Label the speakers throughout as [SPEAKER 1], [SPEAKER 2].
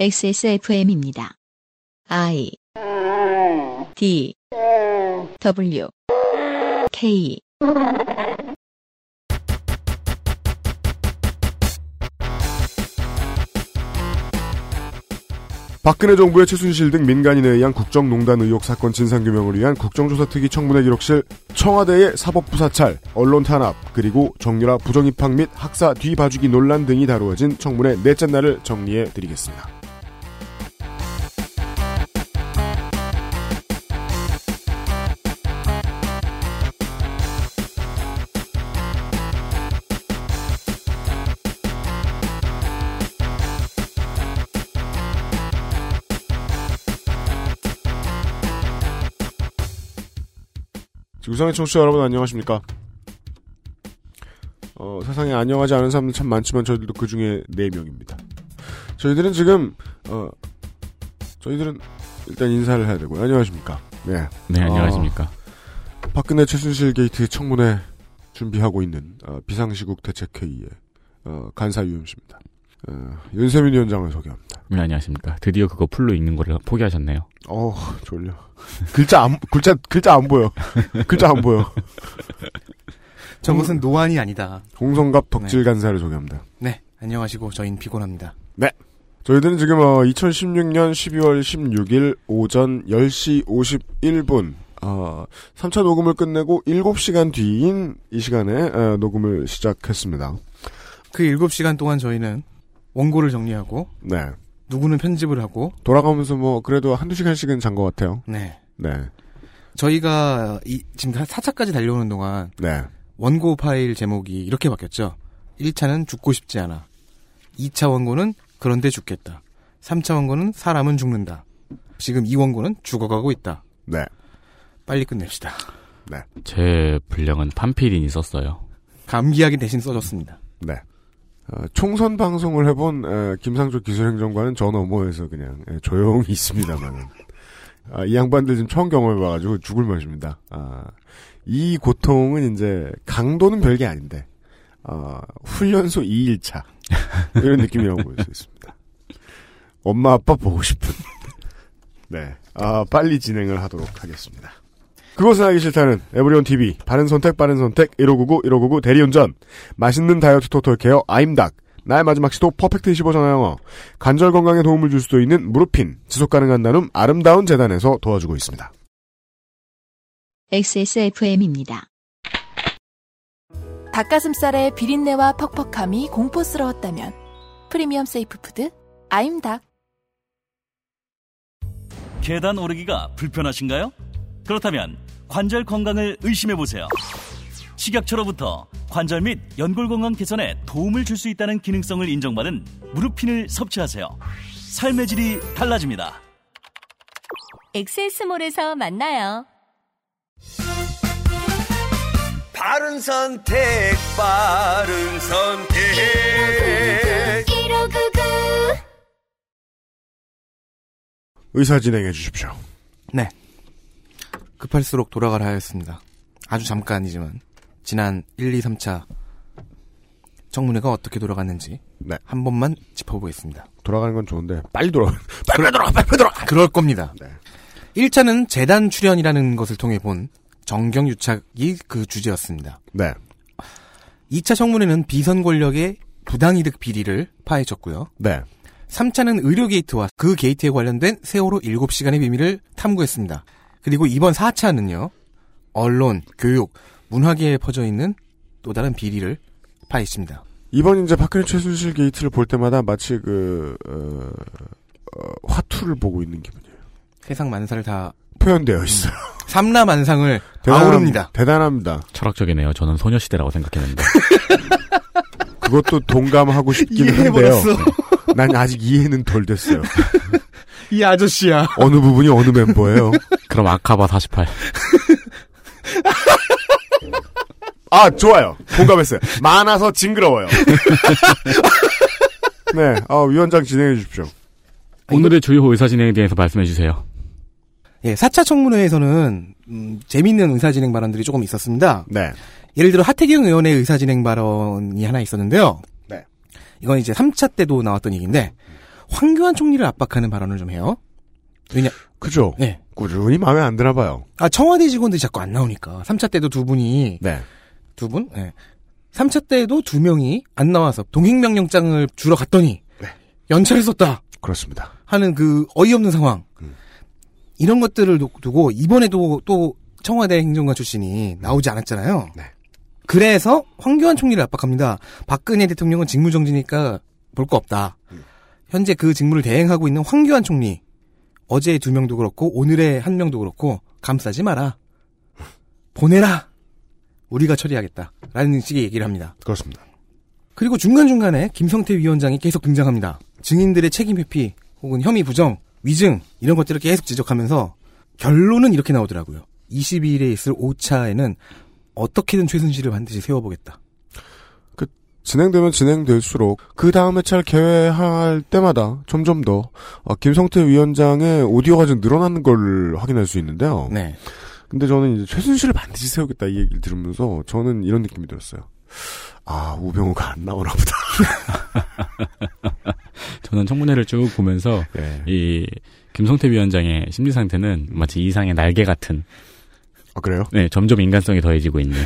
[SPEAKER 1] XSFM입니다. I D W K
[SPEAKER 2] 박근혜 정부의 최순실 등 민간인에 의한 국정농단 의혹 사건 진상규명을 위한 국정조사특위 청문회 기록실 청와대의 사법부 사찰, 언론 탄압, 그리고 정유라 부정입학 및 학사 뒤봐주기 논란 등이 다루어진 청문회 넷째 날을 정리해 드리겠습니다. 지구상의 청취자 여러분 안녕하십니까? 어, 세상에 안녕하지 않은 사람들 참 많지만 저희들도 그 중에 4명입니다. 저희들은 지금, 어, 저희들은 일단 인사를 해야 되고요. 안녕하십니까? 네.
[SPEAKER 3] 네, 안녕하십니까.
[SPEAKER 2] 어, 박근혜 최순실 게이트 청문회 준비하고 있는 어, 비상시국 대책회의의 어, 간사 UMC입니다. 어, 윤세민 위원장을 소개합니다.
[SPEAKER 3] 네, 안녕하십니까. 드디어 그거 full로 읽는 거를 포기하셨네요.
[SPEAKER 2] 어 졸려. 글자 안 글자 글자 안 보여. 글자 안 보여.
[SPEAKER 4] 저것은 노안이 아니다.
[SPEAKER 2] 홍성갑 덕질 간사를 소개합니다.
[SPEAKER 4] 네, 안녕하시고 저희는 피곤합니다.
[SPEAKER 2] 저희들은 지금 어, 2016년 12월 16일 오전 10시 51분 어, 3차 녹음을 끝내고 7시간 뒤인 이 시간에 어, 녹음을 시작했습니다.
[SPEAKER 4] 그 7시간 동안 저희는 원고를 정리하고
[SPEAKER 2] 네.
[SPEAKER 4] 누구는 편집을 하고
[SPEAKER 2] 돌아가면서 뭐 그래도 한두 시간씩은 잔 것 같아요.
[SPEAKER 4] 네.
[SPEAKER 2] 네.
[SPEAKER 4] 저희가 이, 지금 4차까지 달려오는 동안
[SPEAKER 2] 네.
[SPEAKER 4] 원고 파일 제목이 이렇게 바뀌었죠. 1차는 죽고 싶지 않아. 2차 원고는 그런데 죽겠다. 3차 원고는 사람은 죽는다. 지금 이 원고는 죽어가고 있다.
[SPEAKER 2] 네.
[SPEAKER 4] 빨리 끝냅시다.
[SPEAKER 3] 제 분량은 판필인이 썼어요.
[SPEAKER 4] 감기약이 대신 써줬습니다.
[SPEAKER 2] 네. 어, 총선 방송을 해본 에, 김상조 기술행정관은 저 너머에서 그냥 에, 조용히 있습니다만 아, 이 양반들 지금 처음 경험해봐가지고 죽을 맛입니다. 아, 이 고통은 이제 강도는 별게 아닌데 아, 훈련소 2일차 이런 느낌이라고 볼 수 있습니다. 엄마 아빠 보고 싶은 네, 아, 빨리 진행을 하도록 하겠습니다. 그것은 하기 싫다는 Everyon TV 바른 선택 빠른 선택 1599 1599 대리운전 맛있는 다이어트 total care 아임닭 나의 마지막 시도 Perfect 25 전화영어 관절 건강에 도움을 줄 수도 있는 무르핀 지속 가능한 나눔 아름다운 재단에서 도와주고 있습니다.
[SPEAKER 1] XSFM입니다.
[SPEAKER 5] 닭가슴살의 비린내와 퍽퍽함이 공포스러웠다면 premium safe food 아임닭
[SPEAKER 6] 계단 오르기가 불편하신가요? 그렇다면 관절 건강을 의심해 보세요. 식약처로부터 관절 및 연골 건강 개선에 도움을 줄 수 있다는 기능성을 인정받은 무르핀을 섭취하세요. 삶의 질이 달라집니다.
[SPEAKER 7] 엑세스몰에서 만나요.
[SPEAKER 8] 바른 선택, 바른 선택.
[SPEAKER 7] 1599
[SPEAKER 2] 의사 진행해 주십시오.
[SPEAKER 4] 네. 급할수록 돌아가라 하였습니다. 아주 잠깐이지만 지난 1, 2, 3차 청문회가 어떻게 돌아갔는지
[SPEAKER 2] 네.
[SPEAKER 4] 한 번만 짚어보겠습니다.
[SPEAKER 2] 돌아가는 건 좋은데 빨리 돌아 빨리 돌아 빨리 돌아
[SPEAKER 4] 그럴 겁니다.
[SPEAKER 2] 네.
[SPEAKER 4] 1차는 재단 출연이라는 것을 통해 본 정경유착이 그 주제였습니다.
[SPEAKER 2] 네.
[SPEAKER 4] 2차 청문회는 비선 권력의 부당이득 비리를 파헤쳤고요.
[SPEAKER 2] 네.
[SPEAKER 4] 3차는 의료 게이트와 그 게이트에 관련된 세월호 7시간의 비밀을 탐구했습니다. 그리고 이번 4차는요. 언론, 교육, 문화계에 퍼져 있는 또 다른 비리를 파헤칩니다.
[SPEAKER 2] 이번 이제 박근혜 최순실 게이트를 볼 때마다 마치 그 어, 어, 화투를 보고 있는 기분이에요.
[SPEAKER 4] 세상 만사를 다
[SPEAKER 2] 표현되어 있어요.
[SPEAKER 4] 삼라 만상을
[SPEAKER 2] 대단합-
[SPEAKER 4] 아우릅니다.
[SPEAKER 2] 대단합니다.
[SPEAKER 3] 철학적이네요. 저는 소녀시대라고 생각했는데.
[SPEAKER 2] 그것도 동감하고 싶긴 한데요.
[SPEAKER 4] 이해해버렸어.
[SPEAKER 2] 난 아직 이해는 덜 됐어요.
[SPEAKER 4] 이 아저씨야.
[SPEAKER 2] 어느 부분이 어느 멤버예요?
[SPEAKER 3] 그럼 아카바 48.
[SPEAKER 2] 아, 좋아요. 공감했어요. 많아서 징그러워요. 네, 아, 위원장 진행해 주십시오.
[SPEAKER 3] 오늘의 주요 의사 진행에 대해서 말씀해 주세요.
[SPEAKER 4] 예, 4차 청문회에서는 음, 재미있는 의사 진행 발언들이 조금 있었습니다.
[SPEAKER 2] 네.
[SPEAKER 4] 예를 들어 하태경 의원의 의사 진행 발언이 하나 있었는데요.
[SPEAKER 2] 네.
[SPEAKER 4] 이건 이제 3차 때도 나왔던 얘기인데 황교안 총리를 압박하는 발언을 좀 해요. 왜냐,
[SPEAKER 2] 그죠?
[SPEAKER 4] 네.
[SPEAKER 2] 꾸준히 마음에 안 드나 봐요.
[SPEAKER 4] 아, 청와대 직원들이 자꾸 안 나오니까. 3차 때도 두 분이,
[SPEAKER 2] 네.
[SPEAKER 4] 두 분? 네. 3차 때도 두 명이 안 나와서 동행명령장을 주러 갔더니,
[SPEAKER 2] 네.
[SPEAKER 4] 연차를 썼다!
[SPEAKER 2] 그렇습니다.
[SPEAKER 4] 하는 그 어이없는 상황.
[SPEAKER 2] 음.
[SPEAKER 4] 이런 것들을 놓- 두고, 이번에도 또 청와대 행정관 출신이 나오지 않았잖아요.
[SPEAKER 2] 네.
[SPEAKER 4] 그래서 황교안 총리를 압박합니다. 박근혜 대통령은 직무정지니까 볼 거 없다.
[SPEAKER 2] 음.
[SPEAKER 4] 현재 그 직무를 대행하고 있는 황교안 총리. 어제 두 명도 그렇고 오늘의 한 명도 그렇고 감싸지 마라. 보내라. 우리가 처리하겠다. 라는 식의 얘기를 합니다.
[SPEAKER 2] 그렇습니다.
[SPEAKER 4] 그리고 중간중간에 김성태 위원장이 계속 등장합니다. 증인들의 책임 회피 혹은 혐의 부정, 위증 이런 것들을 계속 지적하면서 결론은 이렇게 나오더라고요. 22일에 있을 5차에는 어떻게든 최순실을 반드시 세워보겠다.
[SPEAKER 2] 진행되면 진행될수록 그 다음 회차를 개회할 때마다 점점 더 어, 김성태 위원장의 오디오가 좀 늘어나는 걸 확인할 수 있는데요.
[SPEAKER 4] 네.
[SPEAKER 2] 근데 저는 이제 최순실을 반드시 세우겠다 이 얘기를 들으면서 저는 이런 느낌이 들었어요. 아 우병우가 안 나오나 보다.
[SPEAKER 3] 저는 청문회를 쭉 보면서
[SPEAKER 2] 예.
[SPEAKER 3] 이 김성태 위원장의 심리 상태는 마치 이상의 날개 같은
[SPEAKER 2] 아 그래요?
[SPEAKER 3] 네 점점 인간성이 더해지고 있는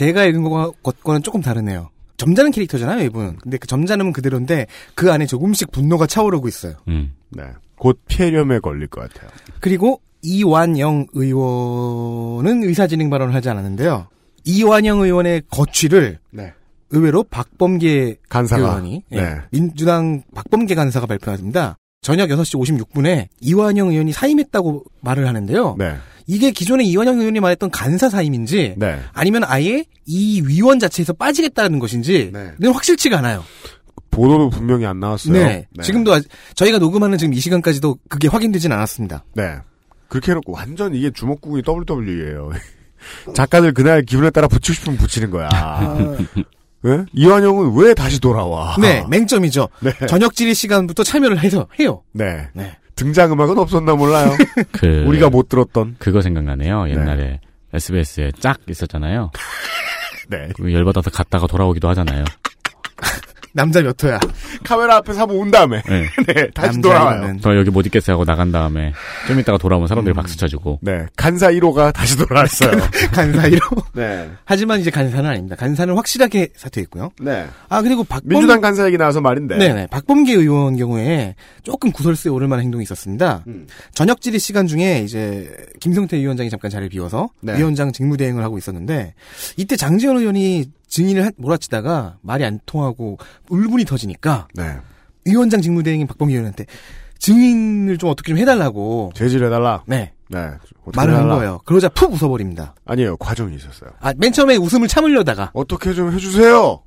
[SPEAKER 4] 제가 읽은 거- 것과는 조금 다르네요. 점잖은 캐릭터잖아요, 이분. 근데 그 점잖음은 그대로인데 그 안에 조금씩 분노가 차오르고 있어요.
[SPEAKER 3] 음.
[SPEAKER 2] 네. 곧 폐렴에 걸릴 것 같아요.
[SPEAKER 4] 그리고 이완영 의원은 의사진행 발언을 하지 않았는데요. 이완영 의원의 거취를
[SPEAKER 2] 네.
[SPEAKER 4] 의외로 박범계
[SPEAKER 2] 간사가.
[SPEAKER 4] 의원이 예,
[SPEAKER 2] 네.
[SPEAKER 4] 민주당 박범계 간사가 발표했습니다. 저녁 6시 56분에 이완영 의원이 사임했다고 말을 하는데요.
[SPEAKER 2] 네.
[SPEAKER 4] 이게 기존에 이완영 의원이 말했던 간사 사임인지
[SPEAKER 2] 네.
[SPEAKER 4] 아니면 아예 이 위원 자체에서 빠지겠다는 것인지
[SPEAKER 2] 네.
[SPEAKER 4] 는 확실치가 않아요.
[SPEAKER 2] 보도도 분명히 안 나왔어요.
[SPEAKER 4] 네. 지금도 아직- 저희가 녹음하는 지금 이 시간까지도 그게 확인되진 않았습니다.
[SPEAKER 2] 네. 그렇게 해놓고 완전 이게 주먹구이 WWE예요. 작가들 그날 기분에 따라 붙이고 싶으면 붙이는 거야. 왜? 이완영은 왜 다시 돌아와?
[SPEAKER 4] 네, 맹점이죠.
[SPEAKER 2] 네.
[SPEAKER 4] 저녁 질의 시간부터 참여를 해서 해요.
[SPEAKER 2] 네.
[SPEAKER 4] 네.
[SPEAKER 2] 등장 음악은 없었나 몰라요.
[SPEAKER 3] 그
[SPEAKER 2] 우리가 못 들었던.
[SPEAKER 3] 그거 생각나네요. 옛날에 SBS에 짝 있었잖아요.
[SPEAKER 2] 네.
[SPEAKER 3] 그 열받아서 갔다가 돌아오기도 하잖아요.
[SPEAKER 4] 남자 몇 호야.
[SPEAKER 2] 카메라 앞에서 한번 온 다음에.
[SPEAKER 3] 네.
[SPEAKER 2] 네. 다시 돌아와요.
[SPEAKER 3] 저 여기 못 있겠어요 하고 나간 다음에 좀 이따가 돌아오면 사람들이 박수 쳐주고
[SPEAKER 2] 네. 간사 1호가 다시 돌아왔어요.
[SPEAKER 4] 간사이로.
[SPEAKER 2] 네.
[SPEAKER 4] 하지만 이제 간사는 아닙니다. 간사는 확실하게 사퇴했고요.
[SPEAKER 2] 네.
[SPEAKER 4] 아 그리고 박범
[SPEAKER 2] 민주당 간사 얘기 나와서 말인데.
[SPEAKER 4] 네네 박범계 의원 경우에 조금 구설수에 오를 만한 행동이 있었습니다.
[SPEAKER 2] 음.
[SPEAKER 4] 저녁 질의 시간 중에 이제 김성태 위원장이 잠깐 자리를 비워서
[SPEAKER 2] 네.
[SPEAKER 4] 위원장 직무대행을 하고 있었는데 이때 장지원 의원이 증인을 한- 몰아치다가 말이 안 통하고 울분이 터지니까
[SPEAKER 2] 네.
[SPEAKER 4] 위원장 직무대행인 박범계 의원한테 증인을 좀 어떻게 좀 해달라고
[SPEAKER 2] 제지해달라.
[SPEAKER 4] 네
[SPEAKER 2] 네.
[SPEAKER 4] 말을 한
[SPEAKER 2] 해달라.
[SPEAKER 4] 거예요. 그러자 푹 웃어버립니다.
[SPEAKER 2] 아니에요. 과정이 있었어요.
[SPEAKER 4] 아 맨 처음에 웃음을 참으려다가
[SPEAKER 2] 어떻게 좀 해주세요.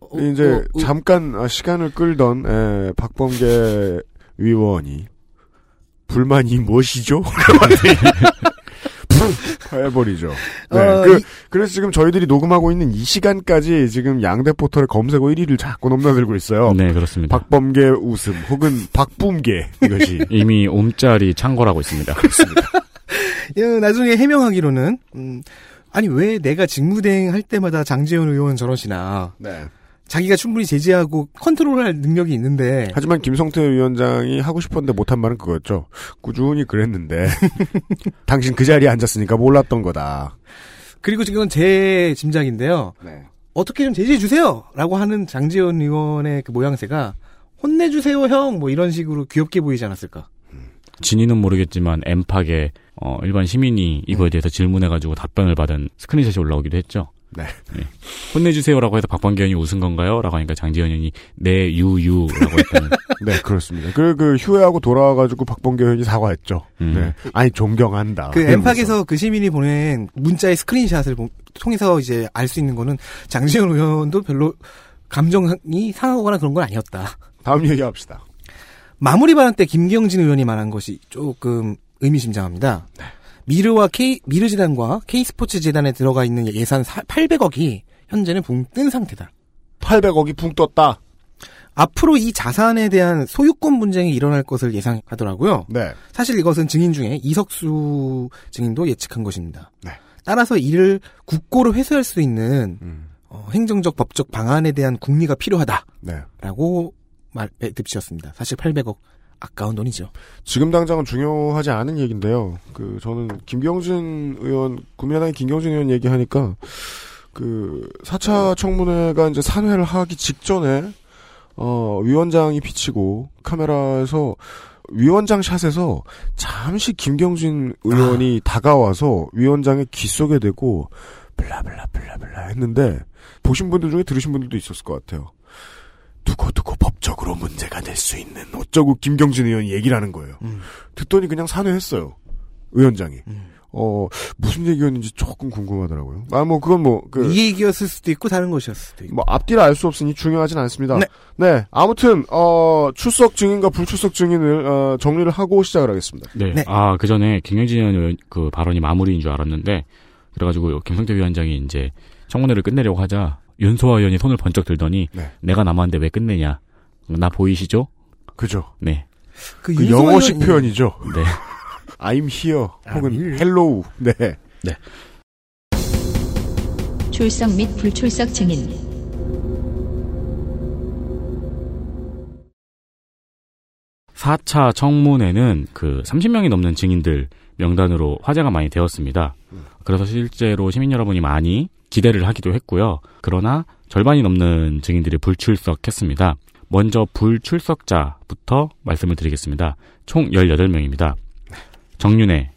[SPEAKER 4] 어,
[SPEAKER 2] 이제
[SPEAKER 4] 어, 어,
[SPEAKER 2] 잠깐 아, 시간을 끌던 에, 박범계 의원이 불만이 무엇이죠? 푹 해버리죠. 네.
[SPEAKER 4] 어,
[SPEAKER 2] 그,
[SPEAKER 4] 이-
[SPEAKER 2] 그래서 지금 저희들이 녹음하고 있는 이 시간까지 지금 양대 포털의 검색 1위를 자꾸 넘나들고 있어요.
[SPEAKER 3] 네 그렇습니다.
[SPEAKER 2] 박범계 웃음 혹은 박붐계 이것이
[SPEAKER 3] 이미 옴짤이 창궐하고 있습니다.
[SPEAKER 4] 예, 나중에 해명하기로는 음, 아니 왜 내가 직무대행 할 때마다 장재현 의원 저러시나
[SPEAKER 2] 네.
[SPEAKER 4] 자기가 충분히 제재하고 컨트롤할 능력이 있는데
[SPEAKER 2] 하지만 김성태 위원장이 하고 싶었는데 못한 말은 그거였죠. 꾸준히 그랬는데 당신 그 자리에 앉았으니까 몰랐던 거다.
[SPEAKER 4] 그리고 지금 제 짐작인데요.
[SPEAKER 2] 네.
[SPEAKER 4] 어떻게 좀 제재해 주세요라고 하는 장재현 의원의 그 모양새가 혼내주세요 형 뭐 이런 식으로 귀엽게 보이지 않았을까?
[SPEAKER 3] 진위는 모르겠지만 엠팍에 어, 일반 시민이 이거에 대해서 질문해가지고 답변을 받은 스크린샷이 올라오기도 했죠.
[SPEAKER 2] 네.
[SPEAKER 3] 혼내주세요라고 해서 박범계 의원이 웃은 건가요? 라고 하니까 장지현 의원이 네 유유라고 했다는
[SPEAKER 2] 네, 그렇습니다. 그, 그, 휴회하고 돌아와가지고 박범계 의원이 사과했죠.
[SPEAKER 3] 음.
[SPEAKER 2] 네. 아니, 존경한다.
[SPEAKER 4] 그. 엠팍에서 그 시민이 보낸 문자의 스크린샷을 보- 통해서 이제 알 수 있는 거는 장재현 의원도 별로 감정이 상하거나 그런 건 아니었다.
[SPEAKER 2] 다음 얘기합시다.
[SPEAKER 4] 마무리 발언 때 김경진 의원이 말한 것이 조금 의미심장합니다. 미르와 K 미르 재단과 K 스포츠 재단에 들어가 있는 예산 800억이 현재는 붕 뜬 상태다.
[SPEAKER 2] 800억이 붕 떴다.
[SPEAKER 4] 앞으로 이 자산에 대한 소유권 분쟁이 일어날 것을 예상하더라고요.
[SPEAKER 2] 네.
[SPEAKER 4] 사실 이것은 증인 중에 이석수 증인도 예측한 것입니다.
[SPEAKER 2] 네.
[SPEAKER 4] 따라서 이를 국고로 회수할 수 있는
[SPEAKER 2] 음.
[SPEAKER 4] 어, 행정적 법적 방안에 대한 국리가 필요하다라고
[SPEAKER 2] 네.
[SPEAKER 4] 말 듭지었습니다. 사실 800억 아까운 돈이죠.
[SPEAKER 2] 지금 당장은 중요하지 않은 얘기인데요. 그 저는 김경진 의원 국민의당의 김경진 의원 얘기하니까 그 4차 청문회가 이제 산회를 하기 직전에 어 위원장이 비치고 카메라에서 위원장 샷에서 잠시 김경진 의원이 다가와서 위원장의 귀 속에 대고 블라블라 블라블라 했는데 보신 분들 중에 들으신 분들도 있었을 것 같아요. 두고두고 법적으로 문제가 될 수 있는 어쩌고 김경진 의원이 얘기를 하는 거예요.
[SPEAKER 4] 음.
[SPEAKER 2] 듣더니 그냥 산회했어요. 위원장이.
[SPEAKER 4] 음.
[SPEAKER 2] 어 무슨 얘기였는지 조금 궁금하더라고요. 아 뭐 그건 뭐 그
[SPEAKER 4] 이 얘기였을 수도 있고 다른 것이었을 수도 있고.
[SPEAKER 2] 뭐 앞뒤를 알 수 없으니 중요하진 않습니다.
[SPEAKER 4] 네.
[SPEAKER 2] 네, 아무튼 어 출석 증인과 불출석 증인을 어, 정리를 하고 시작을 하겠습니다.
[SPEAKER 3] 네.
[SPEAKER 4] 네.
[SPEAKER 3] 아, 그 전에 김영진 의원 그 발언이 마무리인 줄 알았는데, 그래가지고 김성태 위원장이 이제 청문회를 끝내려고 하자, 윤소아 의원이 손을 번쩍 들더니,
[SPEAKER 2] 네.
[SPEAKER 3] 내가 남았는데 왜 끝내냐? 나 보이시죠?
[SPEAKER 2] 그죠?
[SPEAKER 3] 네.
[SPEAKER 4] 그
[SPEAKER 2] 그 영어식
[SPEAKER 4] 의원이-
[SPEAKER 2] 표현이죠.
[SPEAKER 3] 네.
[SPEAKER 2] I'm here 혹은
[SPEAKER 4] I'm here.
[SPEAKER 2] hello. 네.
[SPEAKER 1] 출석 및 불출석 증인.
[SPEAKER 3] 사차 청문회는 그 30명이 넘는 증인들 명단으로 화제가 많이 되었습니다. 그래서 실제로 시민 여러분이 많이 기대를 하기도 했고요. 그러나 절반이 넘는 증인들이 불출석했습니다. 먼저 불출석자부터 말씀을 드리겠습니다. 총 18명입니다. 정윤회,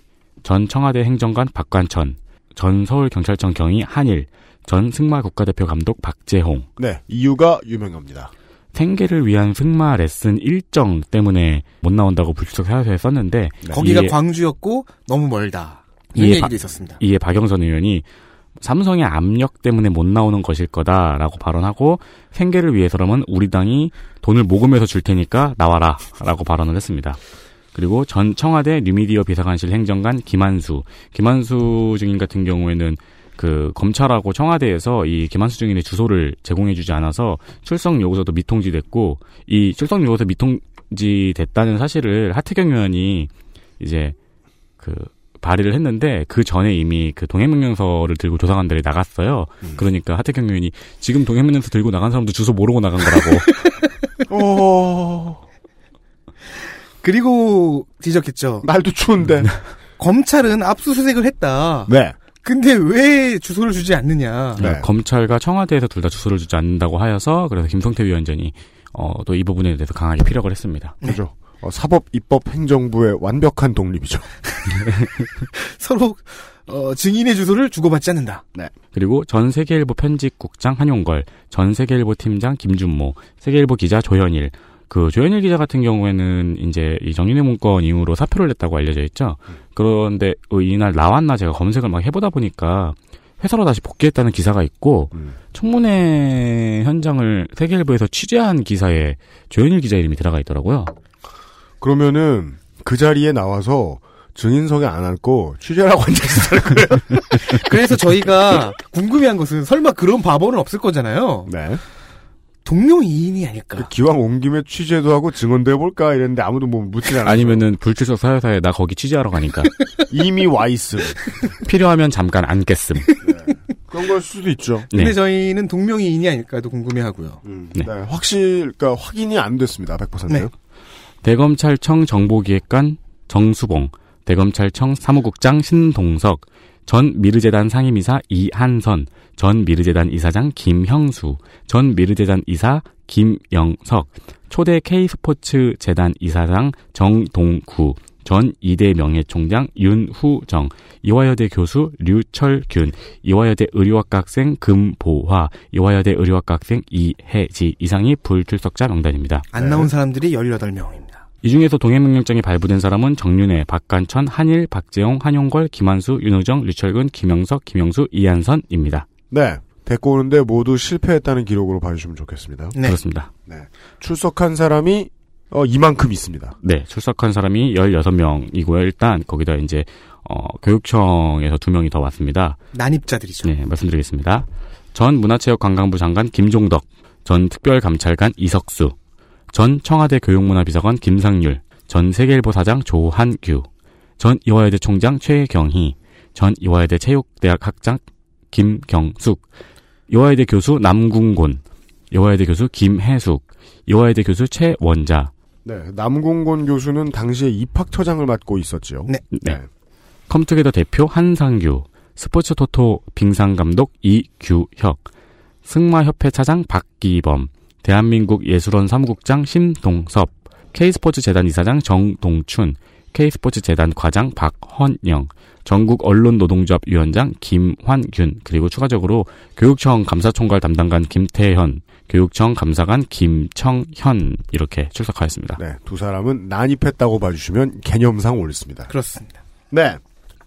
[SPEAKER 3] 전 청와대 행정관 박관천, 전 서울경찰청 경위 한일, 전 승마 국가대표 감독 박재홍,
[SPEAKER 2] 네. 이유가 유명합니다.
[SPEAKER 3] 생계를 위한 승마 레슨 일정 때문에 못 나온다고 불출석 사유서에 썼는데
[SPEAKER 4] 거기가
[SPEAKER 3] 이에,
[SPEAKER 4] 광주였고 너무 멀다. 얘기도
[SPEAKER 3] 바-
[SPEAKER 4] 있었습니다.
[SPEAKER 3] 이에 박영선 의원이 삼성의 압력 때문에 못 나오는 것일 거다라고 발언하고 생계를 위해서라면 우리 당이 돈을 모금해서 줄 테니까 나와라라고 발언을 했습니다. 그리고 전 청와대 뉴미디어 비서관실 행정관 김한수, 김한수 증인 같은 경우에는 그 검찰하고 청와대에서 이 김한수 증인의 주소를 제공해주지 않아서 출석 요구서도 미통지됐고 이 출석 요구서 미통지됐다는 사실을 하태경 의원이 이제 그 발의를 했는데 그 전에 이미 그 동해명령서를 들고 조사관들이 나갔어요. 그러니까 하태경 의원이 지금 동해명령서 들고 나간 사람도 주소 모르고 나간 거라고.
[SPEAKER 2] 어,
[SPEAKER 4] 그리고 지적했죠.
[SPEAKER 2] 날도 추운데.
[SPEAKER 4] 검찰은 압수수색을 했다.
[SPEAKER 2] 네.
[SPEAKER 4] 근데 왜 주소를 주지 않느냐.
[SPEAKER 2] 네.
[SPEAKER 3] 검찰과 청와대에서 둘 다 주소를 주지 않는다고 하여서 그래서 김성태 위원장이 어, 또 이 부분에 대해서 강하게 피력을 했습니다.
[SPEAKER 2] 그죠. 어, 사법, 입법, 행정부의 완벽한 독립이죠.
[SPEAKER 4] 서로 어, 증인의 주소를 주고받지 않는다.
[SPEAKER 3] 그리고 전 세계일보 편집국장 한용걸, 전 세계일보 팀장 김준모, 세계일보 기자 조현일. 그 조현일 기자 같은 경우에는 이제 이 정윤회 문건 이후로 사표를 냈다고 알려져 있죠. 그런데 어, 이날 나왔나 제가 검색을 막 해보다 보니까 회사로 다시 복귀했다는 기사가 있고
[SPEAKER 2] 음.
[SPEAKER 3] 청문회 현장을 세계일보에서 취재한 기사에 조현일 기자 이름이 들어가 있더라고요.
[SPEAKER 2] 그러면은 그 자리에 나와서 증인석에 안 앉고 취재라고 앉아있을 거예요.
[SPEAKER 4] 그래서 저희가 궁금해한 것은 설마 그런 바보는 없을 거잖아요.
[SPEAKER 2] 네.
[SPEAKER 4] 동명이인이 아닐까.
[SPEAKER 2] 그 기왕 온 김에 취재도 하고 증언도 해볼까 이랬는데 아무도 뭐 묻지 않았어요.
[SPEAKER 3] 아니면은 불출석 사회사에 나 거기 취재하러 가니까
[SPEAKER 2] 이미 와 있음.
[SPEAKER 3] 필요하면 잠깐 앉겠음.
[SPEAKER 2] 그런 걸 수도 있죠.
[SPEAKER 3] 네.
[SPEAKER 4] 근데 저희는 동명이인이 아닐까도 궁금해하고요.
[SPEAKER 2] 음,
[SPEAKER 3] 네.
[SPEAKER 2] 네. 확실, 그러니까 확인이 안 됐습니다. 100%요.
[SPEAKER 4] 네.
[SPEAKER 3] 대검찰청 정보기획관 정수봉, 대검찰청 사무국장 신동석, 전 미르재단 상임이사 이한선, 전 미르재단 이사장 김형수, 전 미르재단 이사 김영석, 초대 K스포츠 재단 이사장 정동구, 전 이대 명예총장 윤후정, 이화여대 교수 류철균, 이화여대 의료학과 학생 금보화, 이화여대 의료학과 학생 이혜지 이상이 불출석자 명단입니다.
[SPEAKER 4] 안 나온 사람들이 18명입니다.
[SPEAKER 3] 이 중에서 동해명령장이 발부된 사람은 정윤회, 박관천, 한일, 박재홍, 한용걸, 김한수, 윤호정, 류철근, 김영석, 김영수, 이한선입니다.
[SPEAKER 2] 네. 데리고 오는데 모두 실패했다는 기록으로 봐주시면 좋겠습니다.
[SPEAKER 4] 네.
[SPEAKER 3] 그렇습니다.
[SPEAKER 2] 출석한 사람이 어, 이만큼 있습니다.
[SPEAKER 3] 네, 출석한 사람이 16명이고요. 일단 거기다 이제 어, 교육청에서 두 명이 더 왔습니다.
[SPEAKER 4] 난입자들이죠.
[SPEAKER 3] 네, 말씀드리겠습니다. 전 문화체육관광부 장관 김종덕, 전 특별감찰관 이석수, 전 청와대 교육문화비서관 김상률, 전 세계일보 사장 조한규, 전 이화여대 총장 최경희, 전 이화여대 체육대학 학장 김경숙, 이화여대 교수 남궁곤, 이화여대 교수 김혜숙, 이화여대 교수 최원자,
[SPEAKER 2] 네, 남궁곤 교수는 당시에 입학처장을 맡고 있었죠.
[SPEAKER 4] 네.
[SPEAKER 3] 네. 컴투게더 대표 한상규, 스포츠 토토 빙상 감독 이규혁, 승마협회 차장 박기범, 대한민국 예술원 사무국장 심동섭, K스포츠 재단 이사장 정동춘, K스포츠 재단 과장 박헌영, 전국 언론 노동조합 위원장 김환균, 그리고 추가적으로 교육청 감사총괄 담당관 김태현, 교육청 감사관 김청현 이렇게 출석하였습니다.
[SPEAKER 2] 네, 두 사람은 난입했다고 봐주시면 개념상 옳습니다.
[SPEAKER 4] 그렇습니다.
[SPEAKER 2] 네.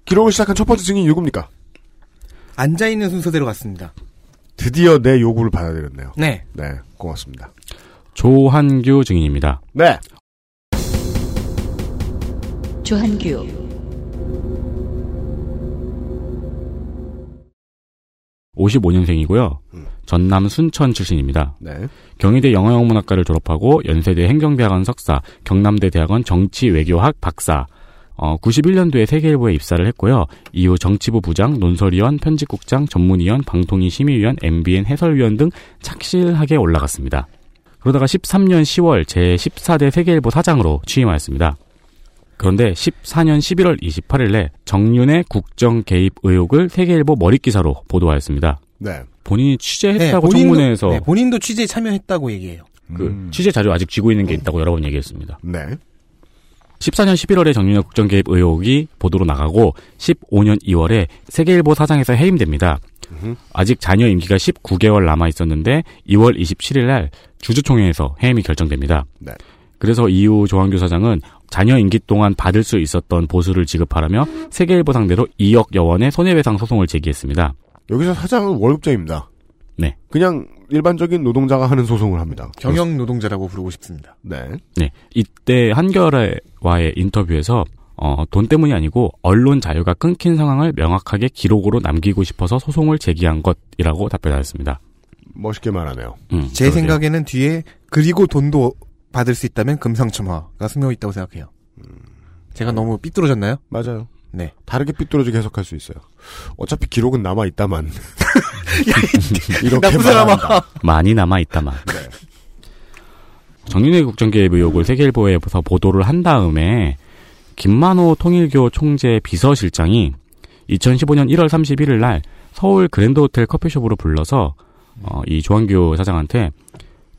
[SPEAKER 2] 기록을 시작한 첫 번째 증인 누굽니까?
[SPEAKER 4] 앉아 있는 순서대로 갔습니다.
[SPEAKER 2] 드디어 내 요구를 받아들였네요.
[SPEAKER 4] 네.
[SPEAKER 2] 네, 고맙습니다.
[SPEAKER 3] 조한규 증인입니다.
[SPEAKER 2] 네.
[SPEAKER 1] 조한규,
[SPEAKER 3] 오십오 년생이고요
[SPEAKER 2] 음.
[SPEAKER 3] 전남 순천 출신입니다.
[SPEAKER 2] 네.
[SPEAKER 3] 경희대 영어영문학과를 졸업하고 연세대 행정대학원 석사, 경남대 대학원 정치외교학 박사, 어, 91년도에 세계일보에 입사를 했고요. 이후 정치부 부장, 논설위원, 편집국장, 전문위원, 방통위 심의위원, MBN 해설위원 등 착실하게 올라갔습니다. 그러다가 13년 10월 제14대 세계일보 사장으로 취임하였습니다. 그런데 14년 11월 28일에 정윤의 국정 개입 의혹을 세계일보 머릿기사로 보도하였습니다.
[SPEAKER 2] 네.
[SPEAKER 3] 본인이 취재했다고
[SPEAKER 4] 본인도-
[SPEAKER 3] 청문회에서
[SPEAKER 4] 네, 본인도 취재에 참여했다고 얘기해요.
[SPEAKER 3] 그
[SPEAKER 2] 음.
[SPEAKER 3] 취재 자료 아직 쥐고 있는 게 있다고 여러 번 얘기했습니다.
[SPEAKER 2] 네.
[SPEAKER 3] 14년 11월에 정윤의 국정 개입 의혹이 보도로 나가고 15년 2월에 세계일보 사장에서 해임됩니다. 아직 자녀 임기가 19개월 남아 있었는데 2월 27일 날 주주총회에서 해임이 결정됩니다.
[SPEAKER 2] 네.
[SPEAKER 3] 그래서 이후 조한규 사장은 자녀 임기 동안 받을 수 있었던 보수를 지급하라며 세계일보 상대로 2억 여 원의 손해배상 소송을 제기했습니다.
[SPEAKER 2] 여기서 사장은 월급쟁입니다.
[SPEAKER 3] 네.
[SPEAKER 2] 그냥 일반적인 노동자가 하는 소송을 합니다.
[SPEAKER 4] 경영 노동자라고 부르고 싶습니다.
[SPEAKER 2] 네.
[SPEAKER 3] 네. 이때 한겨레와의 인터뷰에서 어, 돈 때문이 아니고 언론 자유가 끊긴 상황을 명확하게 기록으로 남기고 싶어서 소송을 제기한 것이라고 답변하였습니다.
[SPEAKER 2] 멋있게 말하네요.
[SPEAKER 3] 음,
[SPEAKER 4] 제
[SPEAKER 3] 그러게요.
[SPEAKER 4] 생각에는 뒤에 그리고 돈도 받을 수 있다면 금상첨화가 스며 있다고 생각해요. 제가 너무 삐뚤어졌나요?
[SPEAKER 2] 맞아요.
[SPEAKER 4] 네.
[SPEAKER 2] 다르게 삐뚤어지게 해석할 수 있어요. 어차피 기록은 남아 있다만. 이렇게. 말한다.
[SPEAKER 3] 많이 남아 있다만.
[SPEAKER 2] 네.
[SPEAKER 3] 정윤회 국정개입 의혹을 세계일보에서 보도를 한 다음에 김만호 통일교 총재 비서실장이 2015년 1월 31일 날 서울 그랜드 호텔 커피숍으로 불러서 어, 이 조한규 사장한테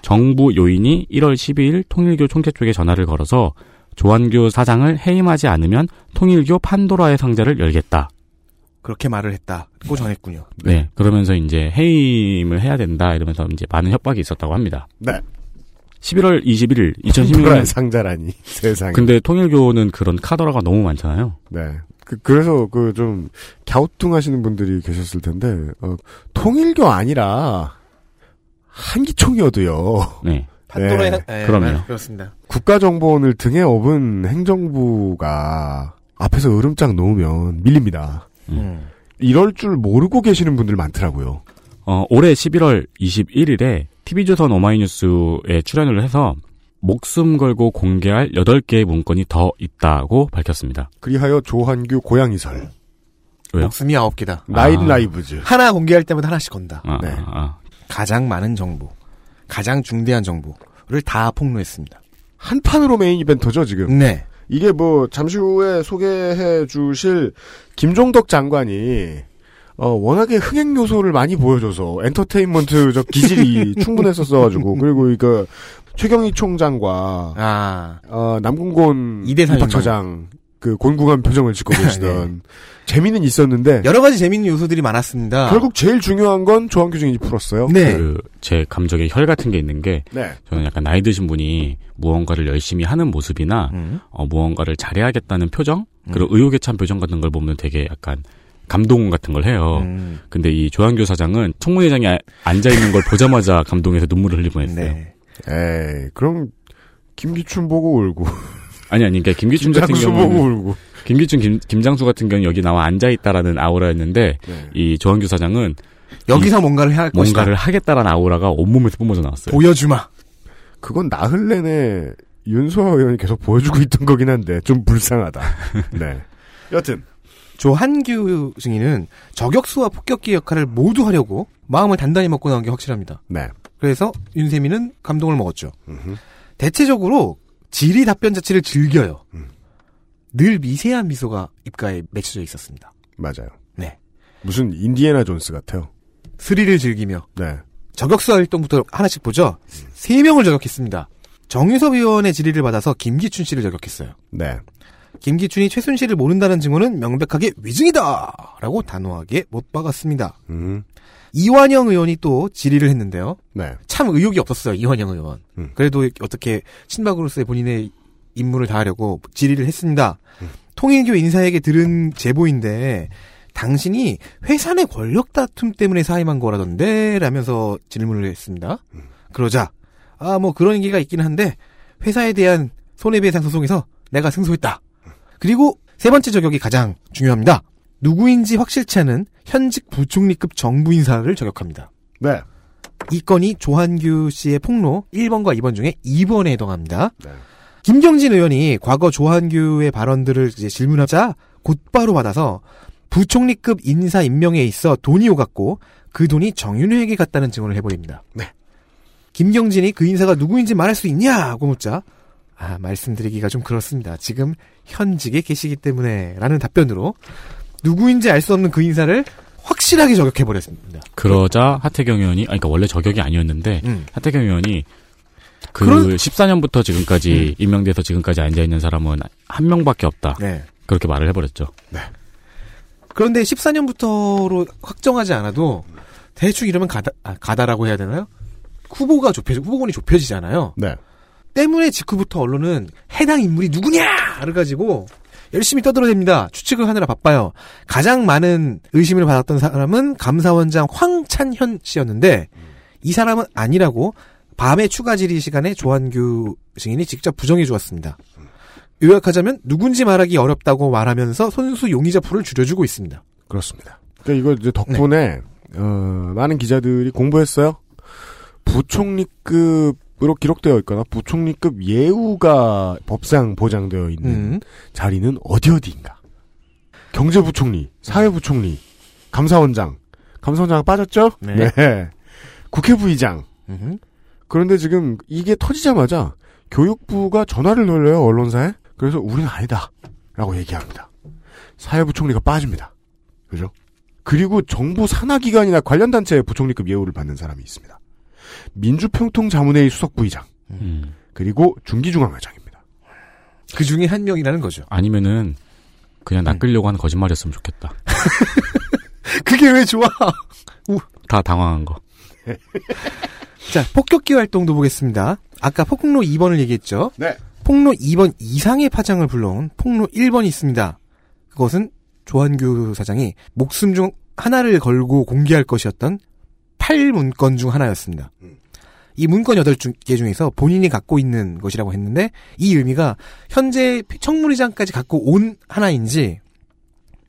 [SPEAKER 3] 정부 요인이 1월 12일 통일교 총재 쪽에 전화를 걸어서 조한규 사장을 해임하지 않으면 통일교 판도라의 상자를 열겠다.
[SPEAKER 4] 그렇게 말을 했다고 전했군요.
[SPEAKER 3] 네. 그러면서 이제 해임을 해야 된다 이러면서 이제 많은 협박이 있었다고 합니다.
[SPEAKER 2] 네.
[SPEAKER 3] 11월 21일
[SPEAKER 2] 판도라의
[SPEAKER 3] 2016년
[SPEAKER 2] 상자라니 세상에.
[SPEAKER 3] 근데 통일교는 그런 카더라가 너무 많잖아요.
[SPEAKER 2] 네. 그, 그래서 그 좀 갸우뚱하시는 분들이 계셨을 텐데 어, 통일교 아니라 한기총이어도요.
[SPEAKER 3] 네.
[SPEAKER 4] 판도라의
[SPEAKER 2] 네,
[SPEAKER 4] 네,
[SPEAKER 3] 그럼요.
[SPEAKER 4] 네, 그렇습니다.
[SPEAKER 2] 국가 정보원을 등에 업은 행정부가 앞에서 으름장 놓으면 밀립니다.
[SPEAKER 4] 음.
[SPEAKER 2] 이럴 줄 모르고 계시는 분들 많더라고요.
[SPEAKER 3] 어, 올해 11월 21일에 TV조선 오마이뉴스에 출연을 해서 목숨 걸고 공개할 8개의 문건이 더 있다고 밝혔습니다.
[SPEAKER 2] 그리하여 조한규 고양이설,
[SPEAKER 3] 왜요?
[SPEAKER 4] 목숨이 아홉 개다.
[SPEAKER 2] 나인
[SPEAKER 3] 아.
[SPEAKER 2] 라이브즈.
[SPEAKER 4] 하나 공개할 때마다 하나씩 건다.
[SPEAKER 3] 아,
[SPEAKER 2] 네.
[SPEAKER 3] 아, 아.
[SPEAKER 4] 가장 많은 정보, 가장 중대한 정보를 다 폭로했습니다.
[SPEAKER 2] 한 판으로 메인 이벤터죠, 지금.
[SPEAKER 4] 네.
[SPEAKER 2] 이게 뭐, 잠시 후에 소개해 주실 김종덕 장관이, 어, 워낙에 흥행 요소를 많이 보여줘서, 엔터테인먼트적 기질이 충분했었어가지고, 그리고 이거, 최경희 총장과,
[SPEAKER 4] 아,
[SPEAKER 2] 어, 남궁곤
[SPEAKER 4] 이대 삼인방.
[SPEAKER 2] 입학처장, 그, 곤궁한 표정을 짓고
[SPEAKER 4] 네.
[SPEAKER 2] 계시던, 재미는 있었는데,
[SPEAKER 4] 여러 가지 재밌는 요소들이 많았습니다.
[SPEAKER 2] 결국 제일 중요한 건 조한규 증인이 풀었어요.
[SPEAKER 4] 네.
[SPEAKER 3] 그, 제 감정에 혈 같은 게 있는 게,
[SPEAKER 2] 네.
[SPEAKER 3] 저는 약간 나이 드신 분이 무언가를 열심히 하는 모습이나,
[SPEAKER 4] 음.
[SPEAKER 3] 어, 무언가를 잘해야겠다는 표정? 그리고 의욕에 찬 표정 같은 걸 보면 되게 약간, 감동 같은 걸 해요.
[SPEAKER 4] 음.
[SPEAKER 3] 근데 이 조한규 사장은 청문회장에 아- 앉아 있는 걸 보자마자 감동해서 눈물을 흘리고 했어요.
[SPEAKER 4] 네.
[SPEAKER 2] 에이, 그럼, 김기춘 보고 울고,
[SPEAKER 3] 아니, 아니, 그러니까 김기춘 같은
[SPEAKER 2] 울고.
[SPEAKER 3] 김기춘, 김, 김장수 같은 경우는 여기 나와 앉아 있다라는 아우라였는데,
[SPEAKER 2] 네.
[SPEAKER 3] 이 조한규 사장은
[SPEAKER 4] 여기서 뭔가를 해야 할
[SPEAKER 3] 뭔가를
[SPEAKER 4] 것이다.
[SPEAKER 3] 하겠다라는 아우라가 온몸에서 뿜어져 나왔어요.
[SPEAKER 4] 보여주마.
[SPEAKER 2] 그건 나흘 내내 윤소아 의원이 계속 보여주고 있던 거긴 한데 좀 불쌍하다. 네. 여튼
[SPEAKER 4] 조한규 증인은 저격수와 폭격기 역할을 모두 하려고 마음을 단단히 먹고 나온 게 확실합니다.
[SPEAKER 2] 네.
[SPEAKER 4] 그래서 윤세민은 감동을 먹었죠.
[SPEAKER 2] 음흠.
[SPEAKER 4] 대체적으로 질의 답변 자체를 즐겨요.
[SPEAKER 2] 음.
[SPEAKER 4] 늘 미세한 미소가 입가에 맺혀져 있었습니다.
[SPEAKER 2] 맞아요.
[SPEAKER 4] 네.
[SPEAKER 2] 무슨 인디애나 존스 같아요.
[SPEAKER 4] 스릴을 즐기며
[SPEAKER 2] 네.
[SPEAKER 4] 저격수 활동부터 하나씩 보죠. 세 명을 저격했습니다. 정유섭 의원의 질의를 받아서 김기춘 씨를 저격했어요.
[SPEAKER 2] 네.
[SPEAKER 4] 김기춘이 최순실을 모른다는 증언은 명백하게 위증이다! 라고 단호하게 못 박았습니다.
[SPEAKER 2] 음.
[SPEAKER 4] 이완영 의원이 또 질의를 했는데요.
[SPEAKER 2] 네.
[SPEAKER 4] 참 의욕이 없었어요, 이완영 의원.
[SPEAKER 2] 음.
[SPEAKER 4] 그래도 어떻게 친박으로서의 본인의 임무를 다하려고 질의를 했습니다. 통일교 인사에게 들은 제보인데, 당신이 회사 내 권력 다툼 때문에 사임한 거라던데? 라면서 질문을 했습니다. 그러자, 아, 뭐 그런 얘기가 있긴 한데, 회사에 대한 손해배상 소송에서 내가 승소했다. 그리고 세 번째 저격이 가장 중요합니다. 누구인지 확실치 않은 현직 부총리급 정부 인사를 저격합니다.
[SPEAKER 2] 네.
[SPEAKER 4] 이 건이 조한규 씨의 폭로 1번과 2번 중에 2번에 해당합니다.
[SPEAKER 2] 네.
[SPEAKER 4] 김경진 의원이 과거 조한규의 발언들을 이제 질문하자 곧바로 받아서 부총리급 인사 임명에 있어 돈이 오갔고 그 돈이 정윤회에게 갔다는 증언을 해버립니다.
[SPEAKER 2] 네.
[SPEAKER 4] 김경진이 그 인사가 누구인지 말할 수 있냐고 묻자 아 말씀드리기가 좀 그렇습니다. 지금 현직에 계시기 때문에 라는 답변으로 누구인지 알 수 없는 그 인사를 확실하게 저격해버렸습니다.
[SPEAKER 3] 그러자 하태경 의원이, 아니, 그러니까 원래 저격이 아니었는데,
[SPEAKER 4] 음.
[SPEAKER 3] 하태경 의원이 그
[SPEAKER 4] 그런-
[SPEAKER 3] 14년부터 지금까지 임명돼서 지금까지 앉아 있는 사람은 한 명밖에 없다.
[SPEAKER 4] 네.
[SPEAKER 3] 그렇게 말을 해버렸죠.
[SPEAKER 4] 그런데 14년부터로 확정하지 않아도 대충 이러면 가다, 아, 가다라고 해야 되나요? 후보가 좁혀, 후보군이 좁혀지잖아요.
[SPEAKER 2] 네.
[SPEAKER 4] 때문에 직후부터 언론은 해당 인물이 누구냐를 가지고 열심히 떠들어댑니다. 추측을 하느라 바빠요. 가장 많은 의심을 받았던 사람은 감사원장 황찬현 씨였는데 이 사람은 아니라고 밤에 추가 질의 시간에 조한규 증인이 직접 부정해 주었습니다. 요약하자면 누군지 말하기 어렵다고 말하면서 손수 용의자 풀을 줄여주고 있습니다.
[SPEAKER 2] 그렇습니다. 그러니까 이거 이제 덕분에 어, 많은 기자들이 공부했어요. 부총리급 으로 기록되어 있거나 부총리급 예우가 법상 보장되어 있는
[SPEAKER 4] 음.
[SPEAKER 2] 자리는 어디 어디인가. 경제부총리, 사회부총리, 감사원장, 감사원장 빠졌죠?
[SPEAKER 4] 네.
[SPEAKER 2] 국회부의장.
[SPEAKER 4] 음흠.
[SPEAKER 2] 그런데 지금 이게 터지자마자 교육부가 전화를 돌려요 언론사에. 그래서 우리는 아니다. 라고 얘기합니다. 사회부총리가 빠집니다. 그죠? 그리고 정부 산하기관이나 관련 단체의 부총리급 예우를 받는 사람이 있습니다. 민주평통자문회의 수석부의장
[SPEAKER 3] 음.
[SPEAKER 2] 그리고 중기중앙회장입니다.
[SPEAKER 4] 그 중에 한 명이라는 거죠.
[SPEAKER 3] 아니면은, 그냥 낚으려고 하는 거짓말이었으면 좋겠다.
[SPEAKER 4] 그게 왜 좋아?
[SPEAKER 3] 다 당황한 거.
[SPEAKER 4] 자, 폭격기 활동도 보겠습니다. 아까 폭로 2번을 얘기했죠.
[SPEAKER 2] 네.
[SPEAKER 4] 폭로 2번 이상의 파장을 불러온 폭로 1번이 있습니다. 그것은 조한규 사장이 목숨 중 하나를 걸고 공개할 것이었던 8문건 중 하나였습니다. 이 문건 8개 중에서 본인이 갖고 있는 것이라고 했는데 이 의미가 현재 청문회장까지 갖고 온 하나인지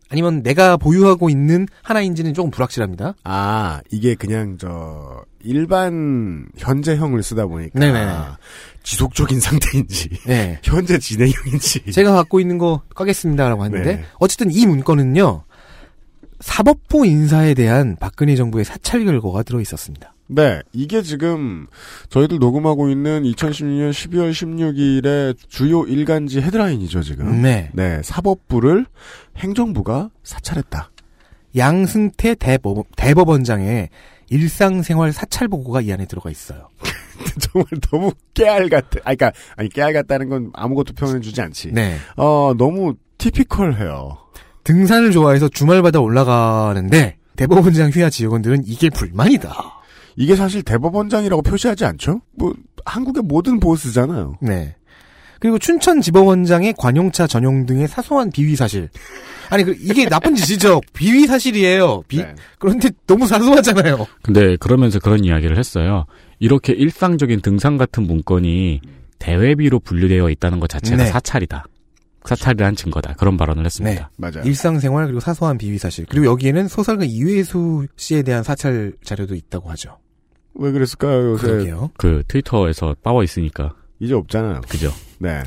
[SPEAKER 4] 아니면 내가 보유하고 있는 하나인지는 조금 불확실합니다.
[SPEAKER 2] 아 이게 그냥 저 일반 현재형을 쓰다 보니까
[SPEAKER 4] 네네.
[SPEAKER 2] 지속적인 상태인지
[SPEAKER 4] 네.
[SPEAKER 2] 현재 진행형인지
[SPEAKER 4] 제가 갖고 있는 거 까겠습니다라고 했는데
[SPEAKER 2] 네.
[SPEAKER 4] 어쨌든 이 문건은요 사법부 인사에 대한 박근혜 정부의 사찰 결과가 들어 있었습니다.
[SPEAKER 2] 네, 이게 지금 저희들 녹음하고 있는 2016년 12월 16일에 주요 일간지 헤드라인이죠, 지금.
[SPEAKER 4] 네.
[SPEAKER 2] 네, 사법부를 행정부가 사찰했다.
[SPEAKER 4] 양승태 대법, 대법원장의 일상생활 사찰 보고가 이 안에 들어가 있어요.
[SPEAKER 2] 정말 너무 깨알 같아. 아, 그니까, 아니, 깨알 같다는 건 아무것도 표현해주지 않지.
[SPEAKER 4] 네.
[SPEAKER 2] 어, 너무 티피컬해요.
[SPEAKER 4] 등산을 좋아해서 주말마다 올라가는데 대법원장 휘하 지역원들은 이게 불만이다.
[SPEAKER 2] 이게 사실 대법원장이라고 표시하지 않죠? 뭐, 한국의 모든 보스잖아요.
[SPEAKER 4] 네. 그리고 춘천지법원장의 관용차 전용 등의 사소한 비위 사실. 아니 그 이게 나쁜 짓이죠. 비위 사실이에요. 비
[SPEAKER 2] 네.
[SPEAKER 4] 그런데 너무 사소하잖아요.
[SPEAKER 3] 근데 그러면서 그런 이야기를 했어요. 이렇게 일상적인 등산 같은 문건이 대회비로 분류되어 있다는 것 자체가
[SPEAKER 4] 네.
[SPEAKER 3] 사찰이다. 사찰이란 증거다. 그런 발언을 했습니다.
[SPEAKER 2] 맞아요.
[SPEAKER 4] 일상생활 그리고 사소한 비위 사실. 그리고 여기에는 소설가 이회수 씨에 대한 사찰 자료도 있다고 하죠.
[SPEAKER 2] 왜 그랬을까요, 요새?
[SPEAKER 4] 그러게요.
[SPEAKER 3] 그 트위터에서 빠워 있으니까.
[SPEAKER 2] 이제 없잖아요.
[SPEAKER 3] 그죠?
[SPEAKER 2] 네.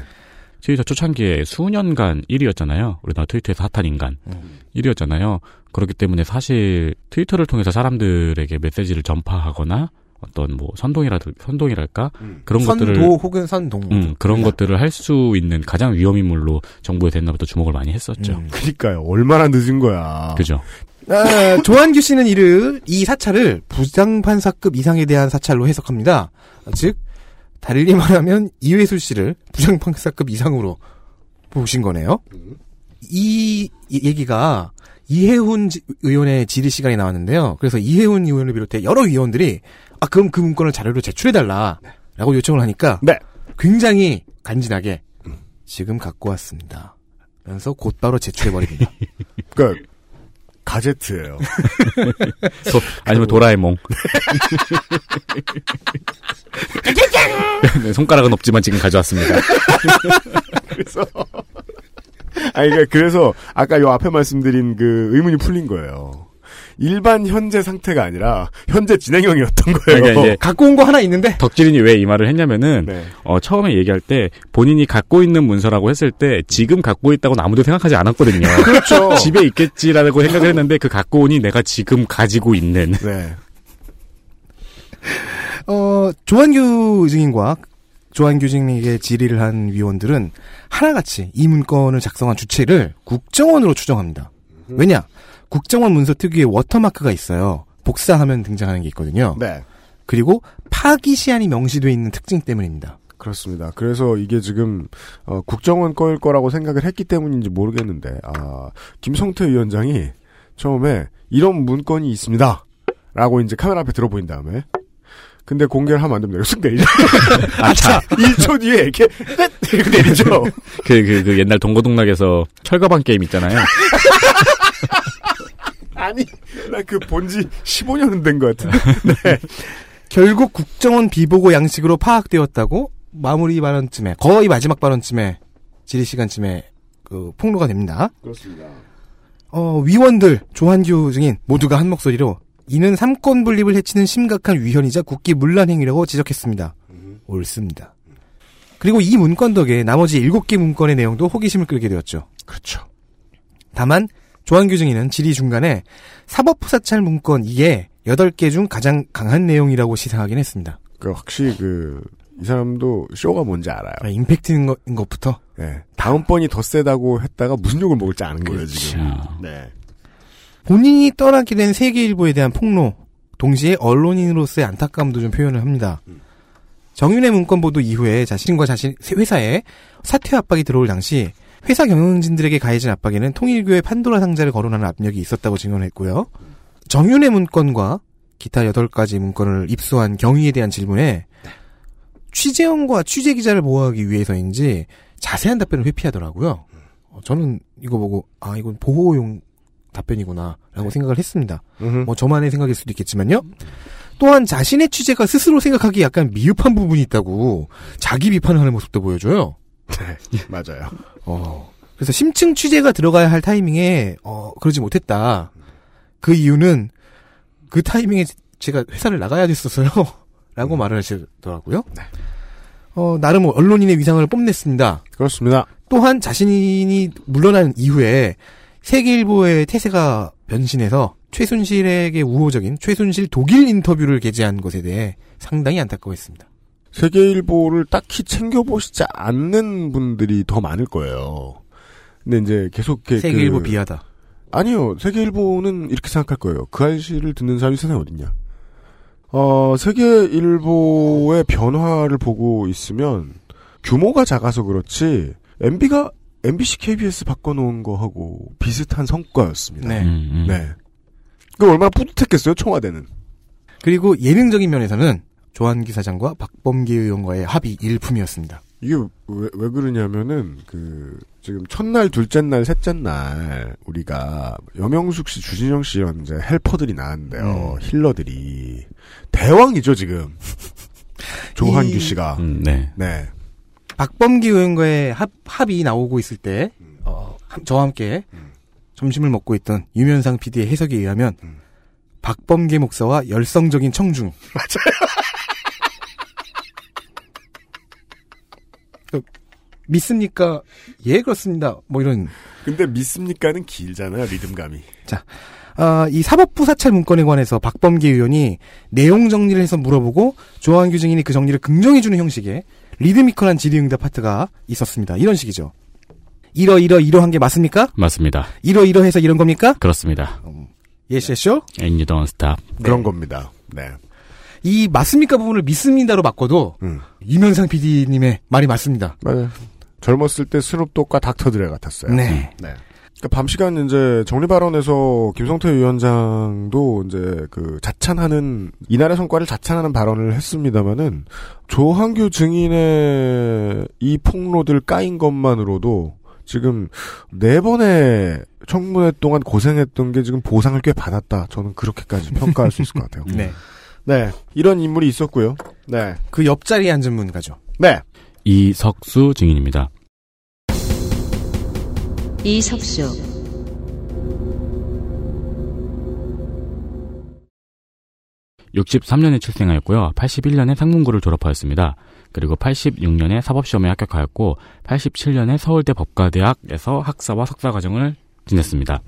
[SPEAKER 3] 트위터 초창기에 수년간 1위였잖아요. 우리나라 트위터에서 핫한 인간.
[SPEAKER 4] 음.
[SPEAKER 3] 1위였잖아요. 그렇기 때문에 사실 트위터를 통해서 사람들에게 메시지를 전파하거나 어떤 뭐 선동이라 선동이랄까
[SPEAKER 2] 음.
[SPEAKER 3] 그런 것들을
[SPEAKER 4] 선도 혹은 선동.
[SPEAKER 3] 음, 그런 것들을 할 수 있는 가장 위험인물로 정부에서 옛날부터 주목을 많이 했었죠.
[SPEAKER 4] 음.
[SPEAKER 2] 그니까요. 얼마나 늦은 거야.
[SPEAKER 3] 그죠?
[SPEAKER 4] 아, 조한규 씨는 이를 이 사찰을 부장판사급 이상에 대한 사찰로 해석합니다. 즉 달리 말하면 이회술 씨를 부장판사급 이상으로 보신 거네요. 이이 얘기가 이해훈 지- 의원의 질의 시간에 나왔는데요. 그래서 이해훈 의원을 비롯해 여러 의원들이 아 그럼 그 문건을 자료로 제출해달라라고 요청을 하니까
[SPEAKER 2] 네.
[SPEAKER 4] 굉장히 간지나게 지금 갖고 왔습니다. 면서 곧바로 제출해버립니다.
[SPEAKER 2] 그니까, 가제트예요
[SPEAKER 3] 도- 아니면 도라에몽. 네, 손가락은 없지만 지금 가져왔습니다.
[SPEAKER 2] 그래서 아니 그러니까 그래서 아까 요 앞에 말씀드린 그 의문이 풀린 거예요. 일반 현재 상태가 아니라 현재 진행형이었던 거예요.
[SPEAKER 3] 그러니까 이제
[SPEAKER 4] 갖고 온 거 하나 있는데
[SPEAKER 3] 덕질인이 왜 이 말을 했냐면은
[SPEAKER 2] 네.
[SPEAKER 3] 어, 처음에 얘기할 때 본인이 갖고 있는 문서라고 했을 때 지금 갖고 있다고는 아무도 생각하지 않았거든요.
[SPEAKER 2] 그렇죠.
[SPEAKER 3] 집에 있겠지라고 생각을 했는데 그 갖고 오니 내가 지금 가지고 있는
[SPEAKER 2] 네.
[SPEAKER 4] 어, 조한규 증인과 조한규 증인에게 질의를 한 위원들은 하나같이 이 문건을 작성한 주체를 국정원으로 추정합니다. 왜냐? 국정원 문서 특유의 워터마크가 있어요. 복사하면 등장하는 게 있거든요.
[SPEAKER 2] 네.
[SPEAKER 4] 그리고 파기 시한이 명시되어 있는 특징 때문입니다.
[SPEAKER 2] 그렇습니다. 그래서 이게 지금 어, 국정원 거일 거라고 생각을 했기 때문인지 모르겠는데 아, 김성태 위원장이 처음에 이런 문건이 있습니다. 라고 이제 카메라 앞에 들어보인 다음에 근데 공개를 하면 안 됩니다. 쓱 내리죠.
[SPEAKER 3] 아차
[SPEAKER 2] 1초 뒤에 이렇게 이렇게 내리죠.
[SPEAKER 3] 그, 그, 그 옛날 동고동락에서 철거방 게임 있잖아요.
[SPEAKER 2] 아니 나 그 본지 15년은 된 것 같은데.
[SPEAKER 4] 결국 국정원 비보고 양식으로 파악되었다고 마무리 발언쯤에 거의 마지막 발언쯤에 질의 시간쯤에 그 폭로가 됩니다.
[SPEAKER 2] 그렇습니다.
[SPEAKER 4] 어, 위원들 조한규 증인 모두가 한 목소리로 이는 삼권 분립을 해치는 심각한 위헌이자 국기 문란 행위라고 지적했습니다. 옳습니다. 그리고 이 문건 덕에 나머지 7개 문건의 내용도 호기심을 끌게 되었죠.
[SPEAKER 2] 그렇죠.
[SPEAKER 4] 다만 조한규 증인은 질의 중간에 사법부 사찰 문건 이게 8개 중 가장 강한 내용이라고 시사하긴 했습니다.
[SPEAKER 2] 그 확실히 그 이 사람도 쇼가 뭔지 알아요.
[SPEAKER 4] 아, 임팩트인 것, 인 것부터
[SPEAKER 2] 네. 다음번이 더 세다고 했다가 무슨 욕을 먹을지 아는 거예요 지금.
[SPEAKER 3] 그렇죠.
[SPEAKER 2] 네.
[SPEAKER 4] 본인이 떠나게 된 세계일보에 대한 폭로, 동시에 언론인으로서의 안타까움도 좀 표현을 합니다. 정윤의 문건 보도 이후에 자신과 자신 회사에 사퇴 압박이 들어올 당시 회사 경영진들에게 가해진 압박에는 통일교의 판도라 상자를 거론하는 압력이 있었다고 증언했고요. 정윤의 문건과 기타 8가지 문건을 입수한 경위에 대한 질문에 취재원과 취재 기자를 보호하기 위해서인지 자세한 답변을 회피하더라고요. 어, 저는 이거 보고 아 이건 보호용 답변이구나라고 생각을 했습니다.
[SPEAKER 2] 음흠.
[SPEAKER 4] 뭐 저만의 생각일 수도 있겠지만요. 또한 자신의 취재가 스스로 생각하기 약간 미흡한 부분이 있다고 자기 비판을 하는 모습도 보여줘요.
[SPEAKER 2] 네. 맞아요.
[SPEAKER 4] 어. 그래서 심층 취재가 들어가야 할 타이밍에 어 그러지 못했다. 그 이유는 그 타이밍에 제가 회사를 나가야 됐었어요. 라고 말을 하시더라고요. 어 나름 언론인의 위상을 뽐냈습니다.
[SPEAKER 2] 그렇습니다.
[SPEAKER 4] 또한 자신이 물러난 이후에 세계일보의 태세가 변신해서 최순실에게 우호적인 최순실 독일 인터뷰를 게재한 것에 대해 상당히 안타까워했습니다.
[SPEAKER 2] 세계일보를 딱히 챙겨보시지 않는 분들이 더 많을 거예요. 근데 이제 계속 이렇게
[SPEAKER 4] 세계일보
[SPEAKER 2] 그-
[SPEAKER 4] 비하다.
[SPEAKER 2] 아니요. 세계일보는 이렇게 생각할 거예요. 그 알씨를 듣는 사람이 세상에 어딨냐. 어, 세계일보의 변화를 보고 있으면 규모가 작아서 그렇지 MB가 MBC, KBS 바꿔놓은 거하고 비슷한 성과였습니다.
[SPEAKER 4] 네.
[SPEAKER 3] 음, 음.
[SPEAKER 2] 네. 그 얼마나 뿌듯했겠어요, 청와대는.
[SPEAKER 4] 그리고 예능적인 면에서는 조한기 사장과 박범계 의원과의 합의 일품이었습니다.
[SPEAKER 2] 이게 왜, 왜 그러냐면은 그 지금 첫날, 둘째 날, 셋째 날 우리가 여명숙 씨, 주진영 씨 이런 이제 헬퍼들이 나왔는데요. 힐러들이 대왕이죠 지금. 조한규
[SPEAKER 4] 이-
[SPEAKER 2] 씨가
[SPEAKER 3] 음, 네.
[SPEAKER 2] 네
[SPEAKER 4] 박범계 의원과의 합, 합이 나오고 있을 때, 어, 함- 저와 함께 점심을 먹고 있던 유면상 PD의 해석에 의하면, 박범계 목사와 열성적인 청중. 맞아요. 믿습니까? 예, 그렇습니다. 뭐 이런.
[SPEAKER 2] 근데 믿습니까는 길잖아요 리듬감이.
[SPEAKER 4] 아, 이 사법부 사찰 문건에 관해서 박범계 의원이 내용 정리를 해서 물어보고 조한규 증인이 그 정리를 긍정해주는 형식의 리드미컬한 질의응답 파트가 있었습니다. 이런 식이죠. 이러 이러 이러한 게 맞습니까?
[SPEAKER 3] 맞습니다.
[SPEAKER 4] 이러 이러해서 이런 겁니까?
[SPEAKER 3] 그렇습니다.
[SPEAKER 4] 예시쇼?
[SPEAKER 3] And you don't stop.
[SPEAKER 2] 그런 겁니다. 네.
[SPEAKER 4] 이 맞습니까 부분을 믿습니다로 바꿔도
[SPEAKER 2] 음.
[SPEAKER 4] 이면상 PD님의 말이 맞습니다.
[SPEAKER 2] 맞아요. 젊었을 때 스눕독과 닥터드레 같았어요.
[SPEAKER 4] 네.
[SPEAKER 2] 네. 그러니까 밤 시간 이제 정리 발언에서 김성태 위원장도 이제 그 자찬하는 이날의 성과를 자찬하는 발언을 했습니다마는 조한규 증인의 이 폭로들 까인 것만으로도 지금 네 번의 청문회 동안 고생했던 게 지금 보상을 꽤 받았다. 저는 그렇게까지 평가할 수 있을 것 같아요.
[SPEAKER 4] 네.
[SPEAKER 2] 네. 이런 인물이 있었고요. 네.
[SPEAKER 4] 그 옆자리에 앉은 문가죠.
[SPEAKER 2] 네.
[SPEAKER 3] 이석수 증인입니다.
[SPEAKER 1] 이석수,
[SPEAKER 3] 63년에 출생하였고요. 81년에 상문고를 졸업하였습니다. 그리고 86년에 사법시험에 합격하였고 87년에 서울대 법과대학에서 학사와 석사 과정을 지냈습니다.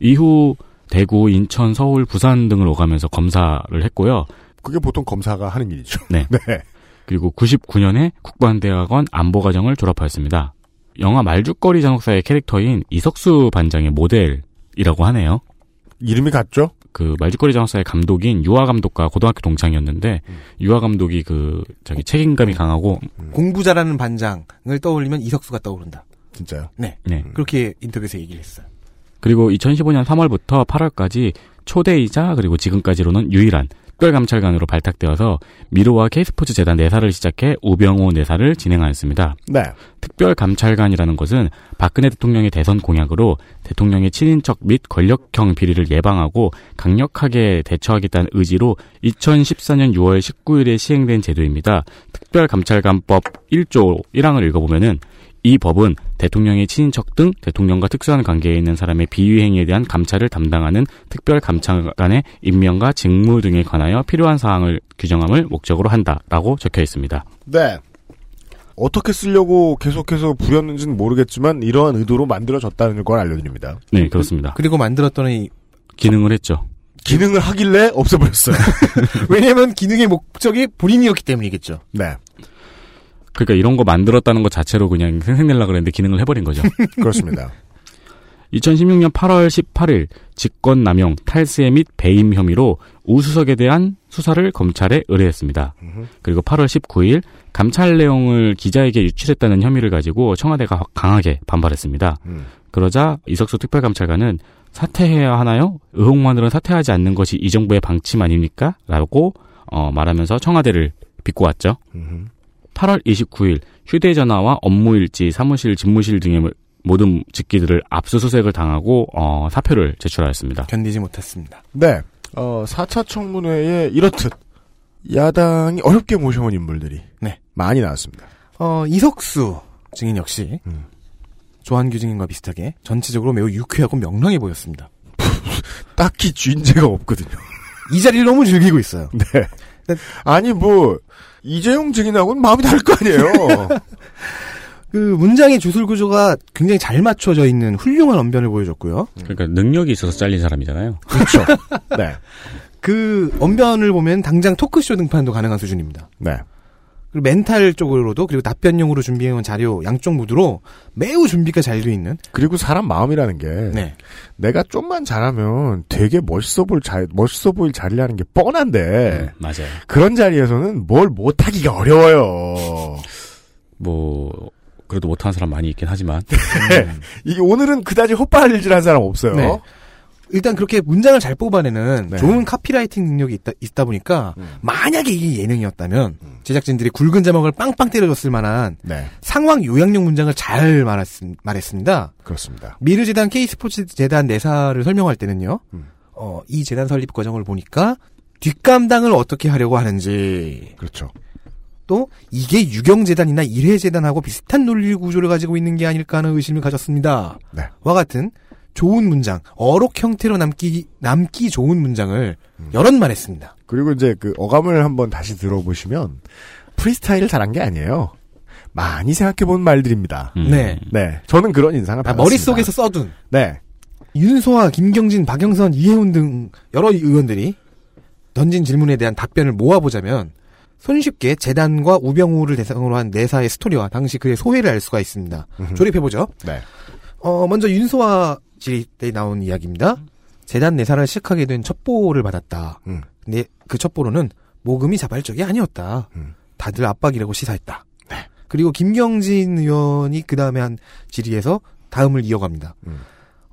[SPEAKER 3] 이후 대구, 인천, 서울, 부산 등을 오가면서 검사를 했고요.
[SPEAKER 2] 그게 보통 검사가 하는 일이죠.
[SPEAKER 3] 네.
[SPEAKER 2] 네.
[SPEAKER 3] 그리고 99년에 국방대학원 안보과정을 졸업하였습니다. 영화 말죽거리 잔혹사의 캐릭터인 이석수 반장의 모델이라고 하네요.
[SPEAKER 2] 이름이 같죠?
[SPEAKER 3] 그 말죽거리 잔혹사의 감독인 유아 감독과 고등학교 동창이었는데 유아 감독이 그 자기 책임감이 강하고
[SPEAKER 4] 공부 잘하는 반장을 떠올리면 이석수가 떠오른다.
[SPEAKER 2] 진짜요.
[SPEAKER 3] 네.
[SPEAKER 4] 그렇게 인터뷰에서 얘기를 했어요.
[SPEAKER 3] 그리고 2015년 3월부터 8월까지 초대이자 그리고 지금까지로는 유일한 특별감찰관으로 발탁되어서 미르와 K스포츠 재단 내사를 시작해 우병우 내사를 진행하였습니다.
[SPEAKER 2] 네.
[SPEAKER 3] 특별감찰관이라는 것은 박근혜 대통령의 대선 공약으로 대통령의 친인척 및 권력형 비리를 예방하고 강력하게 대처하겠다는 의지로 2014년 6월 19일에 시행된 제도입니다. 특별감찰관법 1조 1항을 읽어보면은 이 법은 대통령의 친인척 등 대통령과 특수한 관계에 있는 사람의 비위행위에 대한 감찰을 담당하는 특별 감찰관의 임명과 직무 등에 관하여 필요한 사항을 규정함을 목적으로 한다라고 적혀 있습니다.
[SPEAKER 2] 네. 어떻게 쓰려고 계속해서 부렸는지는 모르겠지만 이러한 의도로 만들어졌다는 걸 알려드립니다.
[SPEAKER 3] 네, 그렇습니다.
[SPEAKER 4] 그리고 만들었더니
[SPEAKER 3] 기능을 했죠.
[SPEAKER 2] 기능을 하길래 없애버렸어요.
[SPEAKER 4] 왜냐면 기능의 목적이 본인이었기 때문이겠죠.
[SPEAKER 2] 네.
[SPEAKER 3] 그러니까 이런 거 만들었다는 것 자체로 그냥 생생내려 그랬는데 기능을 해버린 거죠.
[SPEAKER 2] 그렇습니다.
[SPEAKER 3] 2016년 8월 18일 직권 남용, 탈세 및 배임 혐의로 우수석에 대한 수사를 검찰에 의뢰했습니다. 그리고 8월 19일 감찰 내용을 기자에게 유출했다는 혐의를 가지고 청와대가 강하게 반발했습니다.
[SPEAKER 2] 음.
[SPEAKER 3] 그러자 이석수 특별감찰관은 사퇴해야 하나요? 의혹만으로는 사퇴하지 않는 것이 이 정부의 방침 아닙니까? 라고 어, 말하면서 청와대를 비꼬았죠.
[SPEAKER 2] 음흠.
[SPEAKER 3] 8월 29일 휴대전화와 업무일지, 사무실, 집무실 등의 모든 직기들을 압수수색을 당하고 어, 사표를 제출하였습니다.
[SPEAKER 4] 견디지 못했습니다.
[SPEAKER 2] 네. 어, 4차 청문회에 이렇듯 야당이 어렵게 모셔온 인물들이
[SPEAKER 4] 네.
[SPEAKER 2] 많이 나왔습니다.
[SPEAKER 4] 어, 이석수 증인 역시
[SPEAKER 2] 음.
[SPEAKER 4] 조한규 증인과 비슷하게 전체적으로 매우 유쾌하고 명랑해 보였습니다.
[SPEAKER 2] 딱히 쥔재가 없거든요.
[SPEAKER 4] 이 자리를 너무 즐기고 있어요.
[SPEAKER 2] 네. 아니 뭐 이재용 증인하고는 마음이 다를 거 아니에요.
[SPEAKER 4] 그 문장의 주술 구조가 굉장히 잘 맞춰져 있는 훌륭한 언변을 보여줬고요.
[SPEAKER 3] 그러니까 능력이 있어서 잘린 사람이잖아요.
[SPEAKER 2] 그렇죠. 네.
[SPEAKER 4] 그 언변을 보면 당장 토크쇼 등판도 가능한 수준입니다.
[SPEAKER 2] 네.
[SPEAKER 4] 그리고 멘탈 쪽으로도 그리고 답변용으로 준비해온 자료 양쪽 무드로 매우 준비가 잘 돼 있는.
[SPEAKER 2] 그리고 사람 마음이라는 게
[SPEAKER 4] 네.
[SPEAKER 2] 내가 좀만 잘하면 되게 멋있어 보일 자, 멋있어 보일 자리라는 게 뻔한데
[SPEAKER 3] 맞아요.
[SPEAKER 2] 그런 자리에서는 뭘 못하기가 어려워요.
[SPEAKER 3] 뭐 그래도 못하는 사람 많이 있긴 하지만
[SPEAKER 2] 이게 오늘은 그다지 헛발질한 사람 없어요.
[SPEAKER 4] 네. 일단 그렇게 문장을 잘 뽑아내는
[SPEAKER 2] 네.
[SPEAKER 4] 좋은 카피라이팅 능력이 있다, 있다 보니까
[SPEAKER 2] 음.
[SPEAKER 4] 만약에 이게 예능이었다면 제작진들이 굵은 자막을 빵빵 때려줬을 만한
[SPEAKER 2] 네,
[SPEAKER 4] 상황 요약용 문장을 잘 말했, 말했습니다.
[SPEAKER 2] 그렇습니다.
[SPEAKER 4] 미르재단 K스포츠 재단 내사를 설명할 때는요.
[SPEAKER 2] 음.
[SPEAKER 4] 어, 이 재단 설립 과정을 보니까 뒷감당을 어떻게 하려고 하는지
[SPEAKER 2] 그렇죠.
[SPEAKER 4] 또 이게 유경재단이나 일회재단하고 비슷한 논리 구조를 가지고 있는 게 아닐까 하는 의심을 가졌습니다.
[SPEAKER 2] 네.
[SPEAKER 4] 와 같은 좋은 문장, 어록 형태로 남기 남기 좋은 문장을
[SPEAKER 2] 음.
[SPEAKER 4] 여럿 말 했습니다.
[SPEAKER 2] 그리고 이제 그 어감을 한번 다시 들어보시면 프리스타일을 잘한 게 아니에요. 많이 생각해본 말들입니다.
[SPEAKER 3] 음.
[SPEAKER 4] 네.
[SPEAKER 2] 네, 저는 그런 인상을
[SPEAKER 4] 아,
[SPEAKER 2] 받았습니다.
[SPEAKER 4] 머릿 속에서 써둔
[SPEAKER 2] 네,
[SPEAKER 4] 윤소아, 김경진, 박영선, 이혜훈 등 여러 의원들이 던진 질문에 대한 답변을 모아보자면 손쉽게 재단과 우병우를 대상으로 한 내사의 스토리와 당시 그의 소회를 알 수가 있습니다. 조립해보죠.
[SPEAKER 2] 네.
[SPEAKER 4] 어, 먼저 윤소아 질의 때 나온 이야기입니다. 재단 내사를 시작하게 된 첩보를 받았다.
[SPEAKER 2] 음.
[SPEAKER 4] 근데 그 첩보로는 모금이 자발적이 아니었다.
[SPEAKER 2] 음.
[SPEAKER 4] 다들 압박이라고 시사했다. 그리고 김경진 의원이 그 다음에 한 질의에서 다음을 이어갑니다.
[SPEAKER 2] 음.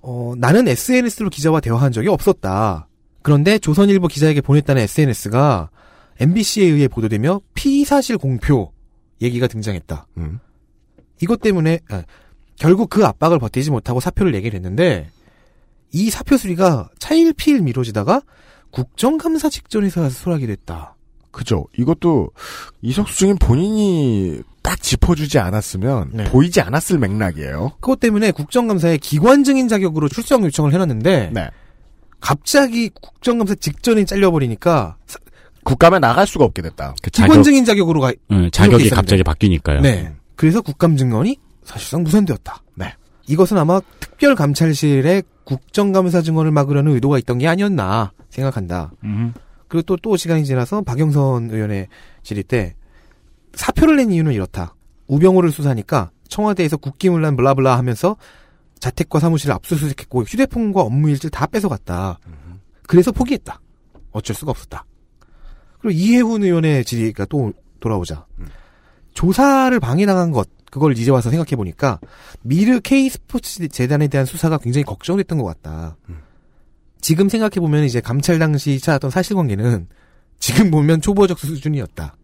[SPEAKER 4] 어, 나는 SNS로 기자와 대화한 적이 없었다. 그런데 조선일보 기자에게 보냈다는 SNS가 MBC에 의해 보도되며 피사실 공표 얘기가 등장했다.
[SPEAKER 2] 음.
[SPEAKER 4] 이것 때문에 아, 결국 그 압박을 버티지 못하고 사표를 내게 됐는데 이 사표 수리가 차일피일 미뤄지다가 국정감사 직전에서 수락이 됐다.
[SPEAKER 2] 그죠. 이것도 이석수 증인 본인이 딱 짚어주지 않았으면
[SPEAKER 4] 네.
[SPEAKER 2] 보이지 않았을 맥락이에요.
[SPEAKER 4] 그것 때문에 국정감사에 기관 증인 자격으로 출석 요청을 해놨는데
[SPEAKER 2] 네.
[SPEAKER 4] 갑자기 국정감사 직전에 잘려버리니까 사-
[SPEAKER 2] 국감에 나갈 수가 없게 됐다.
[SPEAKER 3] 그
[SPEAKER 4] 기관
[SPEAKER 3] 자격,
[SPEAKER 4] 증인 자격으로 가.
[SPEAKER 3] 응, 자격이. 갑자기 바뀌니까요.
[SPEAKER 4] 네. 그래서 국감 증언이 사실상 무산되었다.
[SPEAKER 2] 네.
[SPEAKER 4] 이것은 아마 특별 감찰실에 국정감사 증언을 막으려는 의도가 있던 게 아니었나 생각한다.
[SPEAKER 3] 음.
[SPEAKER 4] 그리고 또, 또 시간이 지나서 박영선 의원의 질의 때 사표를 낸 이유는 이렇다. 우병우를 수사하니까 청와대에서 국기문란 블라블라 하면서 자택과 사무실을 압수수색했고 휴대폰과 업무 일지를 다 뺏어갔다. 그래서 포기했다. 어쩔 수가 없었다. 그리고 이해훈 의원의 질의가 또 돌아오자. 조사를 방해당한 것, 그걸 이제 와서 생각해 보니까 미르 K 스포츠 재단에 대한 수사가 굉장히 걱정됐던 것 같다. 지금 생각해 보면 이제 감찰 당시 찾았던 사실관계는 지금 보면 초보적 수준이었다.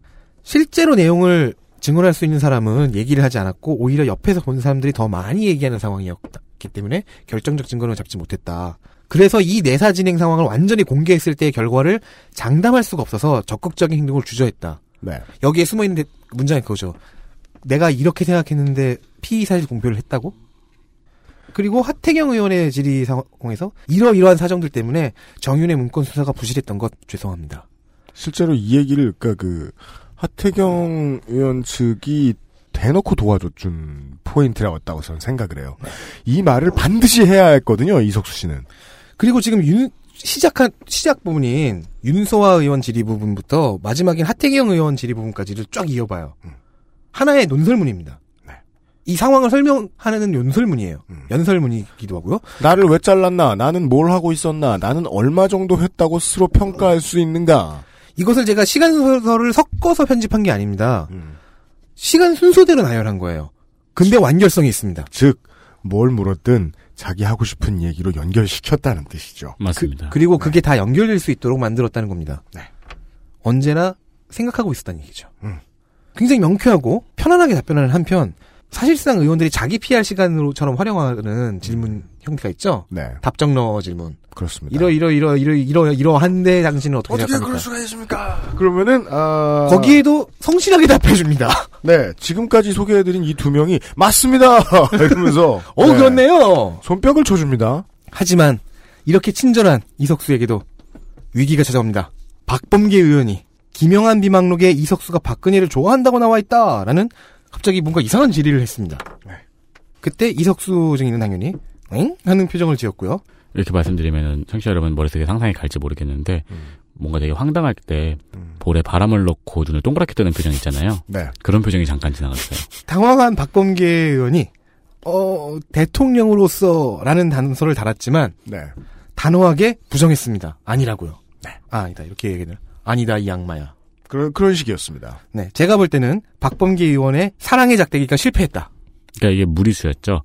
[SPEAKER 4] 실제로 내용을 증언할 수 있는 사람은 얘기를 하지 않았고 오히려 옆에서 본 사람들이 더 많이 얘기하는 상황이었기 때문에 결정적 증거를 잡지 못했다. 그래서 이 내사 진행 상황을 완전히 공개했을 때의 결과를 장담할 수가 없어서 적극적인 행동을 주저했다.
[SPEAKER 2] 네.
[SPEAKER 4] 여기에 숨어 있는 데- 문장이 그거죠. 내가 이렇게 생각했는데 피의 사실 공표를 했다고? 그리고 하태경 의원의 질의 상황에서 이러이러한 사정들 때문에 정윤의 문건 수사가 부실했던 것 죄송합니다.
[SPEAKER 2] 실제로 이 얘기를 그러니까 그 하태경 의원 측이 대놓고 도와줬준 포인트라고 저는 생각을 해요. 이 말을 반드시 해야 했거든요. 이석수 씨는.
[SPEAKER 4] 그리고 지금 윤 시작한 시작 부분인 윤소아 의원 질의 부분부터 마지막인 하태경 의원 질의 부분까지를 쫙 이어봐요. 하나의 논설문입니다.
[SPEAKER 2] 네.
[SPEAKER 4] 이 상황을 설명하는 연설문이에요.
[SPEAKER 2] 음.
[SPEAKER 4] 연설문이기도 하고요.
[SPEAKER 2] 나를 왜 잘랐나? 나는 뭘 하고 있었나? 나는 얼마 정도 했다고 스스로 평가할 수 있는가?
[SPEAKER 4] 이것을 제가 시간 순서를 섞어서 편집한 게 아닙니다.
[SPEAKER 2] 음.
[SPEAKER 4] 시간 순서대로 나열한 거예요. 근데 완결성이 있습니다.
[SPEAKER 2] 즉, 뭘 물었든 자기 하고 싶은 얘기로 연결시켰다는 뜻이죠.
[SPEAKER 3] 맞습니다.
[SPEAKER 4] 그, 리고 그게 다 연결될 수 있도록 만들었다는 겁니다.
[SPEAKER 2] 네.
[SPEAKER 4] 언제나 생각하고 있었다는 얘기죠.
[SPEAKER 2] 음.
[SPEAKER 4] 굉장히 명쾌하고 편안하게 답변하는 한편 사실상 의원들이 자기 PR 시간으로처럼 활용하는 질문 형태가 있죠.
[SPEAKER 2] 네.
[SPEAKER 4] 답정너 질문.
[SPEAKER 2] 그렇습니다.
[SPEAKER 4] 이러 이러 이러 이러 이러 이러한데 당신은 어떻게, 생각합니까?
[SPEAKER 2] 수가 있습니까? 그러면은 아
[SPEAKER 4] 거기에도 성실하게 답해 줍니다.
[SPEAKER 2] 네 지금까지 소개해드린 이 두 명이 맞습니다 이러면서
[SPEAKER 4] 어
[SPEAKER 2] 네,
[SPEAKER 4] 그렇네요.
[SPEAKER 2] 손뼉을 쳐줍니다.
[SPEAKER 4] 하지만 이렇게 친절한 이석수에게도 위기가 찾아옵니다. 박범계 의원이 김영한 비망록에 이석수가 박근혜를 좋아한다고 나와 있다라는 갑자기 뭔가 이상한 질의를 했습니다.
[SPEAKER 2] 네.
[SPEAKER 4] 그때 이석수 증인은 당연히 응? 하는 표정을 지었고요.
[SPEAKER 3] 이렇게 말씀드리면 청취자 여러분 머릿속에 상상이 갈지 모르겠는데 뭔가 되게 황당할 때
[SPEAKER 2] 음.
[SPEAKER 3] 볼에 바람을 넣고 눈을 동그랗게 뜨는 표정 있잖아요.
[SPEAKER 2] 네.
[SPEAKER 3] 그런 표정이 잠깐 지나갔어요.
[SPEAKER 4] 당황한 박범계 의원이 어 대통령으로서라는 단서를 달았지만
[SPEAKER 2] 네.
[SPEAKER 4] 단호하게 부정했습니다. 아니라고요.
[SPEAKER 2] 네.
[SPEAKER 4] 아, 아니다 이렇게 얘기를 아니다 이 양마야.
[SPEAKER 2] 그런 그런 식이었습니다.
[SPEAKER 4] 네, 제가 볼 때는 박범계 의원의 사랑의 작대기가 실패했다.
[SPEAKER 3] 그러니까 이게 무리수였죠.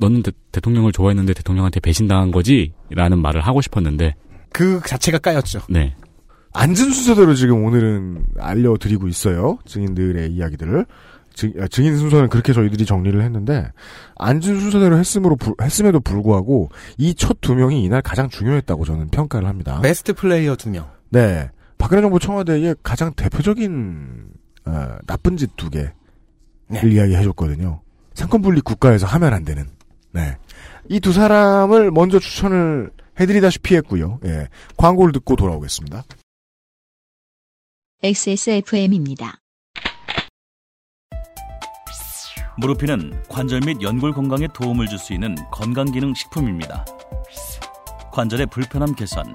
[SPEAKER 3] 너는 대, 통령을 좋아했는데 대통령한테 배신당한 거지? 라는 말을 하고 싶었는데,
[SPEAKER 4] 그 자체가 까였죠.
[SPEAKER 3] 네.
[SPEAKER 2] 앉은 순서대로 지금 오늘은 알려드리고 있어요. 증인들의 이야기들을. 증, 아, 증인 순서는 그렇게 저희들이 정리를 했는데 앉은 순서대로 했음으로 불- 했음에도 불구하고 이 첫 두 명이 이날 가장 중요했다고 저는 평가를 합니다.
[SPEAKER 4] 베스트 플레이어 두 명.
[SPEAKER 2] 네. 박근혜 정부 청와대의 가장 대표적인 어, 나쁜 짓 두 개를
[SPEAKER 4] 네.
[SPEAKER 2] 이야기해줬거든요. 상권 분리 국가에서 하면 안 되는. 네. 이 두 사람을 먼저 추천을 해드리다시피 했고요. 예. 광고를 듣고 돌아오겠습니다.
[SPEAKER 1] XSFM입니다.
[SPEAKER 6] 무르피는 관절 및 연골 건강에 도움을 줄 수 있는 건강기능 식품입니다. 관절의 불편함 개선,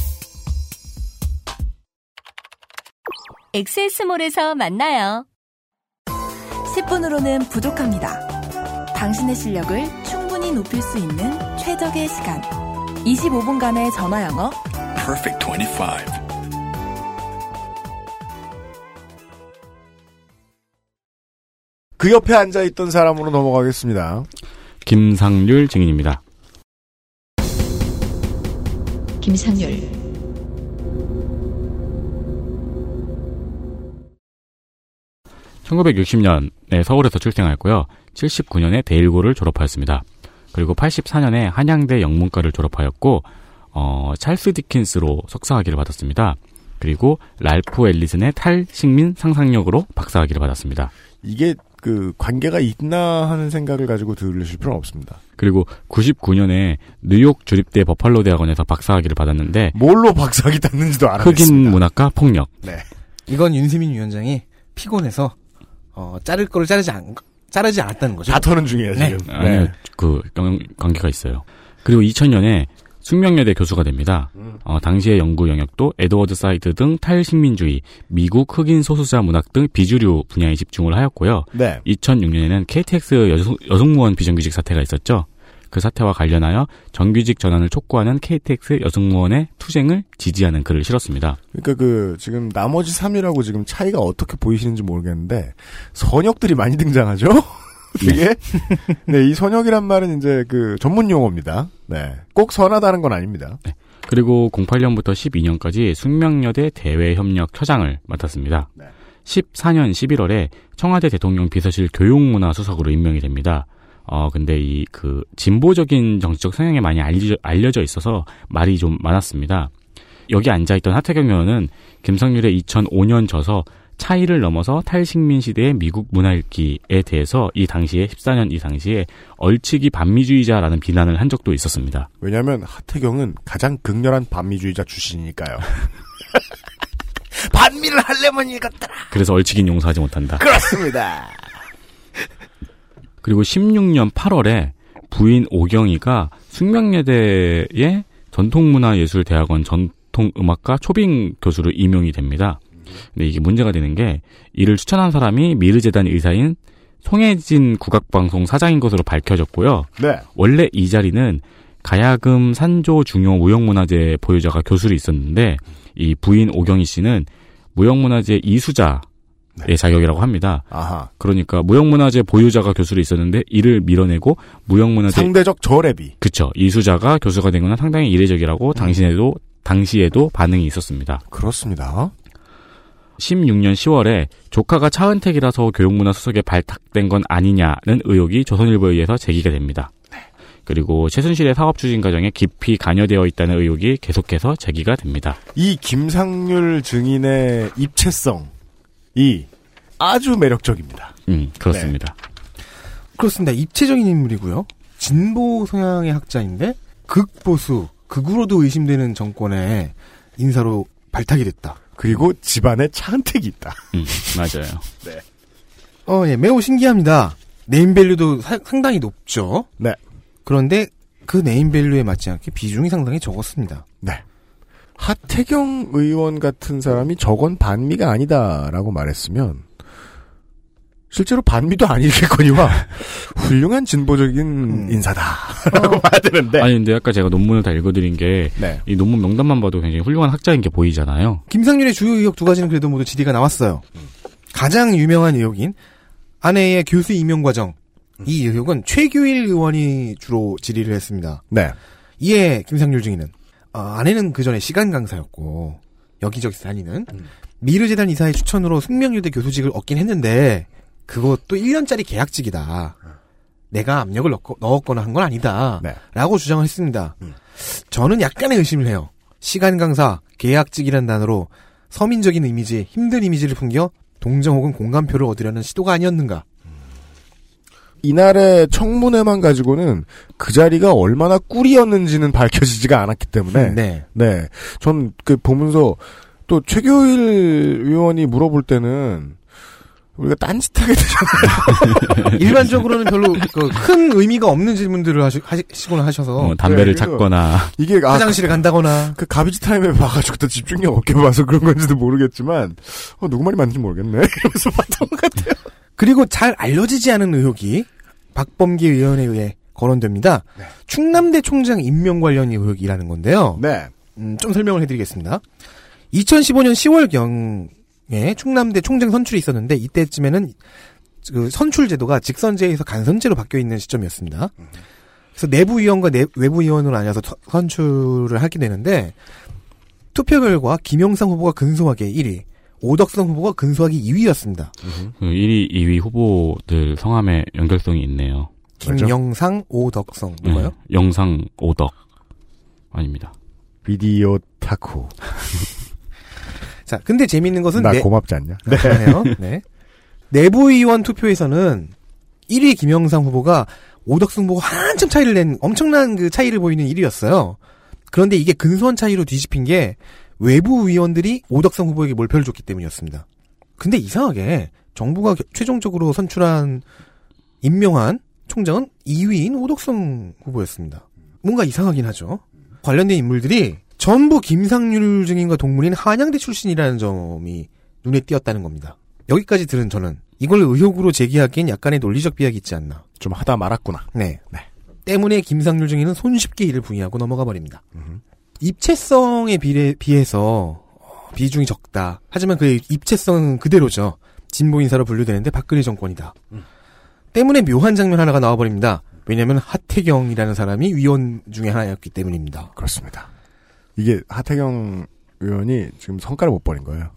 [SPEAKER 7] 엑세스몰에서 만나요.
[SPEAKER 5] 10분으로는 부족합니다. 당신의 실력을 충분히 높일 수 있는 최적의 시간. 25분간의 전화 영어.
[SPEAKER 9] Perfect 25.
[SPEAKER 2] 그 옆에 앉아 있던 사람으로 넘어가겠습니다.
[SPEAKER 3] 김상률 증인입니다.
[SPEAKER 1] 김상률,
[SPEAKER 3] (1960년에) 서울에서 출생하였고요 (79년에) 대일고를 졸업하였습니다 그리고 (84년에) 한양대 영문과를 졸업하였고 어, 찰스 디킨스로 석사학위를 받았습니다 그리고 랄프 앨리슨의 탈식민 상상력으로 박사학위를 받았습니다
[SPEAKER 2] 이게 그 관계가 있나 하는 생각을 가지고 들으실 필요는 없습니다.
[SPEAKER 3] 그리고 99년에 뉴욕 주립대 버팔로 대학원에서 박사학위를 받았는데
[SPEAKER 2] 뭘로 박사학위 땄는지도
[SPEAKER 3] 흑인
[SPEAKER 2] 알아냈습니다.
[SPEAKER 3] 문학과 폭력
[SPEAKER 2] 네.
[SPEAKER 4] 이건 윤세민 위원장이 피곤해서 어, 자를 거를 자르지 않 자르지 않았다는 거죠.
[SPEAKER 2] 다 터는 중이에요
[SPEAKER 4] 네.
[SPEAKER 2] 지금.
[SPEAKER 3] 아니요 그 영- 관계가 있어요 그리고 2000년에 숙명여대 교수가 됩니다 어, 당시의 연구 영역도 에드워드 사이드 등 탈식민주의, 미국 흑인 소수자 문학 등 비주류 분야에 집중을 하였고요.
[SPEAKER 2] 네.
[SPEAKER 3] 2006년에는 KTX 여성, 여승무원 비정규직 사태가 있었죠. 그 사태와 관련하여 정규직 전환을 촉구하는 KTX 여성무원의 투쟁을 지지하는 글을 실었습니다.
[SPEAKER 2] 그러니까 그 지금 나머지 3이라고 지금 차이가 어떻게 보이시는지 모르겠는데 선역들이 많이 등장하죠. 되게 네, 이 선역이란 말은 이제 그 전문 용어입니다. 네. 꼭 선하다는 건 아닙니다.
[SPEAKER 3] 그리고 08년부터 12년까지 숙명여대 대외협력 처장을 맡았습니다.
[SPEAKER 2] 네.
[SPEAKER 3] 14년 11월에 청와대 대통령 비서실 교육문화 수석으로 임명이 됩니다. 어, 근데 이 그 진보적인 정치적 성향에 많이 알려져, 알려져 있어서 말이 좀 많았습니다. 여기 앉아있던 하태경 의원은 김성률의 2005년 저서 차이를 넘어서 탈식민 시대의 미국 문화 읽기에 대해서 이 당시에 14년 이 당시에 얼치기 반미주의자라는 비난을 한 적도 있었습니다.
[SPEAKER 2] 왜냐하면 하태경은 가장 극렬한 반미주의자 출신이니까요. 반미를 하려면 읽었더라.
[SPEAKER 3] 그래서 얼치긴 용서하지 못한다.
[SPEAKER 2] 그렇습니다.
[SPEAKER 3] 그리고 16년 8월에 부인 오경이가 숙명여대의 전통문화예술대학원 전통음악과 초빙 교수로 임용이 됩니다. 근데 이게 문제가 되는 게 이를 추천한 사람이 미르재단 의사인 송혜진 국악방송 사장인 것으로 밝혀졌고요.
[SPEAKER 2] 네.
[SPEAKER 3] 원래 이 자리는 가야금 산조 중요 무형문화재 보유자가 교수로 있었는데 이 부인 오경희 씨는 무형문화재 이수자 의 자격이라고 합니다.
[SPEAKER 2] 아하.
[SPEAKER 3] 그러니까 무형문화재 보유자가 교수로 있었는데 이를 밀어내고 무형문화재
[SPEAKER 2] 상대적 저래비.
[SPEAKER 3] 그쵸 이수자가 교수가 된 건 상당히 이례적이라고 당신에도 당시에도 반응이 있었습니다.
[SPEAKER 2] 그렇습니다.
[SPEAKER 3] 16년 10월에 조카가 차은택이라서 교육문화 수석에 발탁된 건 아니냐는 의혹이 조선일보에 의해서 제기가 됩니다. 그리고 최순실의 사업 추진 과정에 깊이 관여되어 있다는 의혹이 계속해서 제기가 됩니다.
[SPEAKER 2] 이 김상률 증인의 입체성 이 아주 매력적입니다.
[SPEAKER 3] 음, 그렇습니다.
[SPEAKER 4] 그렇습니다. 입체적인 인물이고요. 진보 성향의 학자인데 극보수, 극으로도 의심되는 정권의 인사로 발탁이 됐다.
[SPEAKER 2] 그리고 집안에 차은택이 있다.
[SPEAKER 3] 음, 맞아요.
[SPEAKER 4] 어, 예, 매우 신기합니다. 네임밸류도 사- 상당히 높죠.
[SPEAKER 2] 네.
[SPEAKER 4] 그런데 그 네임밸류에 맞지 않게 비중이 상당히 적었습니다.
[SPEAKER 2] 네. 하태경 의원 같은 사람이 저건 반미가 아니다라고 말했으면 실제로 반미도 아니겠거니와 훌륭한 진보적인 인사다라고 봐야 되는데
[SPEAKER 3] 아니 근데 아까 제가 논문을 다 읽어드린 게이
[SPEAKER 2] 네.
[SPEAKER 3] 논문 명단만 봐도 굉장히 훌륭한 학자인 게 보이잖아요.
[SPEAKER 4] 김상률의 주요 의혹 두 가지는 그래도 모두 질의가 나왔어요. 가장 유명한 의혹인 아내의 교수 임용 과정. 이 의혹은 최규일 의원이 주로 질의를 했습니다.
[SPEAKER 2] 네.
[SPEAKER 4] 이에 김상률 증인은 어, 아내는 그 전에 시간 강사였고 여기저기 다니는 미르재단 이사의 추천으로 숙명여대 교수직을 얻긴 했는데 그것도 1년짜리 계약직이다. 내가 압력을 넣고, 넣었거나 한 건 아니다.
[SPEAKER 2] 네.
[SPEAKER 4] 라고 주장을 했습니다.
[SPEAKER 2] 음.
[SPEAKER 4] 저는 약간의 의심을 해요. 시간 강사, 계약직이라는 단어로 서민적인 이미지, 힘든 이미지를 풍겨 동정 혹은 공감표를 얻으려는 시도가 아니었는가.
[SPEAKER 2] 이날의 청문회만 가지고는 그 자리가 얼마나 꿀이었는지는 밝혀지지가 않았기 때문에
[SPEAKER 4] 네.
[SPEAKER 2] 네. 전 그 보면서 또 최교일 의원이 물어볼 때는 우리가 딴짓하게 되잖아요.
[SPEAKER 4] 일반적으로는 별로 그 큰 의미가 없는 질문들을 하시, 하시거나 하셔서
[SPEAKER 3] 어, 담배를
[SPEAKER 2] 네,
[SPEAKER 3] 찾거나
[SPEAKER 2] 이게 아,
[SPEAKER 4] 화장실에 간다거나
[SPEAKER 2] 그 가비지 타임에 봐가지고 또 집중력 없게 봐서 그런 건지도 모르겠지만 어, 누구 말이 맞는지 모르겠네. 이러면서 봤던 것 같아요.
[SPEAKER 4] 그리고 잘 알려지지 않은 의혹이 박범계 의원에 의해 거론됩니다. 충남대 총장 임명 관련 의혹이라는 건데요.
[SPEAKER 2] 네.
[SPEAKER 4] 음, 좀 설명을 해드리겠습니다. 2015년 10월경에 충남대 총장 선출이 있었는데 이때쯤에는 그 선출 제도가 직선제에서 간선제로 바뀌어 있는 시점이었습니다. 그래서 내부 위원과 내, 외부 위원으로 나뉘어서 터- 선출을 하게 되는데 투표 결과 김영상 후보가 근소하게 1위, 오덕성 후보가 근소하게 2위였습니다.
[SPEAKER 3] 그 1위, 2위 후보들 성함에 연결성이 있네요.
[SPEAKER 4] 김영상, 오덕성 뭔가요?
[SPEAKER 3] 네, 영상 오덕 아닙니다.
[SPEAKER 2] 비디오 타쿠.
[SPEAKER 4] 자, 근데 재밌는 것은
[SPEAKER 2] 나
[SPEAKER 4] 내-
[SPEAKER 2] 고맙지 않냐?
[SPEAKER 4] 네. 그러네요. 네. 내부 의원 투표에서는 1위 김영상 후보가 오덕승 보고 한참 차이를 낸 엄청난 그 차이를 보이는 1위였어요. 그런데 이게 근소한 차이로 뒤집힌 게 외부 의원들이 오덕성 후보에게 몰표를 줬기 때문이었습니다. 근데 이상하게 정부가 겨- 최종적으로 선출한 임명한 총장은 2위인 오덕성 후보였습니다. 뭔가 이상하긴 하죠. 관련된 인물들이 전부 김상률 증인과 동문인 한양대 출신이라는 점이 눈에 띄었다는 겁니다. 여기까지 들은 저는 이걸 의혹으로 제기하기엔 약간의 논리적 비약이 있지 않나.
[SPEAKER 2] 좀 하다 말았구나.
[SPEAKER 4] 네. 때문에 김상률 증인은 손쉽게 이를 부인하고 넘어가 버립니다. 입체성에 비례, 비해서 어, 비중이 적다. 하지만 그 입체성은 그대로죠. 진보 인사로 분류되는데 박근혜 정권이다. 때문에 묘한 장면 하나가 나와버립니다. 왜냐하면 하태경이라는 사람이 위원 중에 하나였기 때문입니다.
[SPEAKER 2] 그렇습니다. 이게 하태경 의원이 지금 성과를 못 버린 거예요.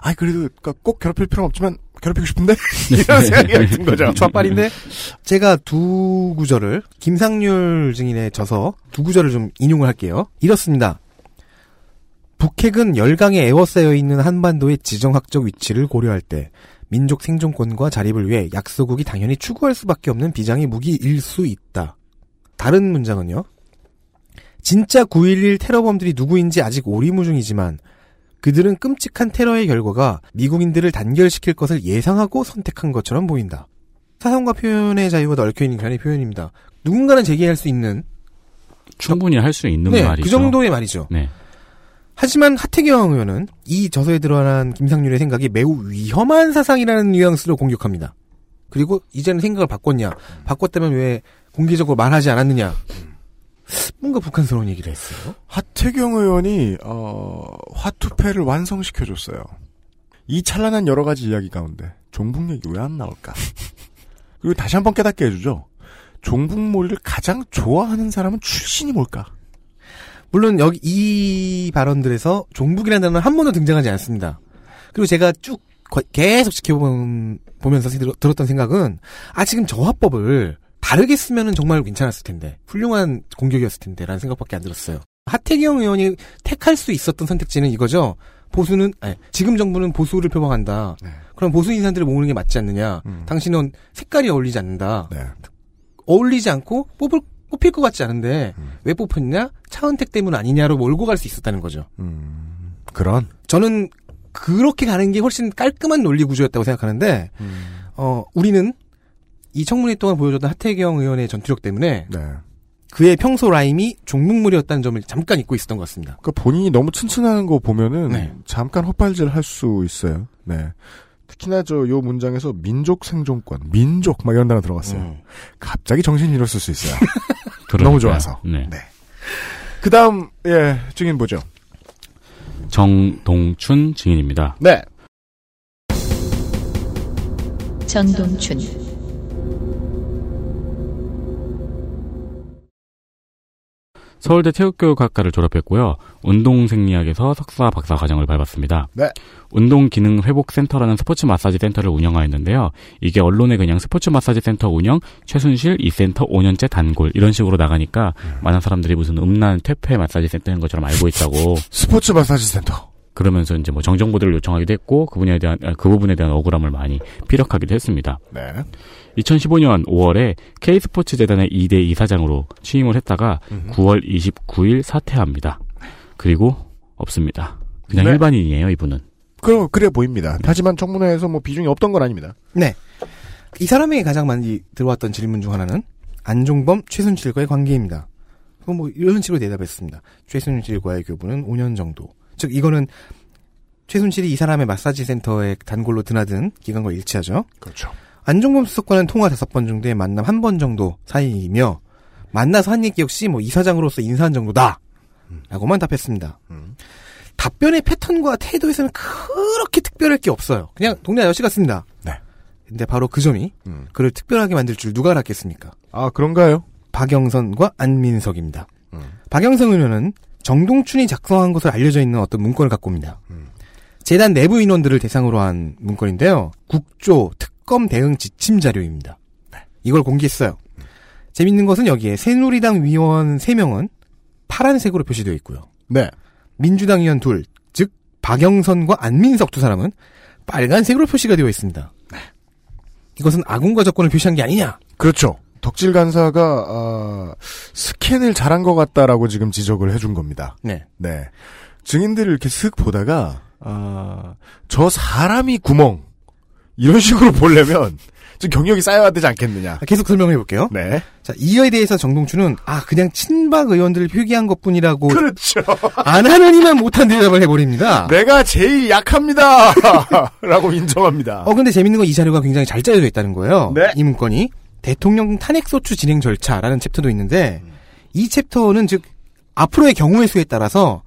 [SPEAKER 2] 아, 그래도 그꼭 괴롭힐 필요는 없지만 괴롭히고 싶은데 이런 생각이 든 거죠.
[SPEAKER 4] 좌빨인데 제가 두 구절을 김상률 증인의 저서 두 구절을 좀 인용을 할게요. 이렇습니다. 북핵은 열강에 에워싸여 있는 한반도의 지정학적 위치를 고려할 때 민족 생존권과 자립을 위해 약소국이 당연히 추구할 수밖에 없는 비장의 무기일 수 있다. 다른 문장은요. 진짜 9.11 테러범들이 누구인지 아직 오리무중이지만 그들은 끔찍한 테러의 결과가 미국인들을 단결시킬 것을 예상하고 선택한 것처럼 보인다. 사상과 표현의 자유가 얽혀있는 그런 표현입니다. 누군가는 제기할 수 있는
[SPEAKER 3] 충분히 할 수 있는
[SPEAKER 4] 네,
[SPEAKER 3] 말이죠.
[SPEAKER 4] 그 정도의 말이죠.
[SPEAKER 3] 네.
[SPEAKER 4] 하지만 하태경 의원은 이 저서에 드러난 김상률의 생각이 매우 위험한 사상이라는 뉘앙스로 공격합니다. 그리고 이제는 생각을 바꿨냐? 바꿨다면 왜 공개적으로 말하지 않았느냐? 뭔가 북한스러운 얘기를 했어요.
[SPEAKER 2] 하태경 의원이 어, 화투패를 완성시켜 줬어요. 이 찬란한 여러 가지 이야기 가운데 종북 얘기 왜 안 나올까? 그리고 다시 한번 깨닫게 해주죠. 종북몰이를 가장 좋아하는 사람은 출신이 뭘까?
[SPEAKER 4] 물론 여기 이 발언들에서 종북이라는 단어는 한 번도 등장하지 않습니다. 그리고 제가 쭉 거- 계속 지켜보면서 들- 들었던 생각은 아 지금 저 화법을 다르게 쓰면은 정말 괜찮았을 텐데 훌륭한 공격이었을 텐데라는 생각밖에 안 들었어요. 하태경 의원이 택할 수 있었던 선택지는 이거죠. 보수는 아니, 지금 정부는 보수를 표방한다.
[SPEAKER 2] 네.
[SPEAKER 4] 그럼 보수 인사들을 모으는 게 맞지 않느냐?
[SPEAKER 2] 음.
[SPEAKER 4] 당신은 색깔이 어울리지 않는다.
[SPEAKER 2] 네.
[SPEAKER 4] 어울리지 않고 뽑을 뽑힐 것 같지 않은데
[SPEAKER 2] 음.
[SPEAKER 4] 왜 뽑혔냐? 차은택 때문 아니냐로 몰고 갈 수 있었다는 거죠.
[SPEAKER 2] 음, 그런.
[SPEAKER 4] 저는 그렇게 가는 게 훨씬 깔끔한 논리 구조였다고 생각하는데 어 우리는 이 청문회 동안 보여줬던 하태경 의원의 전투력 때문에
[SPEAKER 2] 네.
[SPEAKER 4] 그의 평소 라임이 종북물이었다는 점을 잠깐 잊고 있었던 것 같습니다.
[SPEAKER 2] 그 본인이 너무 튼튼한 거 보면은
[SPEAKER 4] 네.
[SPEAKER 2] 잠깐 헛발질 할 수 있어요. 네. 특히나 저 요 문장에서 민족 생존권, 민족 막 이런 단어 들어갔어요.
[SPEAKER 4] 음.
[SPEAKER 2] 갑자기 정신이 잃었을 수 있어요. 너무 좋아서.
[SPEAKER 3] 네.
[SPEAKER 2] 네. 그 다음, 예, 증인 보죠.
[SPEAKER 3] 정동춘 증인입니다.
[SPEAKER 2] 네.
[SPEAKER 1] 정동춘,
[SPEAKER 3] 서울대 체육교육학과를 졸업했고요. 운동생리학에서 석사 박사 과정을 밟았습니다.
[SPEAKER 2] 네.
[SPEAKER 3] 운동기능회복센터라는 스포츠 마사지 센터를 운영하였는데요. 이게 언론에 그냥 스포츠 마사지 센터 운영, 최순실 이 센터 5년째 단골 이런 식으로 나가니까 많은 사람들이 무슨 음란 퇴폐 마사지 센터인 것처럼 알고 있다고
[SPEAKER 2] 스포츠 마사지 센터.
[SPEAKER 3] 그러면서 이제 뭐 정정보도를 요청하기도 했고 그분에 대한 아, 그 부분에 대한 억울함을 많이 피력하기도 했습니다.
[SPEAKER 2] 네.
[SPEAKER 3] 2015년 5월에 K스포츠 재단의 2대 이사장으로 취임을 했다가 9월 29일 사퇴합니다. 그리고 없습니다. 그냥
[SPEAKER 2] 네.
[SPEAKER 3] 일반인이에요, 이분은.
[SPEAKER 2] 그럼 그래 보입니다. 하지만 청문회에서 뭐 비중이 없던 건 아닙니다.
[SPEAKER 4] 네. 이 사람에게 가장 많이 들어왔던 질문 중 하나는 안종범, 최순실과의 관계입니다. 그럼 뭐 이런 식으로 대답했습니다. 최순실과의 교부는 5년 정도. 즉 이거는 최순실이 이 사람의 마사지 센터에 단골로 드나든 기간과 일치하죠.
[SPEAKER 2] 그렇죠.
[SPEAKER 4] 안종범 수석과는 통화 다섯 번 정도의 만남 한 번 정도 사이이며 만나서 한 얘기 역시 뭐 이사장으로서 인사한 정도다. 라고만 답했습니다. 답변의 패턴과 태도에서는 그렇게 특별할 게 없어요. 그냥 동네 아저씨 같습니다.
[SPEAKER 2] 네.
[SPEAKER 4] 근데 바로 그 점이
[SPEAKER 2] 음.
[SPEAKER 4] 그를 특별하게 만들 줄 누가 알았겠습니까?
[SPEAKER 2] 아 그런가요?
[SPEAKER 4] 박영선과 안민석입니다.
[SPEAKER 2] 음.
[SPEAKER 4] 박영선 의원은 정동춘이 작성한 것으로 알려져 있는 어떤 문건을 갖고 옵니다.
[SPEAKER 2] 음.
[SPEAKER 4] 재단 내부 인원들을 대상으로 한 문건인데요. 국조 특 검 대응 지침 자료입니다. 이걸 공개했어요. 재밌는 것은 여기에 새누리당 위원 3명은 파란색으로 표시되어 있고요.
[SPEAKER 2] 네.
[SPEAKER 4] 민주당 의원 둘, 즉 박영선과 안민석 두 사람은 빨간색으로 표시가 되어 있습니다. 이것은 아군과 적군을 표시한 게 아니냐?
[SPEAKER 2] 그렇죠. 덕질 간사가 아, 스캔을 잘한 것 같다라고 지금 지적을 해준 겁니다.
[SPEAKER 4] 네.
[SPEAKER 2] 네. 증인들을 이렇게 슥 보다가 아, 저 사람이 구멍 이런 식으로 보려면 좀 경력이 쌓여야 되지 않겠느냐.
[SPEAKER 4] 계속 설명해 볼게요.
[SPEAKER 2] 네.
[SPEAKER 4] 자, 이에 대해서 정동춘은 아 그냥 친박 의원들을 표기한 것뿐이라고
[SPEAKER 2] 그렇죠.
[SPEAKER 4] 안 하느니만 못한 대답을 해버립니다.
[SPEAKER 2] 내가 제일 약합니다. 라고 인정합니다.
[SPEAKER 4] 어 근데 재밌는 건 이 자료가 굉장히 잘 짜여져 있다는 거예요.
[SPEAKER 2] 네.
[SPEAKER 4] 이 문건이 대통령 탄핵소추 진행 절차라는 챕터도 있는데 이 챕터는 즉 앞으로의 경우의 수에 따라서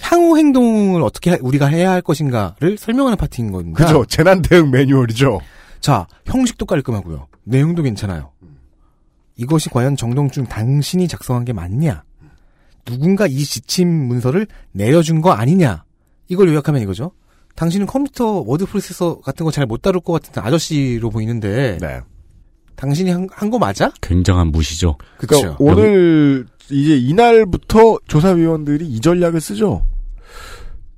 [SPEAKER 4] 향후 행동을 어떻게 하- 우리가 해야 할 것인가를 설명하는 파트인 겁니다.
[SPEAKER 2] 그죠. 재난 대응 매뉴얼이죠.
[SPEAKER 4] 자, 형식도 깔끔하고요. 내용도 괜찮아요. 이것이 과연 정동춘 당신이 작성한 게 맞냐? 누군가 이 지침 문서를 내려준 거 아니냐? 이걸 요약하면 이거죠. 당신은 컴퓨터 워드 프로세서 같은 거 잘 못 다룰 것 같은 아저씨로 보이는데
[SPEAKER 2] 네.
[SPEAKER 4] 당신이 한 거 맞아?
[SPEAKER 3] 굉장한 무시죠.
[SPEAKER 4] 그렇죠.
[SPEAKER 2] 그러니까 오늘 이제 이날부터 조사위원들이 이 전략을 쓰죠.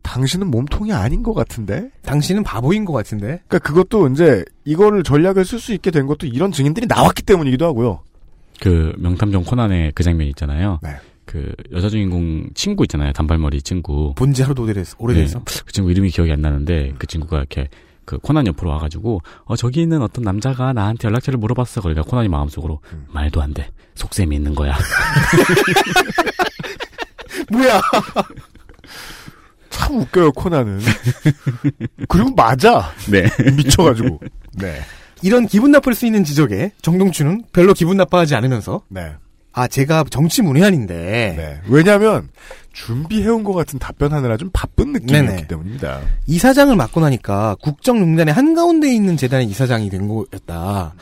[SPEAKER 2] 당신은 몸통이 아닌 것 같은데.
[SPEAKER 4] 당신은 바보인 것 같은데.
[SPEAKER 2] 그러니까 그것도 이제 이거를 전략을 쓸 수 있게 된 것도 이런 증인들이 나왔기 때문이기도 하고요.
[SPEAKER 3] 그 명탐정 코난의 그 장면 있잖아요.
[SPEAKER 2] 네.
[SPEAKER 3] 그 여자 주인공 친구 있잖아요. 단발머리 친구.
[SPEAKER 4] 본지 하루도 오래돼서. 오래돼서.
[SPEAKER 3] 네, 그 친구 이름이 기억이 안 나는데 그 친구가 이렇게 그 코난 옆으로 와가지고 어 저기 있는 어떤 남자가 나한테 연락처를 물어봤어. 그러니까 코난이 마음속으로 말도 안 돼. 속셈이 있는 거야.
[SPEAKER 4] 뭐야?
[SPEAKER 2] 참 웃겨요 코난은. 그리고 맞아.
[SPEAKER 3] 네.
[SPEAKER 2] 미쳐가지고. 네.
[SPEAKER 4] 이런 기분 나쁠 수 있는 지적에 정동춘은 별로 기분 나빠하지 않으면서
[SPEAKER 2] 네.
[SPEAKER 4] 아 제가 정치 문외한인데
[SPEAKER 2] 네. 왜냐하면 준비해온 것 같은 답변하느라 좀 바쁜 느낌이었기
[SPEAKER 4] 네네.
[SPEAKER 2] 때문입니다.
[SPEAKER 4] 이사장을 맡고 나니까 국정농단의 한가운데 있는 재단의 이사장이 된 거였다.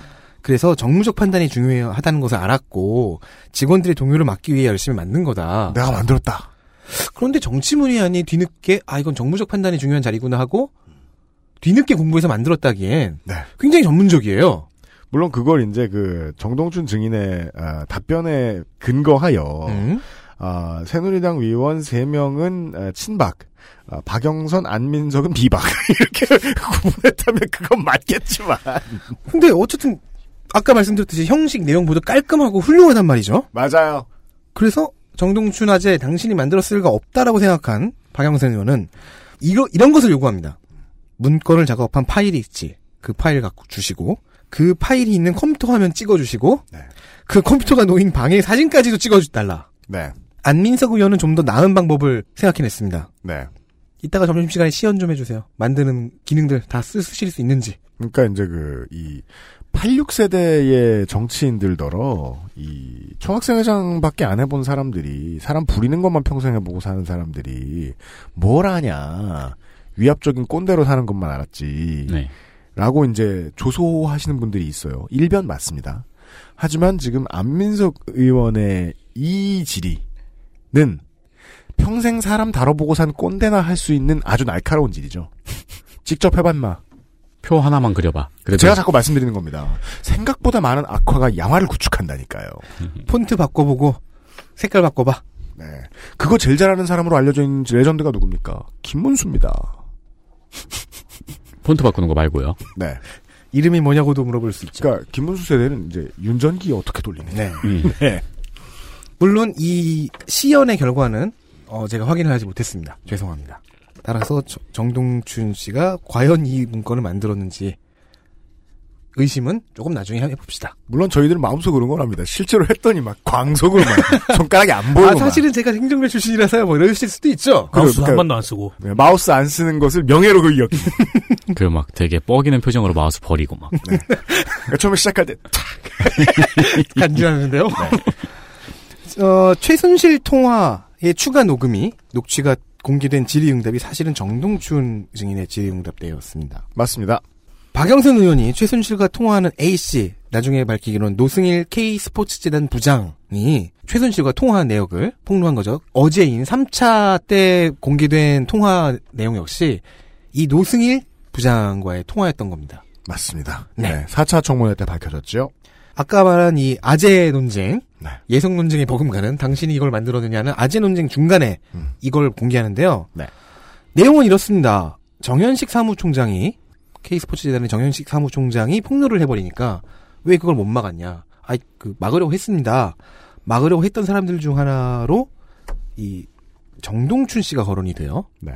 [SPEAKER 4] 그래서 정무적 판단이 중요하다는 것을 알았고 직원들의 동요를 막기 위해 열심히 만든 거다.
[SPEAKER 2] 내가 만들었다.
[SPEAKER 4] 그런데 정치문의안이 뒤늦게 아 이건 정무적 판단이 중요한 자리구나 하고 뒤늦게 공부해서 만들었다기엔
[SPEAKER 2] 네.
[SPEAKER 4] 굉장히 전문적이에요.
[SPEAKER 2] 물론 그걸 이제 그 정동춘 증인의 아, 답변에 근거하여
[SPEAKER 4] 음?
[SPEAKER 2] 아, 새누리당 위원 3명은 아, 친박, 아, 박영선, 안민석은 비박 이렇게 구분했다면 그건 맞겠지만
[SPEAKER 4] 근데 어쨌든 아까 말씀드렸듯이 형식 내용 모두 깔끔하고 훌륭하단 말이죠.
[SPEAKER 2] 맞아요.
[SPEAKER 4] 그래서 정동춘 아재 당신이 만들었을 리가 없다라고 생각한 박영선 의원은 이러, 이런 것을 요구합니다. 문건을 작업한 파일이 있지. 그 파일 갖고 주시고 그 파일이 있는 컴퓨터 화면 찍어주시고
[SPEAKER 2] 네.
[SPEAKER 4] 그 컴퓨터가 놓인 방의 사진까지도 찍어달라.
[SPEAKER 2] 네,
[SPEAKER 4] 안민석 의원은 좀 더 나은 방법을 생각해냈습니다.
[SPEAKER 2] 네.
[SPEAKER 4] 이따가 점심시간에 시연 좀 해주세요. 만드는 기능들 다 쓰, 쓰실 수 있는지.
[SPEAKER 2] 그러니까 이제 그 이 86세대의 정치인들더러 이 총학생회장밖에 안 해본 사람들이 사람 부리는 것만 평생 해보고 사는 사람들이 뭘 아냐 위압적인 꼰대로 사는 것만 알았지
[SPEAKER 3] 네.
[SPEAKER 2] 라고 이제 조소하시는 분들이 있어요. 일변 맞습니다. 하지만 지금 안민석 의원의 이 질의 평생 사람 다뤄보고 산 꼰대나 할 수 있는 아주 날카로운 질이죠. 직접 해봤마.
[SPEAKER 3] 표 하나만 그려봐. 그래도
[SPEAKER 2] 제가 자꾸 말씀드리는 겁니다. 생각보다 많은 악화가 양화를 구축한다니까요.
[SPEAKER 4] 폰트 바꿔보고 색깔 바꿔봐.
[SPEAKER 2] 네. 그거 제일 잘하는 사람으로 알려져 있는 레전드가 누굽니까? 김문수입니다.
[SPEAKER 3] 폰트 바꾸는 거 말고요.
[SPEAKER 2] 네.
[SPEAKER 4] 이름이 뭐냐고도 물어볼 수 있죠.
[SPEAKER 2] 그러니까 김문수 세대는 이제 윤전기 어떻게 돌리느냐.
[SPEAKER 4] 네.
[SPEAKER 3] 음.
[SPEAKER 2] 네.
[SPEAKER 4] 물론 이 시연의 결과는 어, 제가 확인을 하지 못했습니다. 죄송합니다. 따라서 저- 정동춘 씨가 과연 이 문건을 만들었는지 의심은 조금 나중에 해봅시다.
[SPEAKER 2] 물론 저희들은 마음속으로 그런 건 합니다. 실제로 했더니 막 광속으로 막 손가락이 안 보이고
[SPEAKER 4] 아 사실은 제가 행정대 출신이라서요. 뭐 이러실 수도 있죠.
[SPEAKER 2] 막.
[SPEAKER 10] 마우스
[SPEAKER 2] 그러니까
[SPEAKER 10] 한 번도 안 쓰고.
[SPEAKER 2] 네, 마우스 안 쓰는 것을 명예로 그 여기.
[SPEAKER 3] 그 막 되게 뻐기는 표정으로 마우스 버리고 막.
[SPEAKER 2] 그러니까 처음에 시작할 때 탁.
[SPEAKER 4] 간지나는데요. 어, 최순실 통화의 추가 녹음이 녹취가 공개된 질의응답이 사실은 정동춘 증인의 질의응답대였습니다.
[SPEAKER 2] 맞습니다.
[SPEAKER 4] 박영선 의원이 최순실과 통화하는 A씨, 나중에 밝히기로는 노승일 K스포츠재단 부장이 최순실과 통화한 내역을 폭로한 거죠. 어제인 3차 때 공개된 통화 내용 역시 이 노승일 부장과의 통화였던 겁니다.
[SPEAKER 2] 맞습니다.
[SPEAKER 4] 네.
[SPEAKER 2] 네. 4차 청문회 때 밝혀졌죠.
[SPEAKER 4] 아까 말한 이 아재 논쟁,
[SPEAKER 2] 네.
[SPEAKER 4] 예성 논쟁의 버금가는 당신이 이걸 만들었느냐는 아재 논쟁 중간에
[SPEAKER 2] 음.
[SPEAKER 4] 이걸 공개하는데요.
[SPEAKER 2] 네.
[SPEAKER 4] 내용은 이렇습니다. 정현식 사무총장이 K스포츠 재단의 정현식 사무총장이 폭로를 해버리니까 왜 그걸 못 막았냐? 아이 그 막으려고 했습니다. 막으려고 했던 사람들 중 하나로 이 정동춘 씨가 거론이 돼요.
[SPEAKER 2] 네.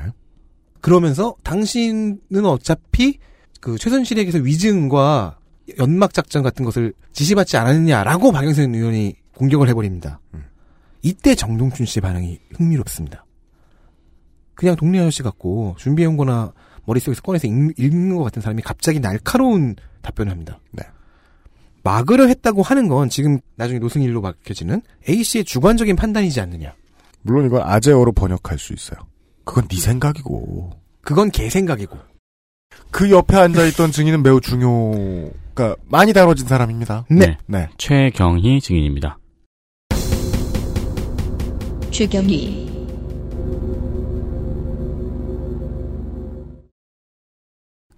[SPEAKER 4] 그러면서 당신은 어차피 그 최순실에게서 위증과 연막 작전 같은 것을 지시받지 않았느냐라고 박영선 의원이 공격을 해버립니다.
[SPEAKER 2] 음.
[SPEAKER 4] 이때 정동춘 씨의 반응이 흥미롭습니다. 그냥 동네 아저씨 같고 준비해온 거나 머릿속에서 꺼내서 읽, 읽는 것 같은 사람이 갑자기 날카로운 답변을 합니다.
[SPEAKER 2] 네.
[SPEAKER 4] 막으려 했다고 하는 건 지금 나중에 노승일로 밝혀지는 A씨의 주관적인 판단이지 않느냐.
[SPEAKER 2] 물론 이걸 아재어로 번역할 수 있어요. 그건 네 생각이고.
[SPEAKER 4] 그건 개 생각이고.
[SPEAKER 2] 그 옆에 앉아있던 증인은 매우 중요, 그러니까 많이 다뤄진 사람입니다.
[SPEAKER 4] 네.
[SPEAKER 2] 네.
[SPEAKER 3] 최경희 증인입니다.
[SPEAKER 1] 최경희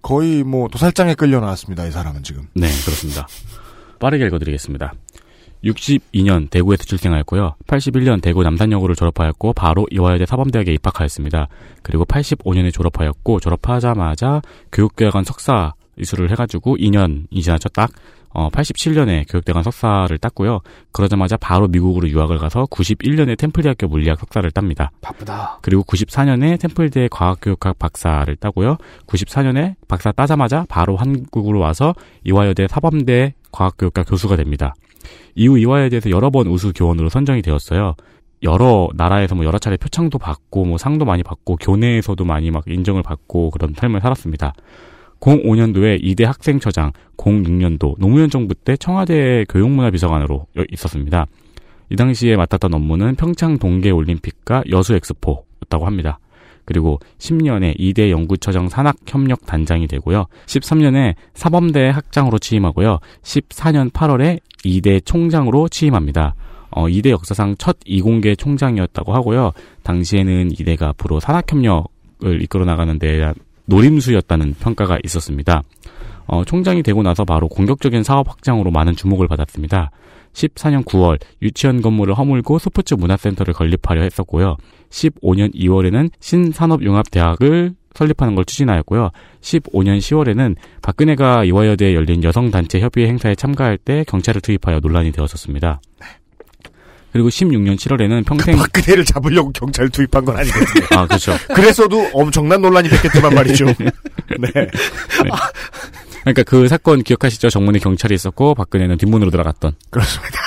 [SPEAKER 2] 거의 뭐 도살장에 끌려 나왔습니다. 이 사람은 지금.
[SPEAKER 3] 네, 그렇습니다. 빠르게 읽어드리겠습니다. 62년 대구에서 출생하였고요. 81년 대구 남산여고를 졸업하였고 바로 이화여대 사범대학에 입학하였습니다. 그리고 85년에 졸업하였고 졸업하자마자 교육대학원 석사 이수를 해가지고 2년이 지나쳐 딱 어, 87년에 교육대학원 석사를 땄고요. 그러자마자 바로 미국으로 유학을 가서 91년에 템플 대학교 물리학 석사를 땁니다.
[SPEAKER 4] 바쁘다.
[SPEAKER 3] 그리고 94년에 템플대 과학교육학 박사를 따고요. 94년에 박사 따자마자 바로 한국으로 와서 이화여대 사범대 과학교육학 교수가 됩니다. 이후 이화여대에서 여러 번 우수 교원으로 선정이 되었어요. 여러 나라에서 뭐 여러 차례 표창도 받고 뭐 상도 많이 받고 교내에서도 많이 막 인정을 받고 그런 삶을 살았습니다. 05년도에 이대 학생처장, 06년도 노무현 정부 때 청와대 교육문화비서관으로 여- 있었습니다. 이 당시에 맡았던 업무는 평창 동계올림픽과 여수엑스포였다고 합니다. 그리고 10년에 이대 연구처장 산학협력 단장이 되고요. 13년에 사범대 학장으로 취임하고요. 14년 8월에 이대 총장으로 취임합니다. 어, 이대 역사상 첫 이공계 총장이었다고 하고요. 당시에는 이대가 앞으로 산학협력을 이끌어 나가는 데 노림수였다는 평가가 있었습니다. 어, 총장이 되고 나서 바로 공격적인 사업 확장으로 많은 주목을 받았습니다. 14년 9월 유치원 건물을 허물고 스포츠 문화센터를 건립하려 했었고요. 15년 2월에는 신산업융합대학을 설립하는 걸 추진하였고요. 15년 10월에는 박근혜가 이화여대에 열린 여성단체 협의회 행사에 참가할 때 경찰을 투입하여 논란이 되었었습니다. 그리고 16년 7월에는 평생
[SPEAKER 2] 박근혜를 잡으려고 경찰 투입한 건 아니거든요.
[SPEAKER 3] 아 그렇죠.
[SPEAKER 2] 그랬어도 엄청난 논란이 됐겠지만 말이죠. 네.
[SPEAKER 3] 그러니까 그 사건 기억하시죠? 정문에 경찰이 있었고 박근혜는 뒷문으로 들어갔던.
[SPEAKER 2] 그렇습니다.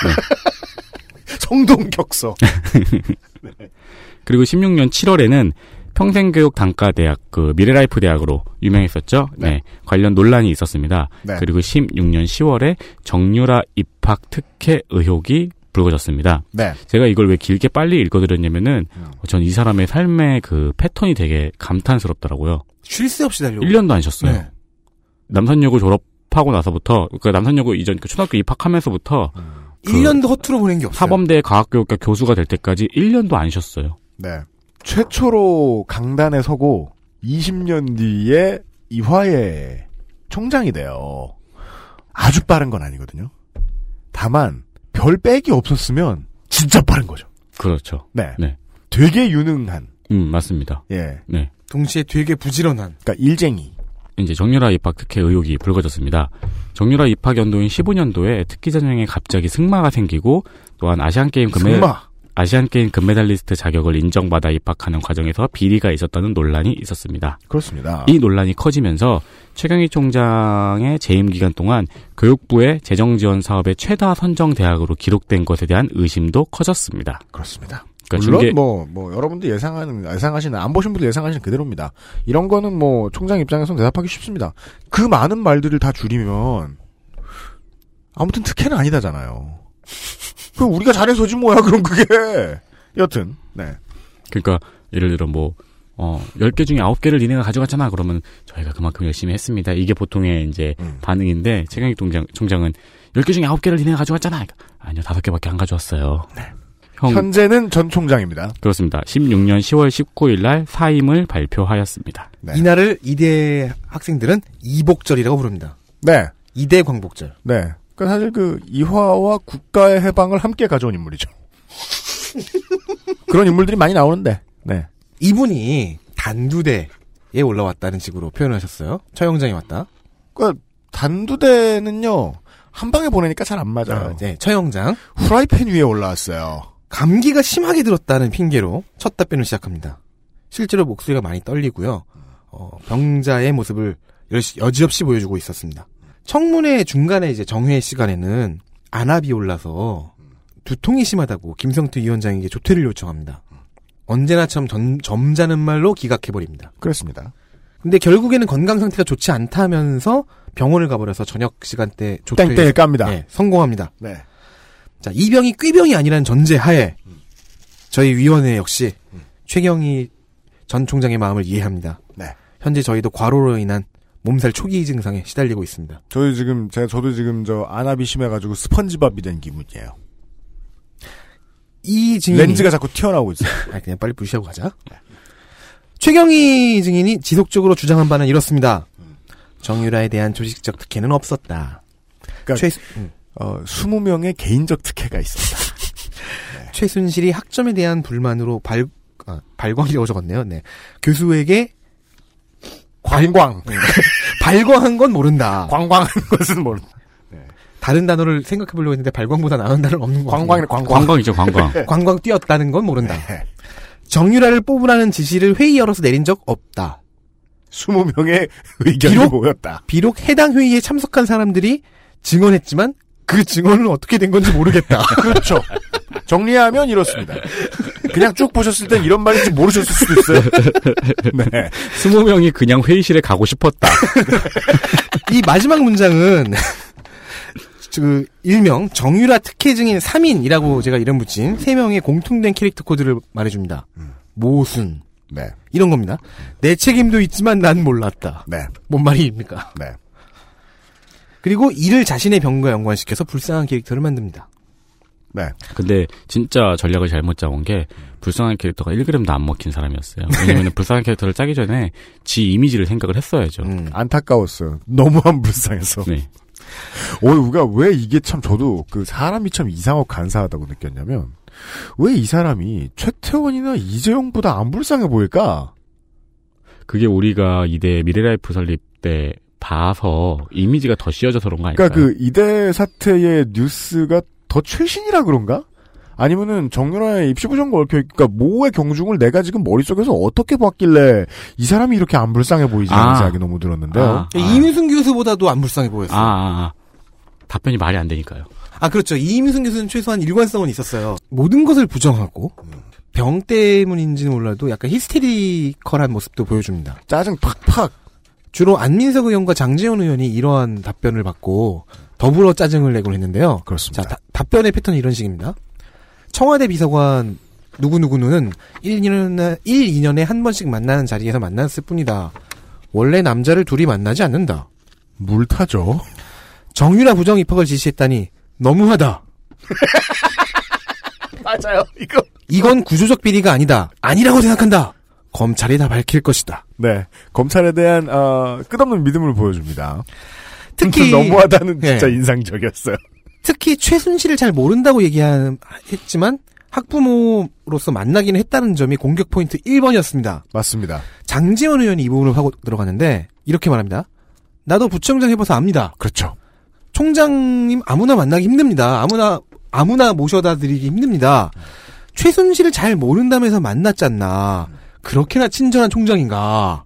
[SPEAKER 2] 성동격서.
[SPEAKER 3] 그리고 16년 7월에는 평생교육 단과대학 그 미래라이프 대학으로 유명했었죠. 네. 관련 논란이 있었습니다.
[SPEAKER 2] 네.
[SPEAKER 3] 그리고 16년 10월에 정유라 입학 특혜 의혹이 불거졌습니다.
[SPEAKER 2] 네.
[SPEAKER 3] 제가 이걸 왜 길게 빨리 읽어드렸냐면은 전이 사람의 삶의 그 패턴이 되게 감탄스럽더라고요.
[SPEAKER 4] 쉴 새 없이 달려고.
[SPEAKER 3] 1년도 안 쉬었어요.
[SPEAKER 4] 네.
[SPEAKER 3] 남산여고 졸업하고 나서부터 그러니까 남산여고 이전 그 초등학교 입학하면서부터 그
[SPEAKER 4] 1년도 허투루 보낸 게 없어요.
[SPEAKER 3] 사범대 과학교육과 교수가 될 때까지 1년도 안 쉬었어요.
[SPEAKER 2] 네. 최초로 강단에 서고 20년 뒤에 이화의 총장이 돼요. 아주 빠른 건 아니거든요. 다만 별 빽이 없었으면 진짜 빠른 거죠.
[SPEAKER 3] 그렇죠.
[SPEAKER 2] 네.
[SPEAKER 3] 네.
[SPEAKER 2] 되게 유능한.
[SPEAKER 3] 음, 맞습니다.
[SPEAKER 2] 예.
[SPEAKER 3] 네.
[SPEAKER 4] 동시에 되게 부지런한.
[SPEAKER 2] 그러니까 일쟁이.
[SPEAKER 3] 이제 정유라 입학 특혜 의혹이 불거졌습니다. 정유라 입학 연도인 15년도에 특기 전형에 갑자기 승마가 생기고 또한 아시안 게임 금메
[SPEAKER 2] 승마.
[SPEAKER 3] 아시안 게임 금메달리스트 자격을 인정받아 입학하는 과정에서 비리가 있었다는 논란이 있었습니다.
[SPEAKER 2] 그렇습니다.
[SPEAKER 3] 이 논란이 커지면서 최경희 총장의 재임 기간 동안 교육부의 재정 지원 사업의 최다 선정 대학으로 기록된 것에 대한 의심도 커졌습니다.
[SPEAKER 2] 그렇습니다.
[SPEAKER 3] 그러니까
[SPEAKER 2] 물론
[SPEAKER 3] 중계-
[SPEAKER 2] 뭐, 뭐, 여러분들 예상하는, 예상하시는, 안 보신 분들 예상하시는 그대로입니다. 이런 거는 뭐, 총장 입장에서는 대답하기 쉽습니다. 그 많은 말들을 다 줄이면, 아무튼 특혜는 아니다잖아요. 그럼 우리가 잘해서지 뭐야, 그럼 그게. 여튼, 네.
[SPEAKER 3] 그러니까 예를 들어 뭐 어, 10개 중에 9개를 니네가 가져갔잖아. 그러면 저희가 그만큼 열심히 했습니다. 이게 보통의 이제
[SPEAKER 2] 음.
[SPEAKER 3] 반응인데 최경희 총장, 총장은 10개 중에 9개를 니네가 가져갔잖아. 그러니까, 아니요. 5개밖에 안 가져왔어요. 형
[SPEAKER 2] 현재는 전 총장입니다.
[SPEAKER 3] 그렇습니다. 16년 10월 19일 날 사임을 발표하였습니다.
[SPEAKER 2] 네.
[SPEAKER 4] 이날을 이대 학생들은 이복절이라고 부릅니다.
[SPEAKER 2] 네.
[SPEAKER 4] 이대 광복절.
[SPEAKER 2] 네. 그 사실 그 이화와 국가의 해방을 함께 가져온 인물이죠. 그런 인물들이 많이 나오는데. 네.
[SPEAKER 4] 이분이 단두대에 올라왔다는 식으로 표현하셨어요. 처형장이 왔다.
[SPEAKER 2] 그 단두대는요 한 방에 보내니까 잘 안 맞아요.
[SPEAKER 4] 아, 네, 처형장.
[SPEAKER 2] 후라이팬 위에 올라왔어요.
[SPEAKER 4] 감기가 심하게 들었다는 핑계로 첫 답변을 시작합니다. 실제로 목소리가 많이 떨리고요. 어, 병자의 모습을 여지- 여지없이 보여주고 있었습니다. 청문회 중간에 이제 정회 시간에는 안압이 올라서 두통이 심하다고 김성태 위원장에게 조퇴를 요청합니다. 언제나처럼 점, 점잖은 말로 기각해버립니다.
[SPEAKER 2] 그렇습니다.
[SPEAKER 4] 근데 결국에는 건강 상태가 좋지 않다면서 병원을 가버려서 저녁 시간대 조퇴
[SPEAKER 2] 땡땡을 깝니다.
[SPEAKER 4] 네, 성공합니다.
[SPEAKER 2] 네.
[SPEAKER 4] 자, 이 병이 꾀병이 아니라는 전제 하에 저희 위원회 역시 최경희 전 총장의 마음을 이해합니다.
[SPEAKER 2] 네.
[SPEAKER 4] 현재 저희도 과로로 인한 몸살 초기 증상에 시달리고 있습니다.
[SPEAKER 2] 저희 지금 제가 저도 지금 저 안압이 심해가지고 스펀지밥이 된 기분이에요.
[SPEAKER 4] 이 증인이
[SPEAKER 2] 렌즈가 자꾸 튀어나오고 있어요.
[SPEAKER 4] 아, 그냥 빨리 무시하고 가자. 최경희 증인이 지속적으로 주장한 바는 이렇습니다. 정유라에 대한 조직적 특혜는 없었다.
[SPEAKER 2] 그러니까
[SPEAKER 4] 최, 음.
[SPEAKER 2] 어, 20명의 개인적 특혜가 있습니다.
[SPEAKER 4] 최순실이 학점에 대한 불만으로 발, 아, 발광이라고 적었네요. 네. 교수에게
[SPEAKER 2] 관광.
[SPEAKER 4] 발광한 건 모른다.
[SPEAKER 2] 관광한 것은 모르.
[SPEAKER 4] 다 른 단어를 생각해 보려고 했는데 발광보다 나은 단어는 없는 거
[SPEAKER 2] 관광이네
[SPEAKER 4] 같아요.
[SPEAKER 2] 관광.
[SPEAKER 3] 관광이죠, 관광.
[SPEAKER 4] 관광 뛰었다는 건 모른다.
[SPEAKER 2] 네.
[SPEAKER 4] 정유라를 뽑으라는 지시를 회의 열어서 내린 적 없다.
[SPEAKER 2] 20명의 의견이
[SPEAKER 4] 비록-
[SPEAKER 2] 모였다.
[SPEAKER 4] 비록 해당 회의에 참석한 사람들이 증언했지만 그 증언은 어떻게 된 건지 모르겠다.
[SPEAKER 2] 그렇죠. 정리하면 이렇습니다. 그냥 쭉 보셨을 땐 이런 말인지 모르셨을 수도 있어요. 네.
[SPEAKER 3] 20명이 그냥 회의실에 가고 싶었다.
[SPEAKER 4] 이 마지막 문장은 그 일명 정유라 특혜 증인 3인이라고 제가 이름 붙인 3명의 공통된 캐릭터 코드를 말해줍니다. 모순
[SPEAKER 2] 네.
[SPEAKER 4] 이런 겁니다. 내 책임도 있지만 난 몰랐다.
[SPEAKER 2] 네.
[SPEAKER 4] 뭔 말입니까?
[SPEAKER 2] 네.
[SPEAKER 4] 그리고 이를 자신의 병과 연관시켜서 불쌍한 캐릭터를 만듭니다.
[SPEAKER 2] 네.
[SPEAKER 3] 근데 진짜 전략을 잘못 짜온 게 불쌍한 캐릭터가 1g도 안 먹힌 사람이었어요. 왜냐면 불쌍한 캐릭터를 짜기 전에 지 이미지를 생각을 했어야죠.
[SPEAKER 4] 음.
[SPEAKER 2] 안타까웠어요. 너무한 불쌍해서.
[SPEAKER 3] 네.
[SPEAKER 2] 오, 우리가 왜 이게 참 저도 그 사람이 참 이상하고 간사하다고 느꼈냐면 왜 이 사람이 최태원이나 이재용보다 안 불쌍해 보일까?
[SPEAKER 3] 그게 우리가 이대 미래라이프 설립 때 봐서 이미지가 더 씌워져서 그런 거 아닐까요?
[SPEAKER 2] 그러니까 그 이대 사태의 뉴스가 더 최신이라 그런가? 아니면은 정유라의 입시부정과 얽혀 그러니까 모의 경중을 내가 지금 머릿속에서 어떻게 봤길래 이 사람이 이렇게 안 불쌍해 보이지 하는
[SPEAKER 3] 아.
[SPEAKER 2] 생각이 너무 들었는데요.
[SPEAKER 3] 아, 아.
[SPEAKER 4] 이민순 교수보다도 안 불쌍해
[SPEAKER 3] 아,
[SPEAKER 4] 보였어요.
[SPEAKER 3] 아, 아. 답변이 말이 안 되니까요.
[SPEAKER 4] 아, 그렇죠. 이민순 교수는 최소한 일관성은 있었어요. 모든 것을 부정하고 병 때문인지는 몰라도 약간 히스테리컬한 모습도 보여줍니다.
[SPEAKER 2] 짜증 팍팍.
[SPEAKER 4] 주로 안민석 의원과 장재원 의원이 이러한 답변을 받고 더불어 짜증을 내곤 했는데요.
[SPEAKER 2] 그렇습니다.
[SPEAKER 4] 자, 다- 답변의 패턴이 이런 식입니다. 청와대 비서관 누구누구는 1, 2년에, 1, 2년에 한 번씩 만나는 자리에서 만났을 뿐이다. 원래 남자를 둘이 만나지 않는다.
[SPEAKER 2] 물 타죠.
[SPEAKER 4] 정유라 부정 입학을 지시했다니 너무하다.
[SPEAKER 2] 맞아요. 이거.
[SPEAKER 4] 이건 구조적 비리가 아니다. 아니라고 생각한다. 검찰이 다 밝힐 것이다.
[SPEAKER 2] 네. 검찰에 대한 어, 끝없는 믿음을 보여줍니다.
[SPEAKER 4] 특히
[SPEAKER 2] 너무하다는 진짜
[SPEAKER 4] 예.
[SPEAKER 2] 인상적이었어요.
[SPEAKER 4] 특히 최순실을 잘 모른다고 얘기했지만 학부모로서 만나기는 했다는 점이 공격 포인트 1번이었습니다.
[SPEAKER 2] 맞습니다.
[SPEAKER 4] 장지원 의원이 이 부분을 하고 들어가는데 이렇게 말합니다. 나도 부총장 해봐서 압니다.
[SPEAKER 2] 그렇죠.
[SPEAKER 4] 총장님 아무나 만나기 힘듭니다. 아무나 아무나 모셔다 드리기 힘듭니다. 최순실을 잘 모른다면서 만났잖나. 그렇게나 친절한 총장인가.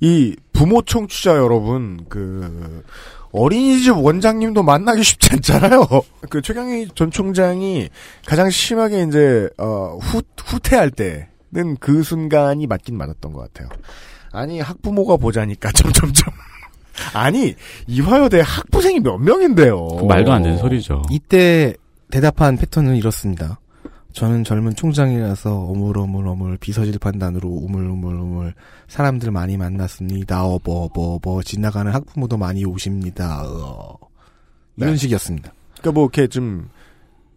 [SPEAKER 2] 이 부모 청취자 여러분, 그, 어린이집 원장님도 만나기 쉽지 않잖아요. 그 최경희 전 총장이 가장 심하게 이제, 어, 후, 후퇴할 때는 그 순간이 맞긴 맞았던 것 같아요. 아니, 학부모가 보자니까, 점점점. 아니, 이화여대 학부생이 몇 명인데요.
[SPEAKER 3] 그 말도 안 되는 소리죠.
[SPEAKER 4] 이때 대답한 패턴은 이렇습니다. 저는 젊은 총장이라서 어물어물어물 비서질 판단으로 우물우물우물 사람들 많이 만났습니다. 어버버버 지나가는 학부모도 많이 오십니다. 어. 이런
[SPEAKER 2] 네.
[SPEAKER 4] 식이었습니다.
[SPEAKER 2] 그니까 뭐, 이렇게 좀,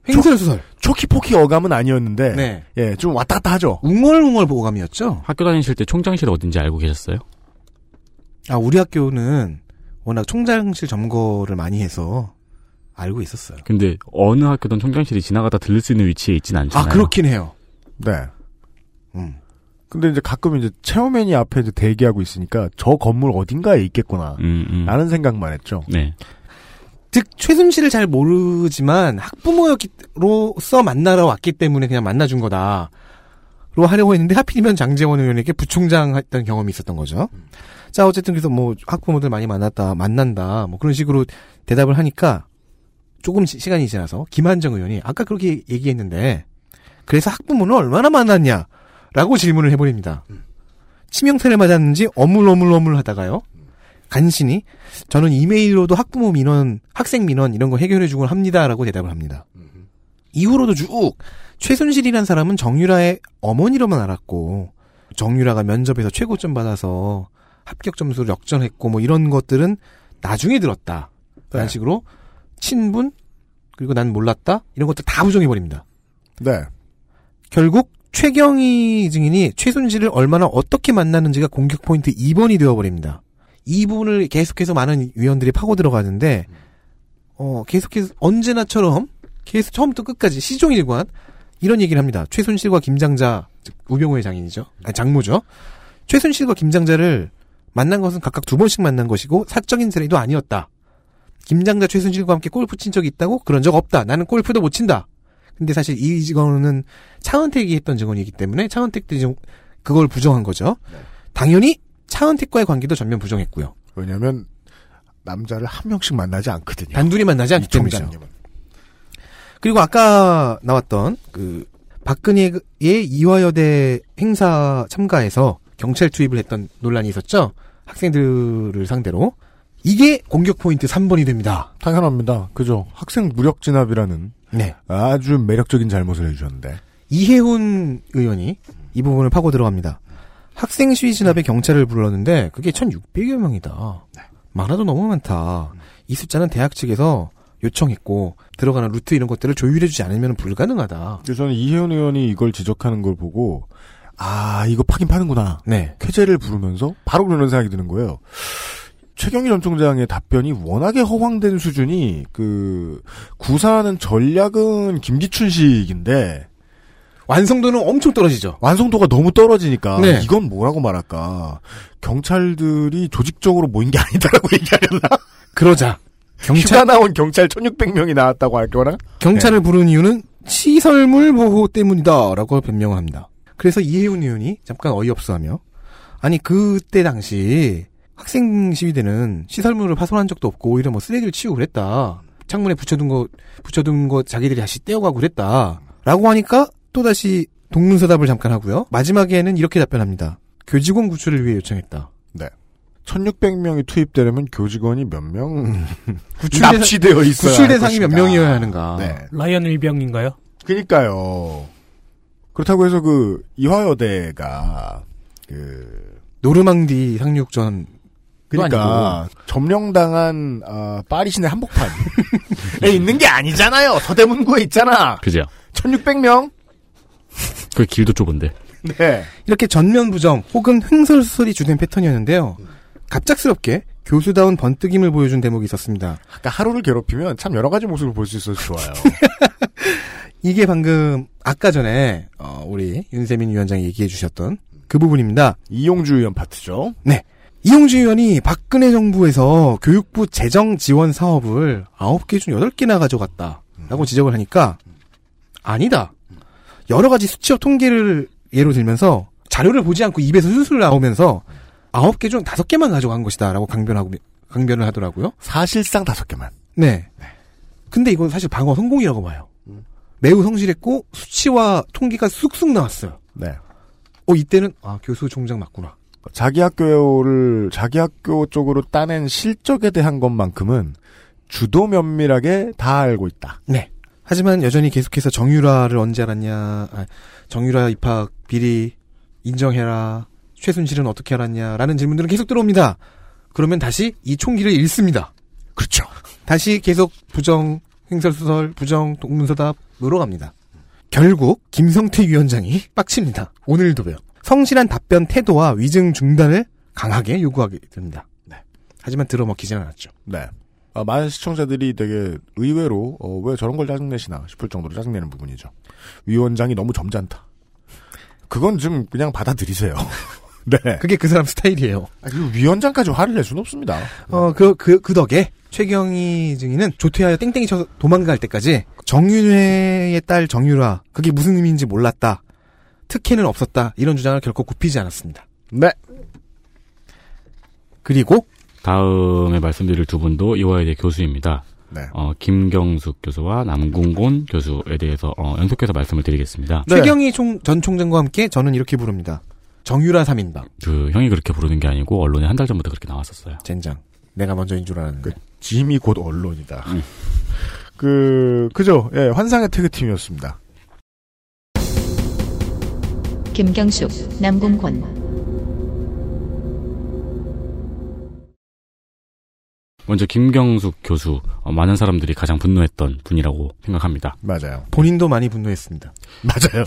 [SPEAKER 4] 횡설수설.
[SPEAKER 2] 초키포키 어감은 아니었는데,
[SPEAKER 4] 네.
[SPEAKER 2] 예, 좀 왔다 갔다 하죠.
[SPEAKER 4] 웅얼웅얼 보감이었죠.
[SPEAKER 3] 학교 다니실 때 총장실 어딘지 알고 계셨어요?
[SPEAKER 4] 아 우리 학교는 워낙 총장실 점거를 많이 해서 알고 있었어요.
[SPEAKER 3] 근데 어느 학교든 총장실이 지나가다 들릴 수 있는 위치에 있진 않잖아요.
[SPEAKER 4] 아 그렇긴 해요.
[SPEAKER 2] 네.
[SPEAKER 4] 음.
[SPEAKER 2] 근데 이제 가끔 이제 체험맨이 앞에 이제 대기하고 있으니까 저 건물 어딘가에 있겠구나.
[SPEAKER 3] 음, 음.
[SPEAKER 2] 라는 생각만 했죠.
[SPEAKER 3] 네.
[SPEAKER 4] 즉 최순실을 잘 모르지만 학부모로서 만나러 왔기 때문에 그냥 만나준 거다. 로 하려고 했는데 하필이면 장재원 의원에게 부총장 했던 경험이 있었던 거죠. 자 어쨌든 그래서 뭐 학부모들 많이 만났다 만난다 뭐 그런 식으로 대답을 하니까 조금 시- 시간이 지나서 김한정 의원이 아까 그렇게 얘기했는데 그래서 학부모는 얼마나 만났냐라고 질문을 해버립니다. 치명타를 맞았는지 어물어물어물 하다가요. 간신히 저는 이메일로도 학부모 민원, 학생 민원 이런 거 해결해주곤 합니다라고 대답을 합니다. 이후로도 쭉 최순실이란 사람은 정유라의 어머니로만 알았고 정유라가 면접에서 최고점 받아서 합격 점수를 역전했고 뭐 이런 것들은 나중에 들었다. 라는
[SPEAKER 2] 네.
[SPEAKER 4] 식으로 친분 그리고 난 몰랐다 이런 것들 다 부정해 버립니다.
[SPEAKER 2] 네.
[SPEAKER 4] 결국 최경희 증인이 최순실을 얼마나 어떻게 만났는지가 공격 포인트 2번이 되어 버립니다. 이 부분을 계속해서 많은 위원들이 파고 들어가는데, 어, 계속해서 언제나처럼 계속 처음부터 끝까지 시종일관 이런 얘기를 합니다. 최순실과 김장자, 즉 우병우의 장인이죠. 아니, 장모죠. 최순실과 김장자를 만난 것은 각각 두 번씩 만난 것이고 사적인 사례도 아니었다. 김장자 최순실과 함께 골프 친 적이 있다고? 그런 적 없다. 나는 골프도 못 친다. 근데 사실 이 증언은 차은택이 했던 증언이기 때문에 차은택도 좀 그걸 부정한 거죠. 당연히 차은택과의 관계도 전면 부정했고요.
[SPEAKER 2] 왜냐면, 남자를 한 명씩 만나지 않거든요.
[SPEAKER 4] 단둘이 만나지 않기
[SPEAKER 2] 이
[SPEAKER 4] 때문이죠. 그리고 아까 나왔던 그 박근혜의 이화여대 행사 참가해서 경찰 투입을 했던 논란이 있었죠. 학생들을 상대로 이게 공격 포인트 3번이 됩니다.
[SPEAKER 2] 당연합니다. 그죠. 학생 무력 진압이라는
[SPEAKER 4] 네.
[SPEAKER 2] 아주 매력적인 잘못을 해주셨는데.
[SPEAKER 4] 이혜훈 의원이 이 부분을 파고 들어갑니다. 학생 시위 진압에 경찰을 불렀는데 그게 1,600여 명이다. 많아도 너무 많다. 이 숫자는 대학 측에서 요청했고 들어가는 루트 이런 것들을 조율해주지 않으면 불가능하다.
[SPEAKER 2] 그래서 저는 이혜원 의원이 이걸 지적하는 걸 보고, 아, 이거 파긴 파는구나.
[SPEAKER 4] 네.
[SPEAKER 2] 쾌재를 부르면서 바로 그런 생각이 드는 거예요. 최경희 전 총장의 답변이 워낙에 허황된 수준이 그 구사하는 전략은 김기춘식인데
[SPEAKER 4] 완성도는 엄청 떨어지죠.
[SPEAKER 2] 완성도가 너무 떨어지니까
[SPEAKER 4] 네.
[SPEAKER 2] 이건 뭐라고 말할까 경찰들이 조직적으로 모인 게 아니다라고 얘기하려나
[SPEAKER 4] 그러자 경찰
[SPEAKER 2] 나온 경찰 1600명이 나왔다고 할 거나
[SPEAKER 4] 경찰을 부른 이유는 시설물 보호 때문이다라고 변명을 합니다. 그래서 이혜훈 의원이 잠깐 어이없어하며 아니 그때 당시 학생 시위대는 시설물을 파손한 적도 없고 오히려 뭐 쓰레기를 치우고 그랬다. 창문에 붙여둔 거 붙여둔 거 자기들이 다시 떼어가고 그랬다라고 하니까 또 다시 동문서답을 잠깐 하고요. 마지막에는 이렇게 답변합니다. 교직원 구출을 위해 요청했다.
[SPEAKER 2] 1600명이 투입되려면 교직원이 몇 명
[SPEAKER 4] 구출
[SPEAKER 2] 납치되어 있어야
[SPEAKER 4] 구출
[SPEAKER 2] 할
[SPEAKER 4] 대상이 몇
[SPEAKER 2] 것인가.
[SPEAKER 4] 명이어야 하는가.
[SPEAKER 2] 네.
[SPEAKER 10] 라이언 일병인가요?
[SPEAKER 2] 그니까요. 그렇다고 해서 그 이화여대가 그
[SPEAKER 4] 노르망디 상륙전
[SPEAKER 2] 그러니까 점령당한 어, 파리 시내 한복판에 있는 게 아니잖아요. 서대문구에 있잖아.
[SPEAKER 3] 그죠?
[SPEAKER 2] 1600명.
[SPEAKER 3] 그 길도 좁은데.
[SPEAKER 2] 네.
[SPEAKER 4] 이렇게 전면 부정 혹은 횡설수설이 주된 패턴이었는데요. 갑작스럽게 교수다운 번뜩임을 보여준 대목이 있었습니다.
[SPEAKER 2] 아까 하루를 괴롭히면 참 여러 가지 모습을 볼 수 있어서 좋아요.
[SPEAKER 4] 이게 방금 아까 전에 어, 우리 윤세민 위원장이 얘기해 주셨던 그 부분입니다.
[SPEAKER 2] 이용주 의원 파트죠.
[SPEAKER 4] 네. 이용주 의원이 박근혜 정부에서 교육부 재정 지원 사업을 9개 중 8개나 가져갔다 라고 지적을 하니까 아니다. 여러 가지 수치와 통계를 예로 들면서 자료를 보지 않고 입에서 술술 나오면서 9개 중 5개만 가져간 것이다 라고 강변하고 강변을 하더라고요.
[SPEAKER 2] 사실상 5개만.
[SPEAKER 4] 네. 근데 이건 사실 방어 성공이라고 봐요. 매우 성실했고 수치와 통계가 쑥쑥 나왔어요.
[SPEAKER 2] 네.
[SPEAKER 4] 어 이때는 아 교수 총장 맞구나.
[SPEAKER 2] 자기 학교를 자기 학교 쪽으로 따낸 실적에 대한 것만큼은 주도 면밀하게 다 알고 있다.
[SPEAKER 4] 네. 하지만 여전히 계속해서 정유라를 언제 알았냐, 아, 정유라 입학 비리 인정해라, 최순실은 어떻게 알았냐라는 질문들은 계속 들어옵니다. 그러면 다시 이 총기를 잃습니다.
[SPEAKER 2] 그렇죠.
[SPEAKER 4] 다시 계속 부정, 횡설수설, 부정, 동문서답으로 갑니다. 결국 김성태 위원장이 빡칩니다. 오늘도요. 성실한 답변 태도와 위증 중단을 강하게 요구하게 됩니다.
[SPEAKER 2] 네.
[SPEAKER 4] 하지만 들어먹히진 않았죠.
[SPEAKER 2] 네. 아, 많은 시청자들이 되게 의외로 어, 왜 저런 걸 짜증내시나 싶을 정도로 짜증내는 부분이죠. 위원장이 너무 점잖다. 그건 좀 그냥 받아들이세요. 네.
[SPEAKER 4] 그게 그 사람 스타일이에요.
[SPEAKER 2] 아, 그리고 위원장까지 화를 낼 수는 없습니다.
[SPEAKER 4] 어, 그, 그, 그 덕에 최경희 증인은 조퇴하여 땡땡이 쳐서 도망갈 때까지 정윤회의 딸 정유라, 그게 무슨 의미인지 몰랐다. 특혜는 없었다. 이런 주장을 결코 굽히지 않았습니다.
[SPEAKER 2] 네.
[SPEAKER 4] 그리고
[SPEAKER 3] 다음에 말씀드릴 두 분도 이화여대 교수입니다.
[SPEAKER 2] 네.
[SPEAKER 3] 어, 김경숙 교수와 남궁곤 교수에 대해서 어, 연속해서 말씀을 드리겠습니다.
[SPEAKER 2] 네.
[SPEAKER 4] 최경희 총, 전 총장과 함께 저는 이렇게 부릅니다. 정유라 3인방.
[SPEAKER 3] 그 형이 그렇게 부르는 게 아니고 언론에 한 달 전부터 그렇게 나왔었어요.
[SPEAKER 4] 젠장. 내가 먼저인 줄 알았는데.
[SPEAKER 2] 짐이 곧 언론이다.
[SPEAKER 3] 음.
[SPEAKER 2] 그 그죠? 예, 환상의 태그팀이었습니다.
[SPEAKER 1] 김경숙, 남궁권,
[SPEAKER 3] 먼저 김경숙 교수 어, 많은 사람들이 가장 분노했던 분이라고 생각합니다.
[SPEAKER 2] 맞아요.
[SPEAKER 4] 본인도 많이 분노했습니다.
[SPEAKER 2] 맞아요.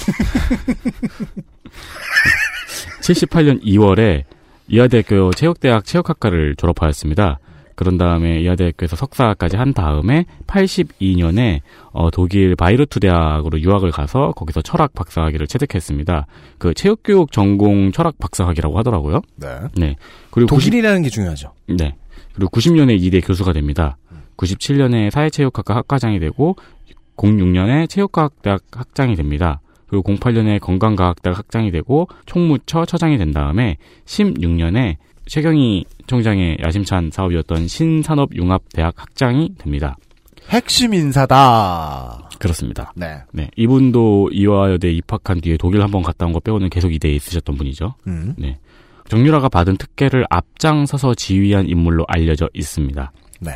[SPEAKER 3] 78년 2월에 이화대학교 체육대학 체육학과를 졸업하였습니다. 그런 다음에 이화대학교에서 석사까지 한 다음에 82년에 어, 독일 바이로이트 대학으로 유학을 가서 거기서 철학 박사학위를 취득했습니다. 그 체육교육 전공 철학 박사학위라고 하더라고요.
[SPEAKER 2] 네.
[SPEAKER 3] 네. 그리고 90
[SPEAKER 4] 독일이라는 게 중요하죠.
[SPEAKER 3] 네. 그리고 90년에 이대 교수가 됩니다. 97년에 사회체육학과 학과장이 되고 06년에 체육과학대학 학장이 됩니다. 그리고 08년에 건강과학대학 학장이 되고 총무처 처장이 된 다음에 16년에 최경희 총장의 야심찬 사업이었던 신산업융합대학 학장이 됩니다.
[SPEAKER 2] 핵심 인사다.
[SPEAKER 3] 그렇습니다.
[SPEAKER 2] 네.
[SPEAKER 3] 네, 이분도 이화여대 입학한 뒤에 독일 한번 갔다 온 거 빼고는 계속 이대에 있으셨던 분이죠.
[SPEAKER 2] 음.
[SPEAKER 3] 네. 정유라가 받은 특혜를 앞장서서 지휘한 인물로 알려져 있습니다.
[SPEAKER 2] 네.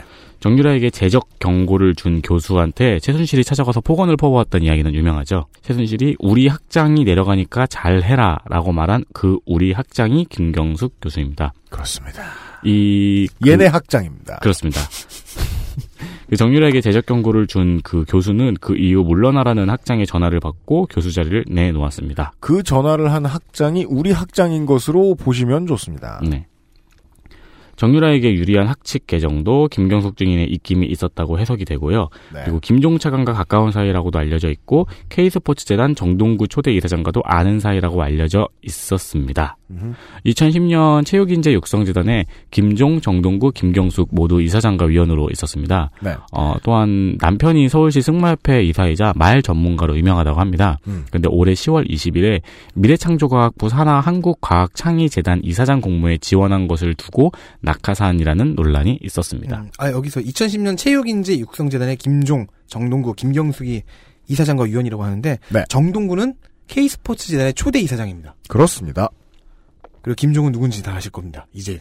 [SPEAKER 3] 정유라에게 재적 경고를 준 교수한테 최순실이 찾아가서 폭언을 퍼부었던 이야기는 유명하죠. 최순실이 우리 학장이 내려가니까 잘해라 라고 말한 그 우리 학장이 김경숙 교수입니다.
[SPEAKER 2] 그렇습니다.
[SPEAKER 3] 이 그-
[SPEAKER 2] 얘네 학장입니다.
[SPEAKER 3] 그렇습니다. 그 정유라에게 재적 경고를 준 그 교수는 그 이후 물러나라는 학장의 전화를 받고 교수 자리를 내놓았습니다.
[SPEAKER 2] 그 전화를 한 학장이 우리 학장인 것으로 보시면 좋습니다.
[SPEAKER 3] 네. 정유라에게 유리한 학칙 개정도 김경숙 증인의 입김이 있었다고 해석이 되고요.
[SPEAKER 2] 네.
[SPEAKER 3] 그리고 김종 차관과 가까운 사이라고도 알려져 있고 K스포츠재단 정동구 초대 이사장과도 아는 사이라고 알려져 있었습니다.
[SPEAKER 2] 음흠.
[SPEAKER 3] 2010년 체육인재 육성재단에 김종, 정동구, 김경숙 모두 이사장과 위원으로 있었습니다.
[SPEAKER 2] 네.
[SPEAKER 3] 어, 또한 남편이 서울시 승마협회 이사이자 말 전문가로 유명하다고 합니다.
[SPEAKER 2] 음.
[SPEAKER 3] 근데 올해 10월 20일에 미래창조과학부 산하 한국과학창의재단 이사장 공모에 지원한 것을 두고 낙하산이라는 논란이 있었습니다.
[SPEAKER 4] 음, 아, 여기서 2010년 체육인재 육성재단의 김종, 정동구, 김경숙이 이사장과 위원이라고 하는데
[SPEAKER 2] 네.
[SPEAKER 4] 정동구는 K스포츠 재단의 초대 이사장입니다.
[SPEAKER 2] 그렇습니다.
[SPEAKER 4] 그리고 김종은 누군지 다 아실 겁니다. 이제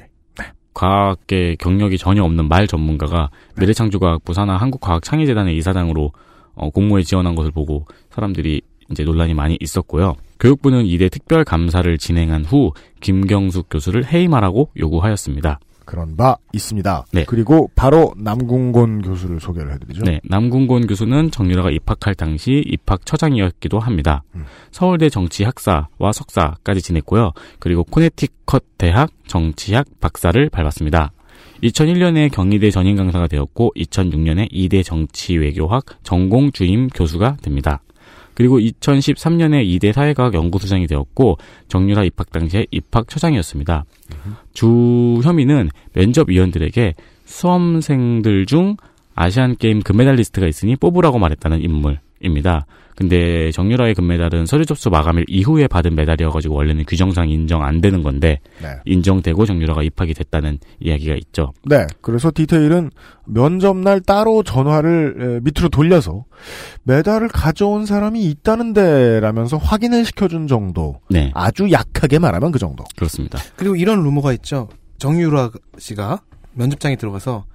[SPEAKER 3] 과학계 경력이 전혀 없는 말 전문가가 미래창조과학부 산하 한국과학창의재단의 이사장으로 어, 공모에 지원한 것을 보고 사람들이 이제 논란이 많이 있었고요. 교육부는 이대 특별 감사를 진행한 후 김경숙 교수를 해임하라고 요구하였습니다.
[SPEAKER 2] 그런 바 있습니다.
[SPEAKER 3] 네.
[SPEAKER 2] 그리고 바로 남궁곤 교수를 소개를 해드리죠.
[SPEAKER 3] 네, 남궁곤 교수는 정유라가 입학할 당시 입학처장이었기도 합니다.
[SPEAKER 2] 음.
[SPEAKER 3] 서울대 정치학사와 석사까지 지냈고요. 그리고 코네티컷 대학 정치학 박사를 밟았습니다. 2001년에 경희대 전임 강사가 되었고 2006년에 이대 정치외교학 전공 주임 교수가 됩니다. 그리고 2013년에 이대 사회과학 연구소장이 되었고 정유라 입학 당시에 입학처장이었습니다. 주 혐의는 면접위원들에게 수험생들 중 아시안 게임 금메달리스트가 있으니 뽑으라고 말했다는 인물입니다. 근데 정유라의 금메달은 서류 접수 마감일 이후에 받은 메달이어가지고 원래는 규정상 인정 안 되는 건데
[SPEAKER 2] 네.
[SPEAKER 3] 인정되고 정유라가 입학이 됐다는 이야기가 있죠.
[SPEAKER 2] 네. 그래서 디테일은 면접날 따로 전화를 에, 밑으로 돌려서 메달을 가져온 사람이 있다는데 라면서 확인을 시켜준 정도.
[SPEAKER 3] 네,
[SPEAKER 2] 아주 약하게 말하면 그 정도.
[SPEAKER 3] 그렇습니다.
[SPEAKER 4] 그리고 이런 루머가 있죠. 정유라 씨가 면접장에 들어가서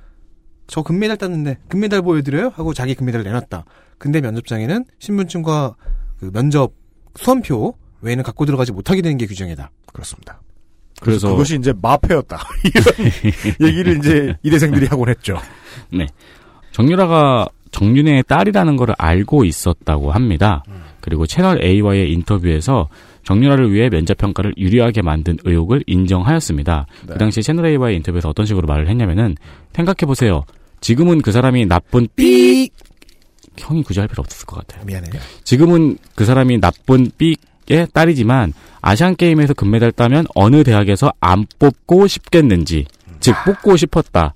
[SPEAKER 4] 저 금메달 땄는데 금메달 보여드려요? 하고 자기 금메달을 내놨다. 근데 면접장에는 신분증과 그 면접 수험표 외에는 갖고 들어가지 못하게 되는 게 규정이다.
[SPEAKER 2] 그렇습니다.
[SPEAKER 3] 그래서
[SPEAKER 2] 그것이 이제 마패였다. 이런 얘기를 이제 이대생들이 하곤 했죠.
[SPEAKER 3] 네. 정유라가 정윤회의 딸이라는 걸 알고 있었다고 합니다. 그리고 채널 A와의 인터뷰에서 정유라를 위해 면접 평가를 유리하게 만든 의혹을 인정하였습니다.
[SPEAKER 2] 네.
[SPEAKER 3] 그 당시 채널 A와의 인터뷰에서 어떤 식으로 말을 했냐면은 생각해 보세요. 지금은 그 사람이 나쁜 삐 형이 굳이 할 필요 없었을 것 같아요.
[SPEAKER 4] 미안해.
[SPEAKER 3] 지금은 그 사람이 나쁜 삐의 딸이지만 아시안 게임에서 금메달 따면 어느 대학에서 안 뽑고 싶겠는지 즉 뽑고 싶었다.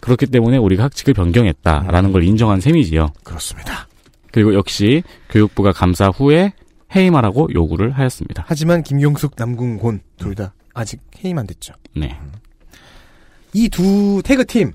[SPEAKER 3] 그렇기 때문에 우리가 학칙을 변경했다라는 걸 인정한 셈이지요.
[SPEAKER 2] 그렇습니다.
[SPEAKER 3] 그리고 역시 교육부가 감사 후에 해임하라고 요구를 하였습니다.
[SPEAKER 4] 하지만 김경숙, 남궁곤 둘 다 아직 해임 안 됐죠.
[SPEAKER 3] 네.
[SPEAKER 4] 이 두 태그 팀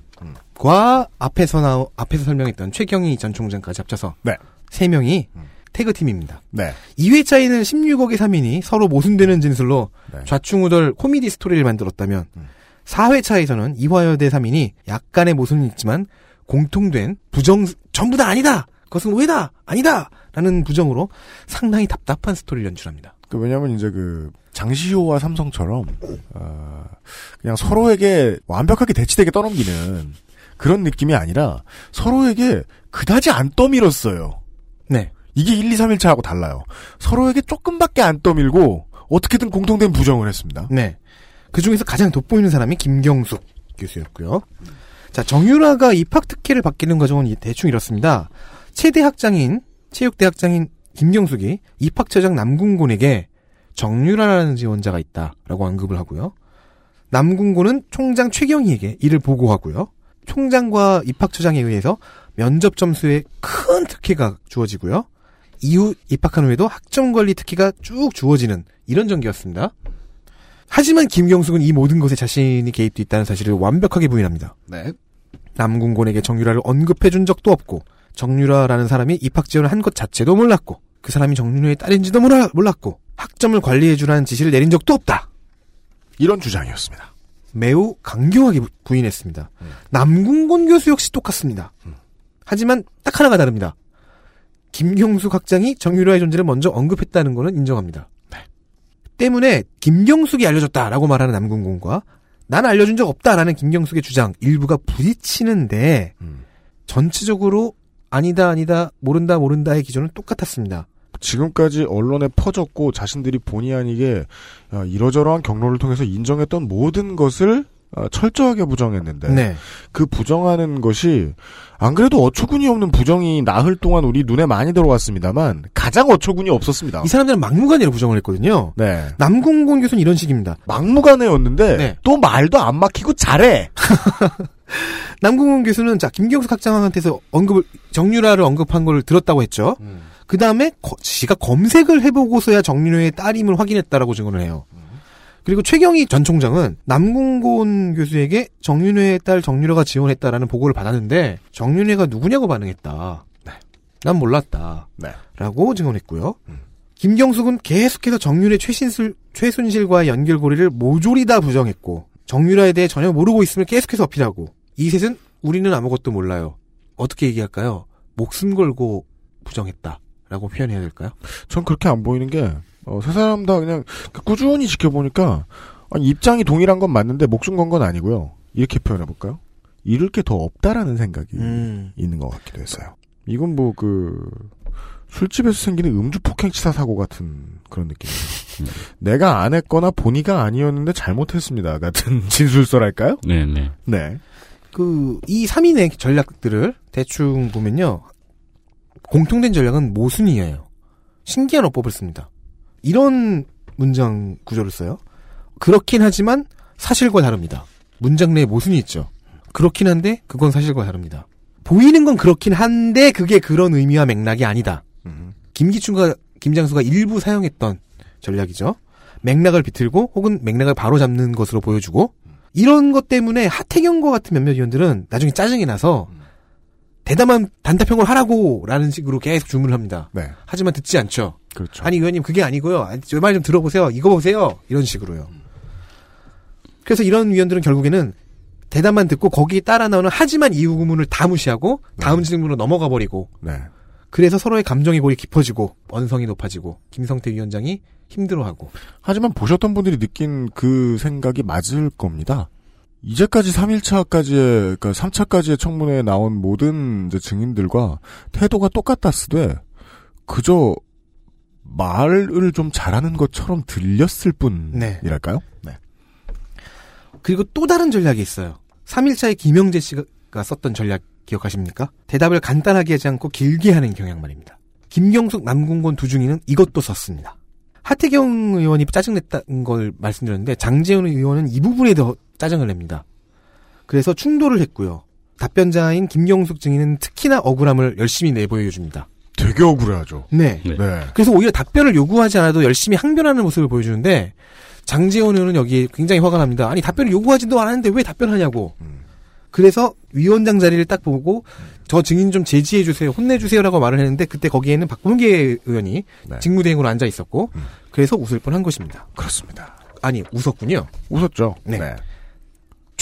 [SPEAKER 4] 과 앞에서 나 앞에서 설명했던 최경희 전 총장까지 합쳐서
[SPEAKER 2] 네.
[SPEAKER 4] 세 명이 태그 팀입니다.
[SPEAKER 2] 네.
[SPEAKER 4] 2회 차이는 16억의 3인이 서로 모순되는 진술로
[SPEAKER 2] 네.
[SPEAKER 4] 좌충우돌 코미디 스토리를 만들었다면
[SPEAKER 2] 음.
[SPEAKER 4] 4회 차에서는 이화여대 3인이 약간의 모순은 있지만 공통된 부정 전부 다 아니다. 그것은 오해다. 아니다. 라는 부정으로 상당히 답답한 스토리를 연출합니다.
[SPEAKER 2] 그 왜냐면 이제 그 장시호와 삼성처럼 어, 그냥 서로에게 완벽하게 대치되게 떠넘기는 그런 느낌이 아니라 서로에게 그다지 안 떠밀었어요.
[SPEAKER 4] 네.
[SPEAKER 2] 이게 1, 2, 3, 1차하고 달라요. 서로에게 조금밖에 안 떠밀고 어떻게든 공통된 부정을 했습니다.
[SPEAKER 4] 네. 그 중에서 가장 돋보이는 사람이 김경숙 교수였고요. 자, 정유라가 입학 특혜를 받기는 과정은 이- 대충 이렇습니다. 체대 학장인, 체육대 학장인 김경숙이 입학처장 남궁곤에게 정유라라는 지원자가 있다라고 언급을 하고요. 남궁곤은 총장 최경희에게 이를 보고하고요. 총장과 입학처장에 의해서 면접 점수에 큰 특혜가 주어지고요. 이후 입학한 후에도 학점 관리 특혜가 쭉 주어지는 이런 전개였습니다. 하지만 김경숙은 이 모든 것에 자신이 개입돼 있다는 사실을 완벽하게 부인합니다.
[SPEAKER 2] 네.
[SPEAKER 4] 남궁곤에게 정유라를 언급해 준 적도 없고 정유라라는 사람이 입학 지원을 한 것 자체도 몰랐고 그 사람이 정유라의 딸인지도 몰랐고 학점을 관리해주라는 지시를 내린 적도 없다.
[SPEAKER 2] 이런 주장이었습니다.
[SPEAKER 4] 매우 강경하게 부- 부인했습니다. 남궁곤 교수 역시 똑같습니다. 하지만 딱 하나가 다릅니다. 김경숙 학장이 정유라의 존재를 먼저 언급했다는 것은 인정합니다. 때문에 김경숙이 알려줬다라고 말하는 남궁곤과 난 알려준 적 없다라는 김경숙의 주장 일부가 부딪히는데
[SPEAKER 2] 음.
[SPEAKER 4] 전체적으로 아니다 아니다 모른다 모른다의 기준은 똑같았습니다.
[SPEAKER 2] 지금까지 언론에 퍼졌고 자신들이 본의 아니게 어, 이러저러한 경로를 통해서 인정했던 모든 것을 어, 철저하게 부정했는데
[SPEAKER 4] 네.
[SPEAKER 2] 그 부정하는 것이 안 그래도 어처구니 없는 부정이 나흘 동안 우리 눈에 많이 들어왔습니다만 가장 어처구니 없었습니다.
[SPEAKER 4] 이 사람들은 막무가내로 부정을 했거든요.
[SPEAKER 2] 네.
[SPEAKER 4] 남궁곤 교수는 이런 식입니다.
[SPEAKER 2] 막무가내였는데
[SPEAKER 4] 네.
[SPEAKER 2] 또 말도 안 막히고 잘해.
[SPEAKER 4] 남궁훈 교수는 자 김경숙 학장한테서 언급을 정유라를 언급한 걸 들었다고 했죠. 그 다음에 지가 검색을 해보고서야 정유라의 딸임을 확인했다라고 증언을 해요. 그리고 최경희 전 총장은 남궁곤 교수에게 정윤회의 딸 정유라가 지원했다라는 보고를 받았는데 정윤회가 누구냐고 반응했다. 난 몰랐다.
[SPEAKER 2] 네.
[SPEAKER 4] 라고 증언했고요. 김경숙은 계속해서 정윤회 최신술, 최순실과의 연결고리를 모조리 다 부정했고 정유라에 대해 전혀 모르고 있음을 계속해서 어필하고 이 셋은 우리는 아무것도 몰라요. 어떻게 얘기할까요? 목숨 걸고 부정했다 라고 표현해야 될까요?
[SPEAKER 2] 전 그렇게 안 보이는 게, 어, 세 사람 다 그냥 꾸준히 지켜보니까, 아니, 입장이 동일한 건 맞는데 목숨 건 건 아니고요. 이렇게 표현해볼까요? 잃을 게 더 없다라는 생각이
[SPEAKER 4] 음.
[SPEAKER 2] 있는 것 같기도 했어요. 이건 뭐 그 술집에서 생기는 음주 폭행 치사 사고 같은 그런 느낌이에요. 내가 안 했거나 본의가 아니었는데 잘못했습니다. 같은 진술서랄까요?
[SPEAKER 3] 네네.
[SPEAKER 2] 네.
[SPEAKER 4] 그, 이 3인의 전략들을 대충 보면요. 공통된 전략은 모순이에요. 신기한 어법을 씁니다. 이런 문장 구조를 써요. 그렇긴 하지만 사실과 다릅니다. 문장 내에 모순이 있죠. 그렇긴 한데 그건 사실과 다릅니다. 보이는 건 그렇긴 한데 그게 그런 의미와 맥락이 아니다. 김기춘과 김장수가 일부 사용했던 전략이죠. 맥락을 비틀고 혹은 맥락을 바로 잡는 것으로 보여주고 이런 것 때문에 하태경과 같은 몇몇 의원들은 나중에 짜증이 나서 대담한 단답형을 하라고라는 식으로 계속 주문을 합니다.
[SPEAKER 2] 네.
[SPEAKER 4] 하지만 듣지 않죠.
[SPEAKER 2] 그렇죠.
[SPEAKER 4] 아니 의원님 그게 아니고요. 제 말 좀 들어보세요. 이거 보세요. 이런 식으로요. 그래서 이런 위원들은 결국에는 대답만 듣고 거기에 따라 나오는 하지만 이유 구문을 다 무시하고 다음 질문으로 넘어가 버리고
[SPEAKER 2] 네.
[SPEAKER 4] 그래서 서로의 감정의 골이 깊어지고 언성이 높아지고 김성태 위원장이 힘들어하고
[SPEAKER 2] 하지만 보셨던 분들이 느낀 그 생각이 맞을 겁니다. 이제까지 3일차까지의, 그러니까 3차까지의 청문회에 나온 모든 증인들과 태도가 똑같았으되, 그저 말을 좀 잘하는 것처럼 들렸을 뿐이랄까요? 네.
[SPEAKER 4] 그리고 또 다른 전략이 있어요. 3일차에 김영재 씨가 썼던 전략 기억하십니까? 대답을 간단하게 하지 않고 길게 하는 경향 말입니다. 김경숙, 남궁곤 두 중위는 이것도 썼습니다. 하태경 의원이 짜증냈다는 걸 말씀드렸는데 장재훈 의원은 이 부분에 더 짜증을 냅니다. 그래서 충돌을 했고요. 답변자인 김경숙 증인은 특히나 억울함을 열심히 내보여줍니다.
[SPEAKER 2] 되게 억울해하죠.
[SPEAKER 4] 네.
[SPEAKER 2] 네.
[SPEAKER 4] 그래서 오히려 답변을 요구하지 않아도 열심히 항변하는 모습을 보여주는데 장재원 의원은 여기에 굉장히 화가 납니다. 아니 답변을 요구하지도 않았는데 왜 답변하냐고. 그래서 위원장 자리를 딱 보고 저 증인 좀 제지해 주세요, 혼내 주세요라고 말을 했는데 그때 거기에는 박범계 의원이
[SPEAKER 2] 네.
[SPEAKER 4] 직무대행으로 앉아 있었고 그래서 웃을 뻔한 것입니다.
[SPEAKER 2] 그렇습니다.
[SPEAKER 4] 아니 웃었군요.
[SPEAKER 2] 웃었죠.
[SPEAKER 4] 네.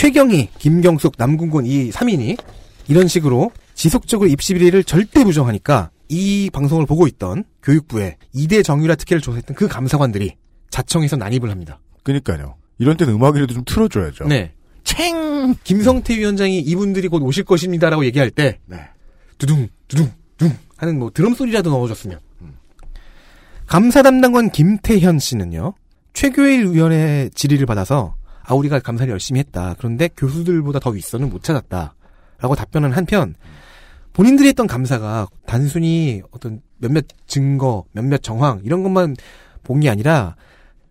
[SPEAKER 4] 최경희, 김경숙, 남궁곤 이 3인이 이런 식으로 지속적으로 입시 비리를 절대 부정하니까 이 방송을 보고 있던 교육부에 이대 정유라 특혜를 조사했던 그 감사관들이 자청해서 난입을 합니다.
[SPEAKER 2] 그니까요. 이런 때는 음악이라도 좀 틀어줘야죠.
[SPEAKER 4] 네. 챙! 김성태 위원장이 이분들이 곧 오실 것입니다라고 얘기할 때,
[SPEAKER 2] 네.
[SPEAKER 4] 두둥, 두둥, 둥 하는 뭐 드럼 소리라도 넣어줬으면. 감사 담당관 김태현 씨는요, 최교일 의원의 질의를 받아서, 아, 우리가 감사를 열심히 했다. 그런데 교수들보다 더 윗선을 못 찾았다. 라고 답변한 한편, 본인들이 했던 감사가 단순히 어떤 몇몇 증거, 몇몇 정황, 이런 것만 본 게 아니라,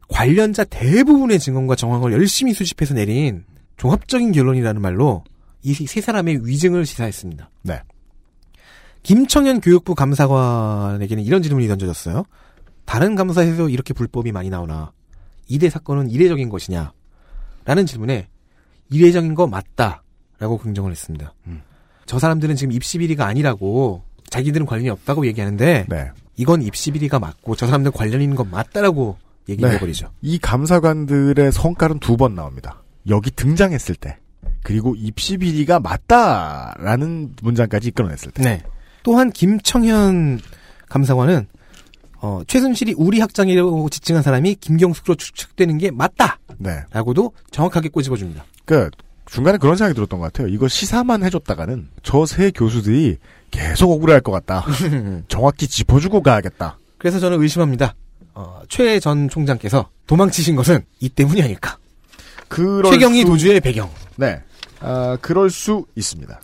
[SPEAKER 4] 관련자 대부분의 증언과 정황을 열심히 수집해서 내린 종합적인 결론이라는 말로 이 세 사람의 위증을 시사했습니다.
[SPEAKER 2] 네.
[SPEAKER 4] 김청현 교육부 감사관에게는 이런 질문이 던져졌어요. 다른 감사에서 이렇게 불법이 많이 나오나 이대 사건은 이례적인 것이냐? 라는 질문에 이례적인 거 맞다. 라고 긍정을 했습니다. 저 사람들은 지금 입시 비리가 아니라고 자기들은 관련이 없다고 얘기하는데
[SPEAKER 2] 네.
[SPEAKER 4] 이건 입시 비리가 맞고 저 사람들 관련 있는 건 맞다라고 얘기해
[SPEAKER 2] 네.
[SPEAKER 4] 버리죠.
[SPEAKER 2] 이 감사관들의 성깔은 두 번 나옵니다. 여기 등장했을 때. 그리고 입시 비리가 맞다라는 문장까지 이끌어냈을 때.
[SPEAKER 4] 네. 또한 김청현 감사관은 어, 최순실이 우리 학장이라고 지칭한 사람이 김경숙으로 추측되는 게 맞다.
[SPEAKER 2] 네.
[SPEAKER 4] 라고도 정확하게 꼬집어줍니다.
[SPEAKER 2] 그 중간에 그런 생각이 들었던 것 같아요. 이거 시사만 해줬다가는 저 세 교수들이 계속 억울해할 것 같다. 정확히 짚어주고 가야겠다.
[SPEAKER 4] 그래서 저는 의심합니다. 어, 최 전 총장께서 도망치신 것은 이 때문이 아닐까. 최경희
[SPEAKER 2] 수-
[SPEAKER 4] 도주의 배경.
[SPEAKER 2] 네. 아, 그럴 수 있습니다.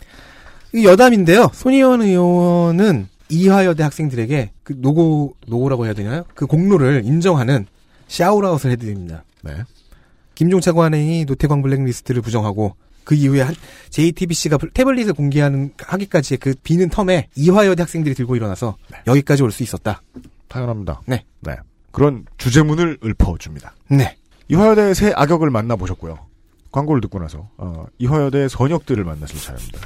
[SPEAKER 4] 이 여담인데요. 손희원 의원은 이화여대 학생들에게 그 노고 노고라고 해야 되나요? 그 공로를 인정하는 샤우라웃을 해드립니다.
[SPEAKER 2] 네.
[SPEAKER 4] 김종차관이 노태광 블랙리스트를 부정하고 그 이후에 한 JTBC가 태블릿을 공개하는 하기까지의 그 비는 텀에 이화여대 학생들이 들고 일어나서 여기까지 올 수 있었다.
[SPEAKER 2] 당연합니다.
[SPEAKER 4] 네.
[SPEAKER 2] 네. 그런 주제문을 읊어줍니다.
[SPEAKER 4] 네.
[SPEAKER 2] 이화여대의 새 악역을 만나보셨고요. 광고를 듣고 나서 어, 이화여대의 선역들을 만났을 차례입니다.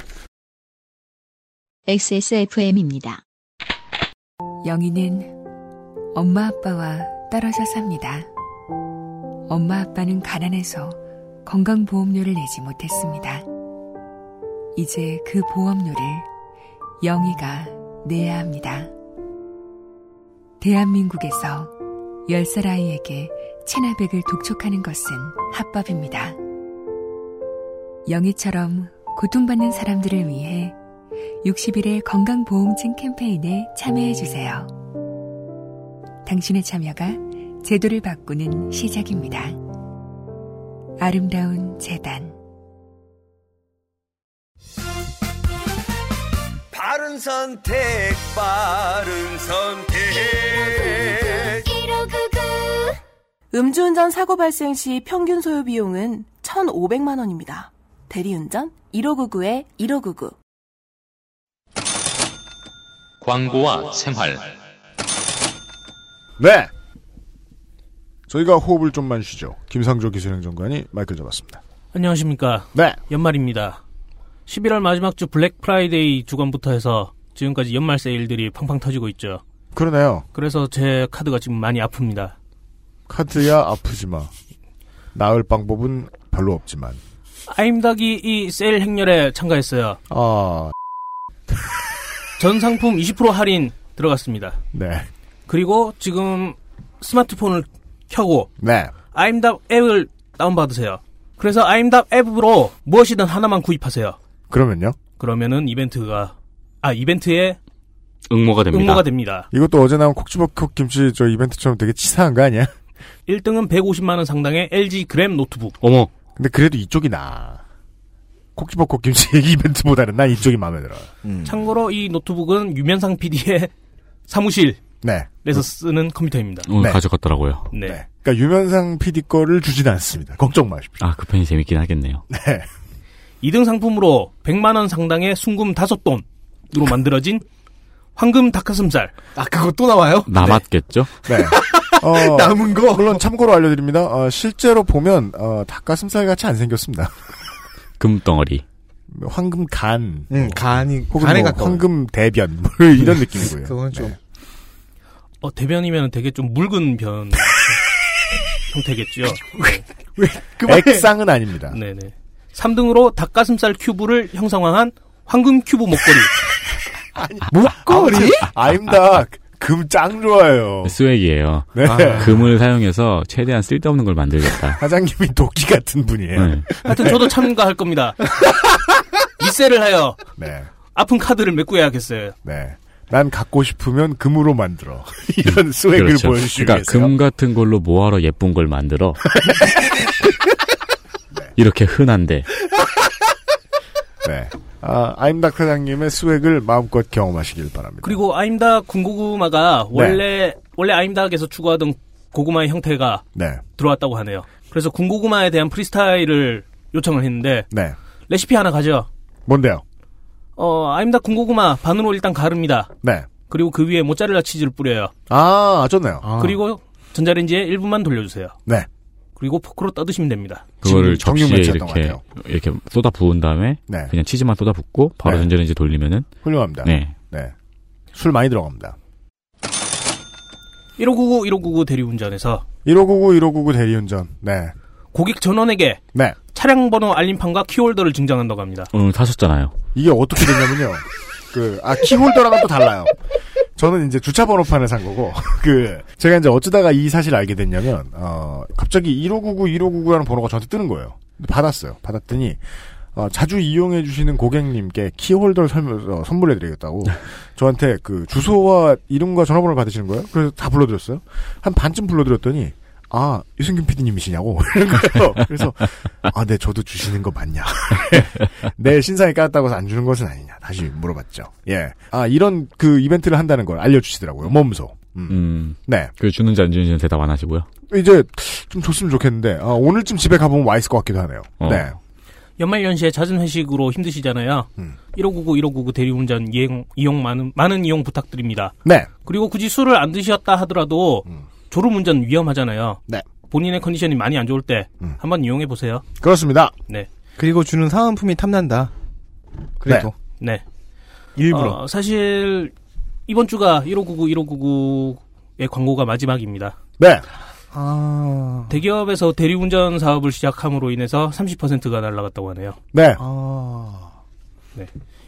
[SPEAKER 1] XSFM입니다.
[SPEAKER 10] 영희는 엄마 아빠와 떨어져 삽니다. 엄마 아빠는 가난해서 건강보험료를 내지 못했습니다. 이제 그 보험료를 영희가 내야 합니다. 대한민국에서 10살 아이에게 체나백을 독촉하는 것은 합법입니다. 영희처럼 고통받는 사람들을 위해 60일의 건강보험증 캠페인에 참여해주세요. 당신의 참여가 제도를 바꾸는 시작입니다. 아름다운 재단
[SPEAKER 8] 바른 선택, 바른 선택.
[SPEAKER 5] 음주운전 사고 발생 시 평균 소요 비용은 1,500만 원입니다. 대리운전 1599에 1599.
[SPEAKER 11] 광고와 생활.
[SPEAKER 2] 네. 저희가 호흡을 좀만 쉬죠. 김상조 기술행정관이 마이크를 잡았습니다.
[SPEAKER 12] 안녕하십니까.
[SPEAKER 2] 네.
[SPEAKER 12] 연말입니다. 11월 마지막 주 블랙 프라이데이 주간부터 해서 지금까지 연말 세일들이 팡팡 터지고 있죠.
[SPEAKER 2] 그러네요.
[SPEAKER 12] 그래서 제 카드가 지금 많이 아픕니다.
[SPEAKER 2] 카드야 아프지 마. 나을 방법은 별로 없지만.
[SPEAKER 12] 아임닭이 이 세일 행렬에 참가했어요.
[SPEAKER 2] 아,
[SPEAKER 12] 전 상품 20% 할인 들어갔습니다.
[SPEAKER 2] 네.
[SPEAKER 12] 그리고 지금 스마트폰을 켜고
[SPEAKER 2] 네.
[SPEAKER 12] 아임닭 앱을 다운받으세요. 그래서 아임닭 앱으로 무엇이든 하나만 구입하세요.
[SPEAKER 2] 그러면요?
[SPEAKER 12] 그러면은 이벤트가 아 이벤트에
[SPEAKER 3] 응모가 됩니다.
[SPEAKER 12] 응모가 됩니다.
[SPEAKER 2] 이것도 어제 나온 콕지버콕 김치 저 이벤트처럼 되게 치사한 거 아니야?
[SPEAKER 12] 1등은 150만 원 상당의 LG 그램 노트북.
[SPEAKER 3] 어머.
[SPEAKER 2] 근데 그래도 이쪽이 나. 콕지버콕 김치 이벤트보다는 난 이쪽이 마음에 들어요.
[SPEAKER 12] 참고로 이 노트북은 유면상 PD의 사무실에서
[SPEAKER 2] 네.
[SPEAKER 12] 쓰는 컴퓨터입니다.
[SPEAKER 3] 오늘
[SPEAKER 2] 네.
[SPEAKER 3] 가져갔더라고요.
[SPEAKER 12] 네.
[SPEAKER 2] 그러니까 유면상 PD 거를 주진 않습니다. 걱정 마십시오.
[SPEAKER 3] 아, 그 펜이 재밌긴 하겠네요.
[SPEAKER 2] 네.
[SPEAKER 12] 2등 상품으로 100만 원 상당의 순금 5돈으로 만들어진 황금 닭가슴살.
[SPEAKER 4] 아, 그거 또 나와요?
[SPEAKER 3] 남았겠죠?
[SPEAKER 2] 네. 어,
[SPEAKER 4] 남은 거?
[SPEAKER 2] 물론 참고로 알려드립니다. 어, 실제로 보면 어, 닭가슴살 같이 안 생겼습니다.
[SPEAKER 3] 금덩어리.
[SPEAKER 2] 황금 간,
[SPEAKER 4] 응, 간이,
[SPEAKER 2] 혹은
[SPEAKER 4] 간에
[SPEAKER 2] 뭐. 황금 대변 뭐 이런 느낌이고요.
[SPEAKER 4] 그건 좀.
[SPEAKER 2] 네.
[SPEAKER 12] 어, 대변이면 되게 좀 묽은 변 형태겠죠.
[SPEAKER 2] 액상은 아닙니다.
[SPEAKER 12] 네네. 3등으로 닭가슴살 큐브를 형상화한 황금 큐브 목걸이.
[SPEAKER 2] 목걸이? 아임닭 금 짱 좋아요.
[SPEAKER 3] swag이에요.
[SPEAKER 2] 네.
[SPEAKER 3] 금을 사용해서 최대한 쓸데없는 걸 만들겠다.
[SPEAKER 2] 사장님이 도끼 같은 분이에요.
[SPEAKER 3] 네.
[SPEAKER 12] 하여튼 저도 참가할 겁니다. 미세를 하여
[SPEAKER 2] 네.
[SPEAKER 12] 아픈 카드를 메꾸어야겠어요.
[SPEAKER 2] 네. 난 갖고 싶으면 금으로 만들어. 이런 스웩을
[SPEAKER 3] 그렇죠.
[SPEAKER 2] 보여주시기
[SPEAKER 3] 그러니까. 금 같은 걸로 뭐하러 예쁜 걸 만들어. 이렇게 흔한데.
[SPEAKER 2] 네. 아, 아임닭 사장님의 스웩을 마음껏 경험하시길 바랍니다.
[SPEAKER 12] 그리고 아임닭 군고구마가
[SPEAKER 2] 네.
[SPEAKER 12] 원래 원래 아임닭에서 추구하던 고구마의 형태가
[SPEAKER 2] 네.
[SPEAKER 12] 들어왔다고 하네요. 그래서 군고구마에 대한 프리스타일을 요청을 했는데
[SPEAKER 2] 네.
[SPEAKER 12] 레시피 하나 가죠.
[SPEAKER 2] 뭔데요?
[SPEAKER 12] 어, 아임닭 군고구마 반으로 일단 가릅니다.
[SPEAKER 2] 네.
[SPEAKER 12] 그리고 그 위에 모짜렐라 치즈를 뿌려요.
[SPEAKER 2] 아, 좋네요.
[SPEAKER 12] 그리고 전자레인지에 1분만 돌려주세요.
[SPEAKER 2] 네.
[SPEAKER 12] 그리고 포크로 떠드시면 됩니다.
[SPEAKER 3] 그거를
[SPEAKER 2] 것
[SPEAKER 3] 이렇게. 이렇게 쏟아 부은 다음에
[SPEAKER 2] 네.
[SPEAKER 3] 그냥 치즈만 쏟아 붓고 바로
[SPEAKER 2] 네.
[SPEAKER 3] 전자레인지 돌리면은
[SPEAKER 2] 훌륭합니다.
[SPEAKER 3] 네.
[SPEAKER 2] 네. 술 많이 들어갑니다.
[SPEAKER 12] 1599 1599 대리운전에서
[SPEAKER 2] 1599, 1599 대리운전. 네.
[SPEAKER 12] 고객 전원에게
[SPEAKER 2] 네.
[SPEAKER 12] 차량 번호 알림판과 키홀더를 증정한다고 합니다.
[SPEAKER 3] 오늘 사셨잖아요.
[SPEAKER 2] 이게 어떻게 됐냐면요. 그, 아, 키홀더랑은 또 달라요. 저는 이제 주차 번호판을 산 거고, 그, 제가 이제 어쩌다가 이 사실을 알게 됐냐면, 어, 갑자기 1599, 1599라는 번호가 저한테 뜨는 거예요. 받았어요. 받았더니, 어, 자주 이용해 주시는 고객님께 키홀더를 설명, 어, 선물해 드리겠다고, 저한테 그 주소와 이름과 전화번호를 받으시는 거예요. 그래서 다 불러드렸어요. 한 반쯤 불러드렸더니, 아, 유승균 PD님이시냐고. 이런 거예요. 그래서, 아, 네, 저도 주시는 거 맞냐. 내 신상이 깠다고 해서 안 주는 것은 아니냐. 다시 물어봤죠. 예. 아, 이런 그 이벤트를 한다는 걸 알려주시더라고요. 몸소. 음.
[SPEAKER 3] 음.
[SPEAKER 2] 네.
[SPEAKER 3] 그 주는지 안 주는지는 대답 안 하시고요.
[SPEAKER 2] 이제 좀 줬으면 좋겠는데, 아, 오늘쯤 집에 가보면 와 있을 것 같기도 하네요.
[SPEAKER 3] 어.
[SPEAKER 2] 네.
[SPEAKER 12] 연말 연시에 잦은 회식으로 힘드시잖아요.
[SPEAKER 2] 음.
[SPEAKER 12] 1599 1599 대리운전 이용, 이용 많은 많은 이용 부탁드립니다.
[SPEAKER 2] 네.
[SPEAKER 12] 그리고 굳이 술을 안 드셨다 하더라도
[SPEAKER 2] 음.
[SPEAKER 12] 졸음운전 위험하잖아요.
[SPEAKER 2] 네.
[SPEAKER 12] 본인의 컨디션이 많이 안 좋을 때
[SPEAKER 2] 음.
[SPEAKER 12] 한번 이용해 보세요.
[SPEAKER 2] 그렇습니다.
[SPEAKER 12] 네.
[SPEAKER 4] 그리고 주는 사은품이 탐난다. 그래도.
[SPEAKER 12] 네.
[SPEAKER 4] 일부러.
[SPEAKER 12] 어, 사실 이번 주가 1599 1599의 광고가 마지막입니다.
[SPEAKER 2] 네.
[SPEAKER 4] 아.
[SPEAKER 12] 대기업에서 대리운전 사업을 시작함으로 인해서 30%가 날라갔다고 하네요.
[SPEAKER 2] 네.
[SPEAKER 4] 아.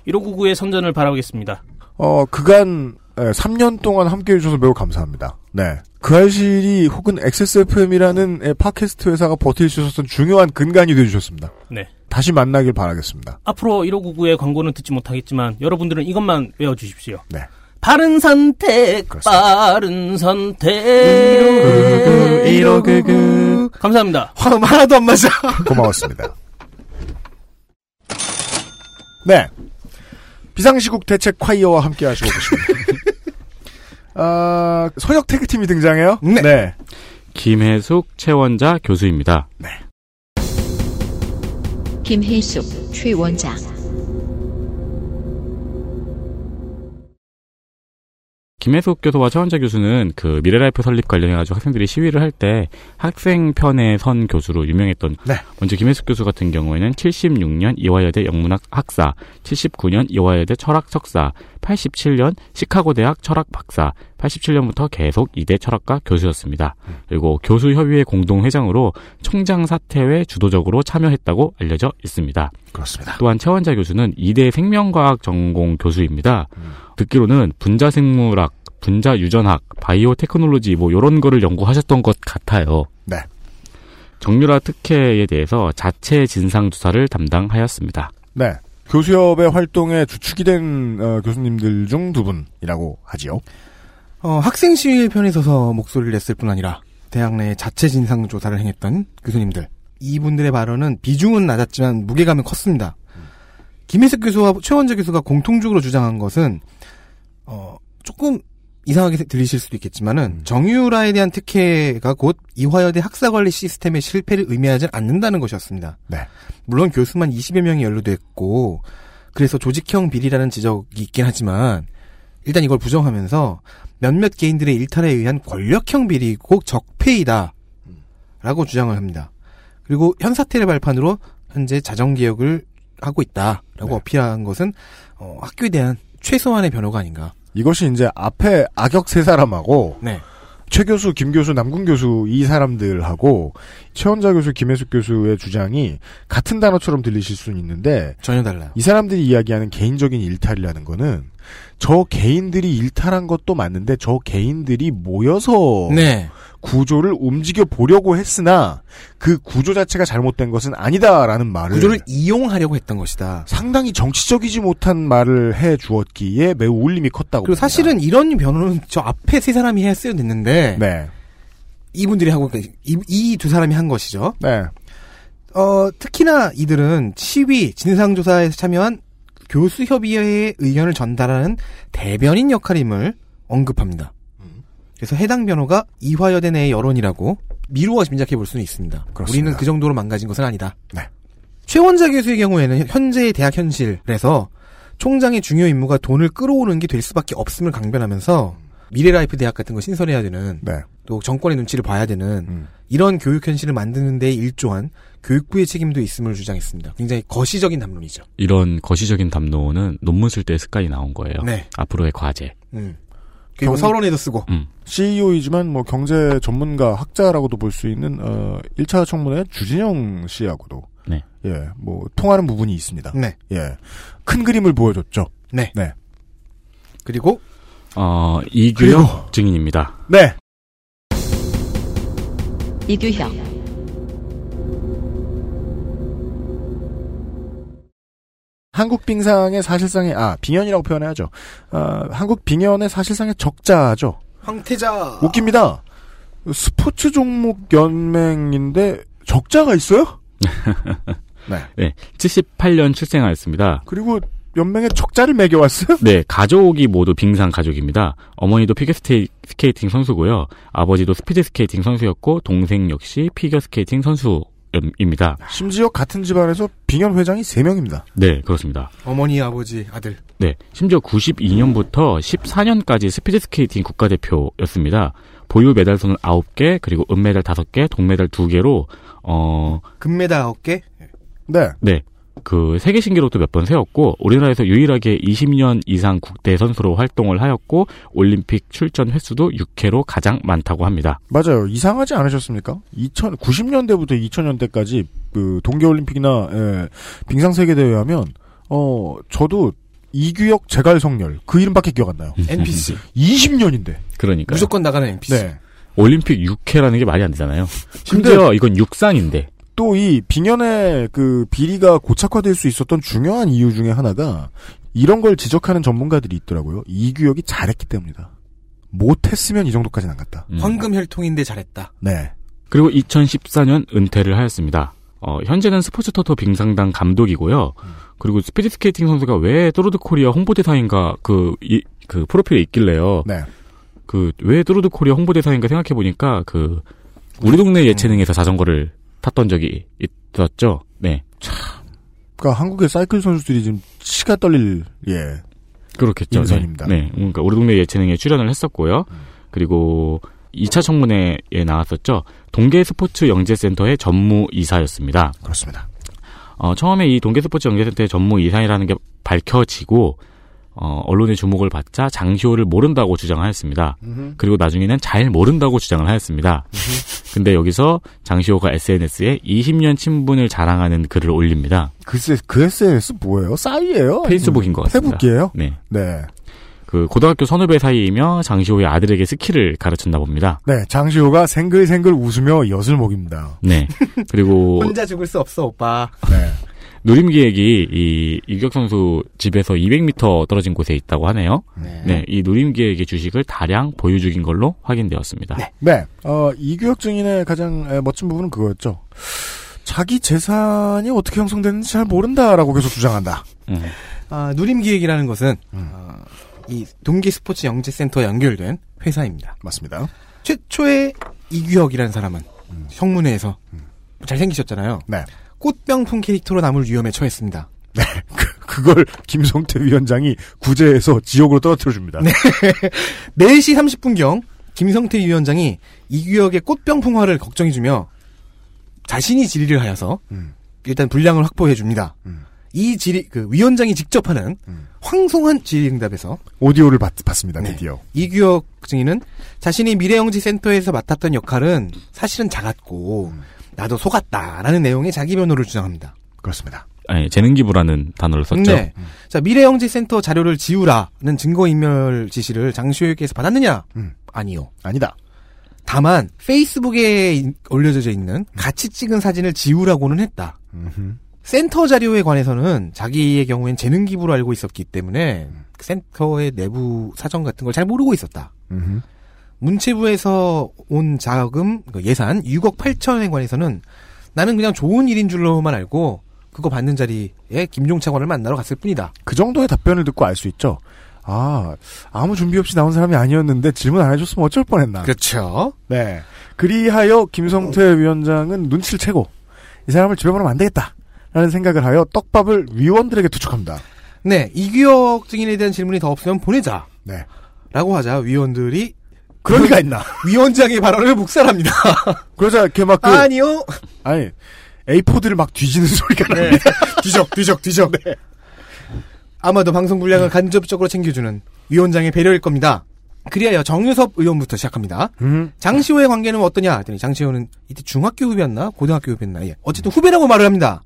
[SPEAKER 12] 1599의 선전을 바라겠습니다.
[SPEAKER 2] 어, 그간, 예, 3년 동안 함께 해주셔서 매우 감사합니다. 네. 그 알실이 혹은 XSFM이라는 예, 팟캐스트 회사가 버틸 수 있었던 중요한 근간이 되어주셨습니다.
[SPEAKER 12] 네.
[SPEAKER 2] 다시 만나길 바라겠습니다.
[SPEAKER 12] 앞으로 1599의 광고는 듣지 못하겠지만 여러분들은 이것만 외워주십시오.
[SPEAKER 2] 네.
[SPEAKER 12] 바른 선택, 빠른 선택.
[SPEAKER 4] 1599.
[SPEAKER 12] 감사합니다.
[SPEAKER 4] 화음 하나도 안 맞아.
[SPEAKER 2] 고마웠습니다. 네. 비상시국 대책 콰이어와 함께 하시고 계십니다. 아, 서역 태그팀이 등장해요?
[SPEAKER 4] 네.
[SPEAKER 3] 김혜숙 최원자 교수입니다.
[SPEAKER 1] 김혜숙, 최원장.
[SPEAKER 3] 김혜숙 교수와 최원자 교수는 그 미래라이프 설립 관련해가지고 학생들이 시위를 할 때 학생 편에 선 교수로 유명했던
[SPEAKER 2] 네.
[SPEAKER 3] 먼저 김혜숙 교수 같은 경우에는 76년 이화여대 영문학 학사, 79년 이화여대 철학 석사, 87년 시카고 대학 철학 박사, 87년부터 계속 이대 철학과 교수였습니다. 그리고 교수 협의회 공동 회장으로 총장 사퇴에 주도적으로 참여했다고 알려져 있습니다.
[SPEAKER 2] 그렇습니다.
[SPEAKER 3] 또한 최원자 교수는 이대 생명과학 전공 교수입니다. 듣기로는 분자 생물학, 분자 유전학, 바이오 테크놀로지 뭐 이런 거를 연구하셨던 것 같아요.
[SPEAKER 2] 네.
[SPEAKER 3] 정유라 특혜에 대해서 자체 진상 조사를 담당하였습니다.
[SPEAKER 2] 네. 교수협의 활동에 주축이 된 어, 교수님들 중 두 분이라고 하지요.
[SPEAKER 4] 어, 학생 시위의 편에 서서 목소리를 냈을 뿐 아니라 대학 내 자체 진상 조사를 행했던 교수님들. 이분들의 발언은 비중은 낮았지만 무게감은 컸습니다. 김혜숙 교수와 최원재 교수가 공통적으로 주장한 것은 어, 조금 이상하게 들리실 수도 있겠지만은 정유라에 대한 특혜가 곧 이화여대 학사관리 시스템의 실패를 의미하지 않는다는 것이었습니다.
[SPEAKER 2] 네.
[SPEAKER 4] 물론 교수만 20여 명이 연루됐고 그래서 조직형 비리라는 지적이 있긴 하지만 일단 이걸 부정하면서 몇몇 개인들의 일탈에 의한 권력형 비리고 적폐이다 라고 주장을 합니다. 그리고 현 사태를 발판으로 현재 자정 개혁을 하고 있다라고 어필한 것은 어, 학교에 대한 최소한의 변호가 아닌가.
[SPEAKER 2] 이것이 이제 앞에 악역 세 사람하고
[SPEAKER 4] 네.
[SPEAKER 2] 최 교수, 김 교수, 남궁 교수 이 사람들하고 최원자 교수, 김혜숙 교수의 주장이 같은 단어처럼 들리실 수는 있는데
[SPEAKER 4] 전혀 달라요.
[SPEAKER 2] 이 사람들이 이야기하는 개인적인 일탈이라는 거는 저 개인들이 일탈한 것도 맞는데 저 개인들이 모여서
[SPEAKER 4] 네.
[SPEAKER 2] 구조를 움직여 보려고 했으나 그 구조 자체가 잘못된 것은 아니다라는 말을
[SPEAKER 4] 구조를 이용하려고 했던 것이다.
[SPEAKER 2] 상당히 정치적이지 못한 말을 해 주었기에 매우 울림이 컸다고.
[SPEAKER 4] 그리고 사실은 이런 변호는 저 앞에 세 사람이 했어야 됐는데
[SPEAKER 2] 네.
[SPEAKER 4] 이분들이 하고 이 두 사람이 한 것이죠.
[SPEAKER 2] 네.
[SPEAKER 4] 어, 특히나 이들은 시위 진상조사에 참여한 교수협의회의 의견을 전달하는 대변인 역할임을 언급합니다. 그래서 해당 변호가 이화여대 내의 여론이라고 미루어 짐작해 볼 수는 있습니다.
[SPEAKER 2] 그렇습니다.
[SPEAKER 4] 우리는 그 정도로 망가진 것은 아니다.
[SPEAKER 2] 네.
[SPEAKER 4] 최원자 교수의 경우에는 현재의 대학 현실에서 총장의 중요 임무가 돈을 끌어오는 게 될 수밖에 없음을 강변하면서 미래라이프 대학 같은 거 신설해야 되는
[SPEAKER 2] 네.
[SPEAKER 4] 또 정권의 눈치를 봐야 되는
[SPEAKER 2] 음.
[SPEAKER 4] 이런 교육 현실을 만드는 데 일조한 교육부의 책임도 있음을 주장했습니다. 굉장히 거시적인 담론이죠.
[SPEAKER 3] 이런 거시적인 담론은 논문 쓸 때 습관이 나온 거예요.
[SPEAKER 4] 네.
[SPEAKER 3] 앞으로의 과제.
[SPEAKER 4] 음. 그리고 서론에도 쓰고.
[SPEAKER 3] 음.
[SPEAKER 2] CEO이지만 뭐 경제 전문가 학자라고도 볼 수 있는 어 1차 청문회 주진영 씨하고도
[SPEAKER 3] 네.
[SPEAKER 2] 예, 뭐 통하는 부분이 있습니다.
[SPEAKER 4] 네.
[SPEAKER 2] 예. 큰 그림을 보여줬죠.
[SPEAKER 4] 네.
[SPEAKER 2] 네.
[SPEAKER 4] 그리고
[SPEAKER 3] 어, 이규혁 증인입니다.
[SPEAKER 2] 네.
[SPEAKER 1] 이규혁,
[SPEAKER 2] 한국 빙상의 사실상의 아 빙연이라고 표현해야죠. 아, 한국 빙연의 사실상의 적자죠.
[SPEAKER 4] 황태자.
[SPEAKER 2] 웃깁니다. 스포츠 종목 연맹인데 적자가 있어요? 네.
[SPEAKER 3] 네. 78년 출생하였습니다.
[SPEAKER 2] 그리고 연맹에 적자를 매겨왔어요?
[SPEAKER 3] 네, 가족이 모두 빙상 가족입니다. 어머니도 피겨스케이팅 선수고요. 아버지도 스피드스케이팅 선수였고 동생 역시 피겨스케이팅 선수입니다.
[SPEAKER 2] 심지어 같은 집안에서 빙연 회장이 3명입니다.
[SPEAKER 3] 네, 그렇습니다.
[SPEAKER 4] 어머니, 아버지, 아들.
[SPEAKER 3] 네, 심지어 92년부터 14년까지 스피드스케이팅 국가대표였습니다. 보유 메달수는 9개, 그리고 은메달 5개, 동메달 2개로 어
[SPEAKER 4] 금메달 9개?
[SPEAKER 2] 네.
[SPEAKER 3] 네. 그 세계 신기록도 몇 번 세웠고 우리나라에서 유일하게 20년 이상 국대 선수로 활동을 하였고 올림픽 출전 횟수도 6회로 가장 많다고 합니다.
[SPEAKER 2] 맞아요. 이상하지 않으셨습니까? 2000, 90년대부터 2000년대까지 그 동계 올림픽이나 예, 빙상 세계 대회 하면 어 저도 이규혁 제갈성렬 그 이름밖에 기억 안 나요.
[SPEAKER 4] NPC.
[SPEAKER 2] 20년인데.
[SPEAKER 3] 그러니까
[SPEAKER 4] 무조건 나가는 NPC.
[SPEAKER 2] 네.
[SPEAKER 3] 올림픽 6회라는 게 말이 안 되잖아요. 심지어 이건 육상인데
[SPEAKER 2] 또 이 빙연의 그 비리가 고착화될 수 있었던 중요한 이유 중에 하나가 이런 걸 지적하는 전문가들이 있더라고요. 이규혁이 잘했기 때문이다. 못했으면 이 정도까지는 안 갔다.
[SPEAKER 3] 음.
[SPEAKER 4] 황금 혈통인데 잘했다.
[SPEAKER 2] 네.
[SPEAKER 3] 그리고 2014년 은퇴를 하였습니다. 어, 현재는 스포츠 토토 빙상단 감독이고요. 그리고 스피드 스케이팅 선수가 왜 뚜르 드 코리아 홍보대사인가 그, 이, 그 프로필에 있길래요.
[SPEAKER 2] 네.
[SPEAKER 3] 그, 왜 뚜르 드 코리아 홍보대사인가 생각해보니까 그, 우리 동네 예체능에서 자전거를 탔던 적이 있었죠. 네.
[SPEAKER 2] 그러니까 한국의 사이클 선수들이 지금 치가 떨릴 예.
[SPEAKER 3] 그렇겠죠.
[SPEAKER 2] 인선입니다.
[SPEAKER 3] 네. 네. 그러니까 우리 동네 예체능에 출연을 했었고요. 그리고 2차 청문회에 나왔었죠. 동계 스포츠 영재센터의 전무 이사였습니다.
[SPEAKER 2] 그렇습니다.
[SPEAKER 3] 어, 처음에 이 동계 스포츠 영재센터의 전무 이사이라는 게 밝혀지고 어, 언론의 주목을 받자 장시호를 모른다고 주장하였습니다.
[SPEAKER 2] 음흠.
[SPEAKER 3] 그리고 나중에는 잘 모른다고 주장을 하였습니다. 근데 여기서 장시호가 SNS에 20년 친분을 자랑하는 글을 올립니다.
[SPEAKER 2] 글쎄 그 SNS 뭐예요? 싸이예요?
[SPEAKER 3] 페이스북인 것 같습니다.
[SPEAKER 2] 페북이에요?
[SPEAKER 3] 네.
[SPEAKER 2] 네.
[SPEAKER 3] 그 고등학교 선후배 사이이며 장시호의 아들에게 스키를 가르쳤나 봅니다.
[SPEAKER 2] 네, 장시호가 생글생글 웃으며 엿을 먹입니다.
[SPEAKER 3] 네. 그리고
[SPEAKER 4] 혼자 죽을 수 없어 오빠.
[SPEAKER 2] 네.
[SPEAKER 3] 누림기획이 이 이격 선수 집에서 200m 떨어진 곳에 있다고 하네요. 네. 이 누림기획의 주식을 다량 보유 중인 걸로 확인되었습니다.
[SPEAKER 4] 네.
[SPEAKER 2] 네. 어, 이규혁 증인의 가장 에, 멋진 부분은 그거였죠. 자기 재산이 어떻게 형성됐는지 잘 모른다라고 계속 주장한다.
[SPEAKER 3] 음.
[SPEAKER 4] 아, 누림기획이라는 것은 어, 이 동계 스포츠 영재센터에 연결된 회사입니다.
[SPEAKER 2] 맞습니다.
[SPEAKER 4] 최초의 이규혁이라는 사람은 형문회에서 잘생기셨잖아요.
[SPEAKER 2] 네.
[SPEAKER 4] 꽃병풍 캐릭터로 남을 위험에 처했습니다.
[SPEAKER 2] 그걸 김성태 위원장이 구제해서 지옥으로 떨어뜨려 줍니다.
[SPEAKER 4] 네. 4시 30분경 김성태 위원장이 이규혁의 꽃병풍화를 걱정해주며 자신이 질의를 하여서 일단 분량을 확보해 줍니다. 이 질의 그 위원장이 직접 하는 황송한 질의응답에서
[SPEAKER 2] 오디오를 받, 받습니다. 드디어.
[SPEAKER 4] 이규혁 증인은 자신이 미래영지센터에서 맡았던 역할은 사실은 작았고 나도 속았다라는 내용의 자기 변호를 주장합니다.
[SPEAKER 2] 그렇습니다.
[SPEAKER 3] 아니, 재능기부라는 단어를 썼죠.
[SPEAKER 4] 네. 자, 미래영지센터 자료를 지우라는 증거인멸 지시를 장시호에게서 받았느냐? 아니요.
[SPEAKER 2] 아니다.
[SPEAKER 4] 다만 페이스북에 인- 올려져 있는 같이 찍은 사진을 지우라고는 했다. 센터 자료에 관해서는 자기의 경우엔 재능 기부로 알고 있었기 때문에 그 센터의 내부 사정 같은 걸 잘 모르고 있었다. 문체부에서 온 자금 그 예산 6억 8천에 관해서는 나는 그냥 좋은 일인 줄로만 알고 그거 받는 자리에 김종 차관을 만나러 갔을 뿐이다.
[SPEAKER 2] 그 정도의 답변을 듣고 알 수 있죠. 아, 아무 준비 없이 나온 사람이 아니었는데 질문 안 해줬으면 어쩔 뻔했나.
[SPEAKER 4] 그렇죠.
[SPEAKER 2] 네. 그리하여 김성태 위원장은 눈치를 채고 이 사람을 집에 보내면 안 되겠다. 라는 생각을 하여 떡밥을 위원들에게 투척합니다.
[SPEAKER 4] 네, 이규혁 증인에 대한 질문이 더 없으면 보내자.
[SPEAKER 2] 네.
[SPEAKER 4] 라고 하자 위원들이
[SPEAKER 2] 그럴 리가 있나?
[SPEAKER 4] 위원장의 발언을 묵살합니다.
[SPEAKER 2] 그러자 이렇게 막 그,
[SPEAKER 4] 아니요.
[SPEAKER 2] 아니 A4들을 막 뒤지는 소리가 납니다.
[SPEAKER 4] 뒤적, 뒤적, 뒤적. 아마도 방송 분량을 간접적으로 챙겨주는 위원장의 배려일 겁니다. 그리하여 정유섭 의원부터 시작합니다.
[SPEAKER 2] 음.
[SPEAKER 4] 장시호의 관계는 어떠냐? 했더니 장시호는 이때 중학교 후배였나? 고등학교 후배였나? 예. 어쨌든 후배라고 말을 합니다.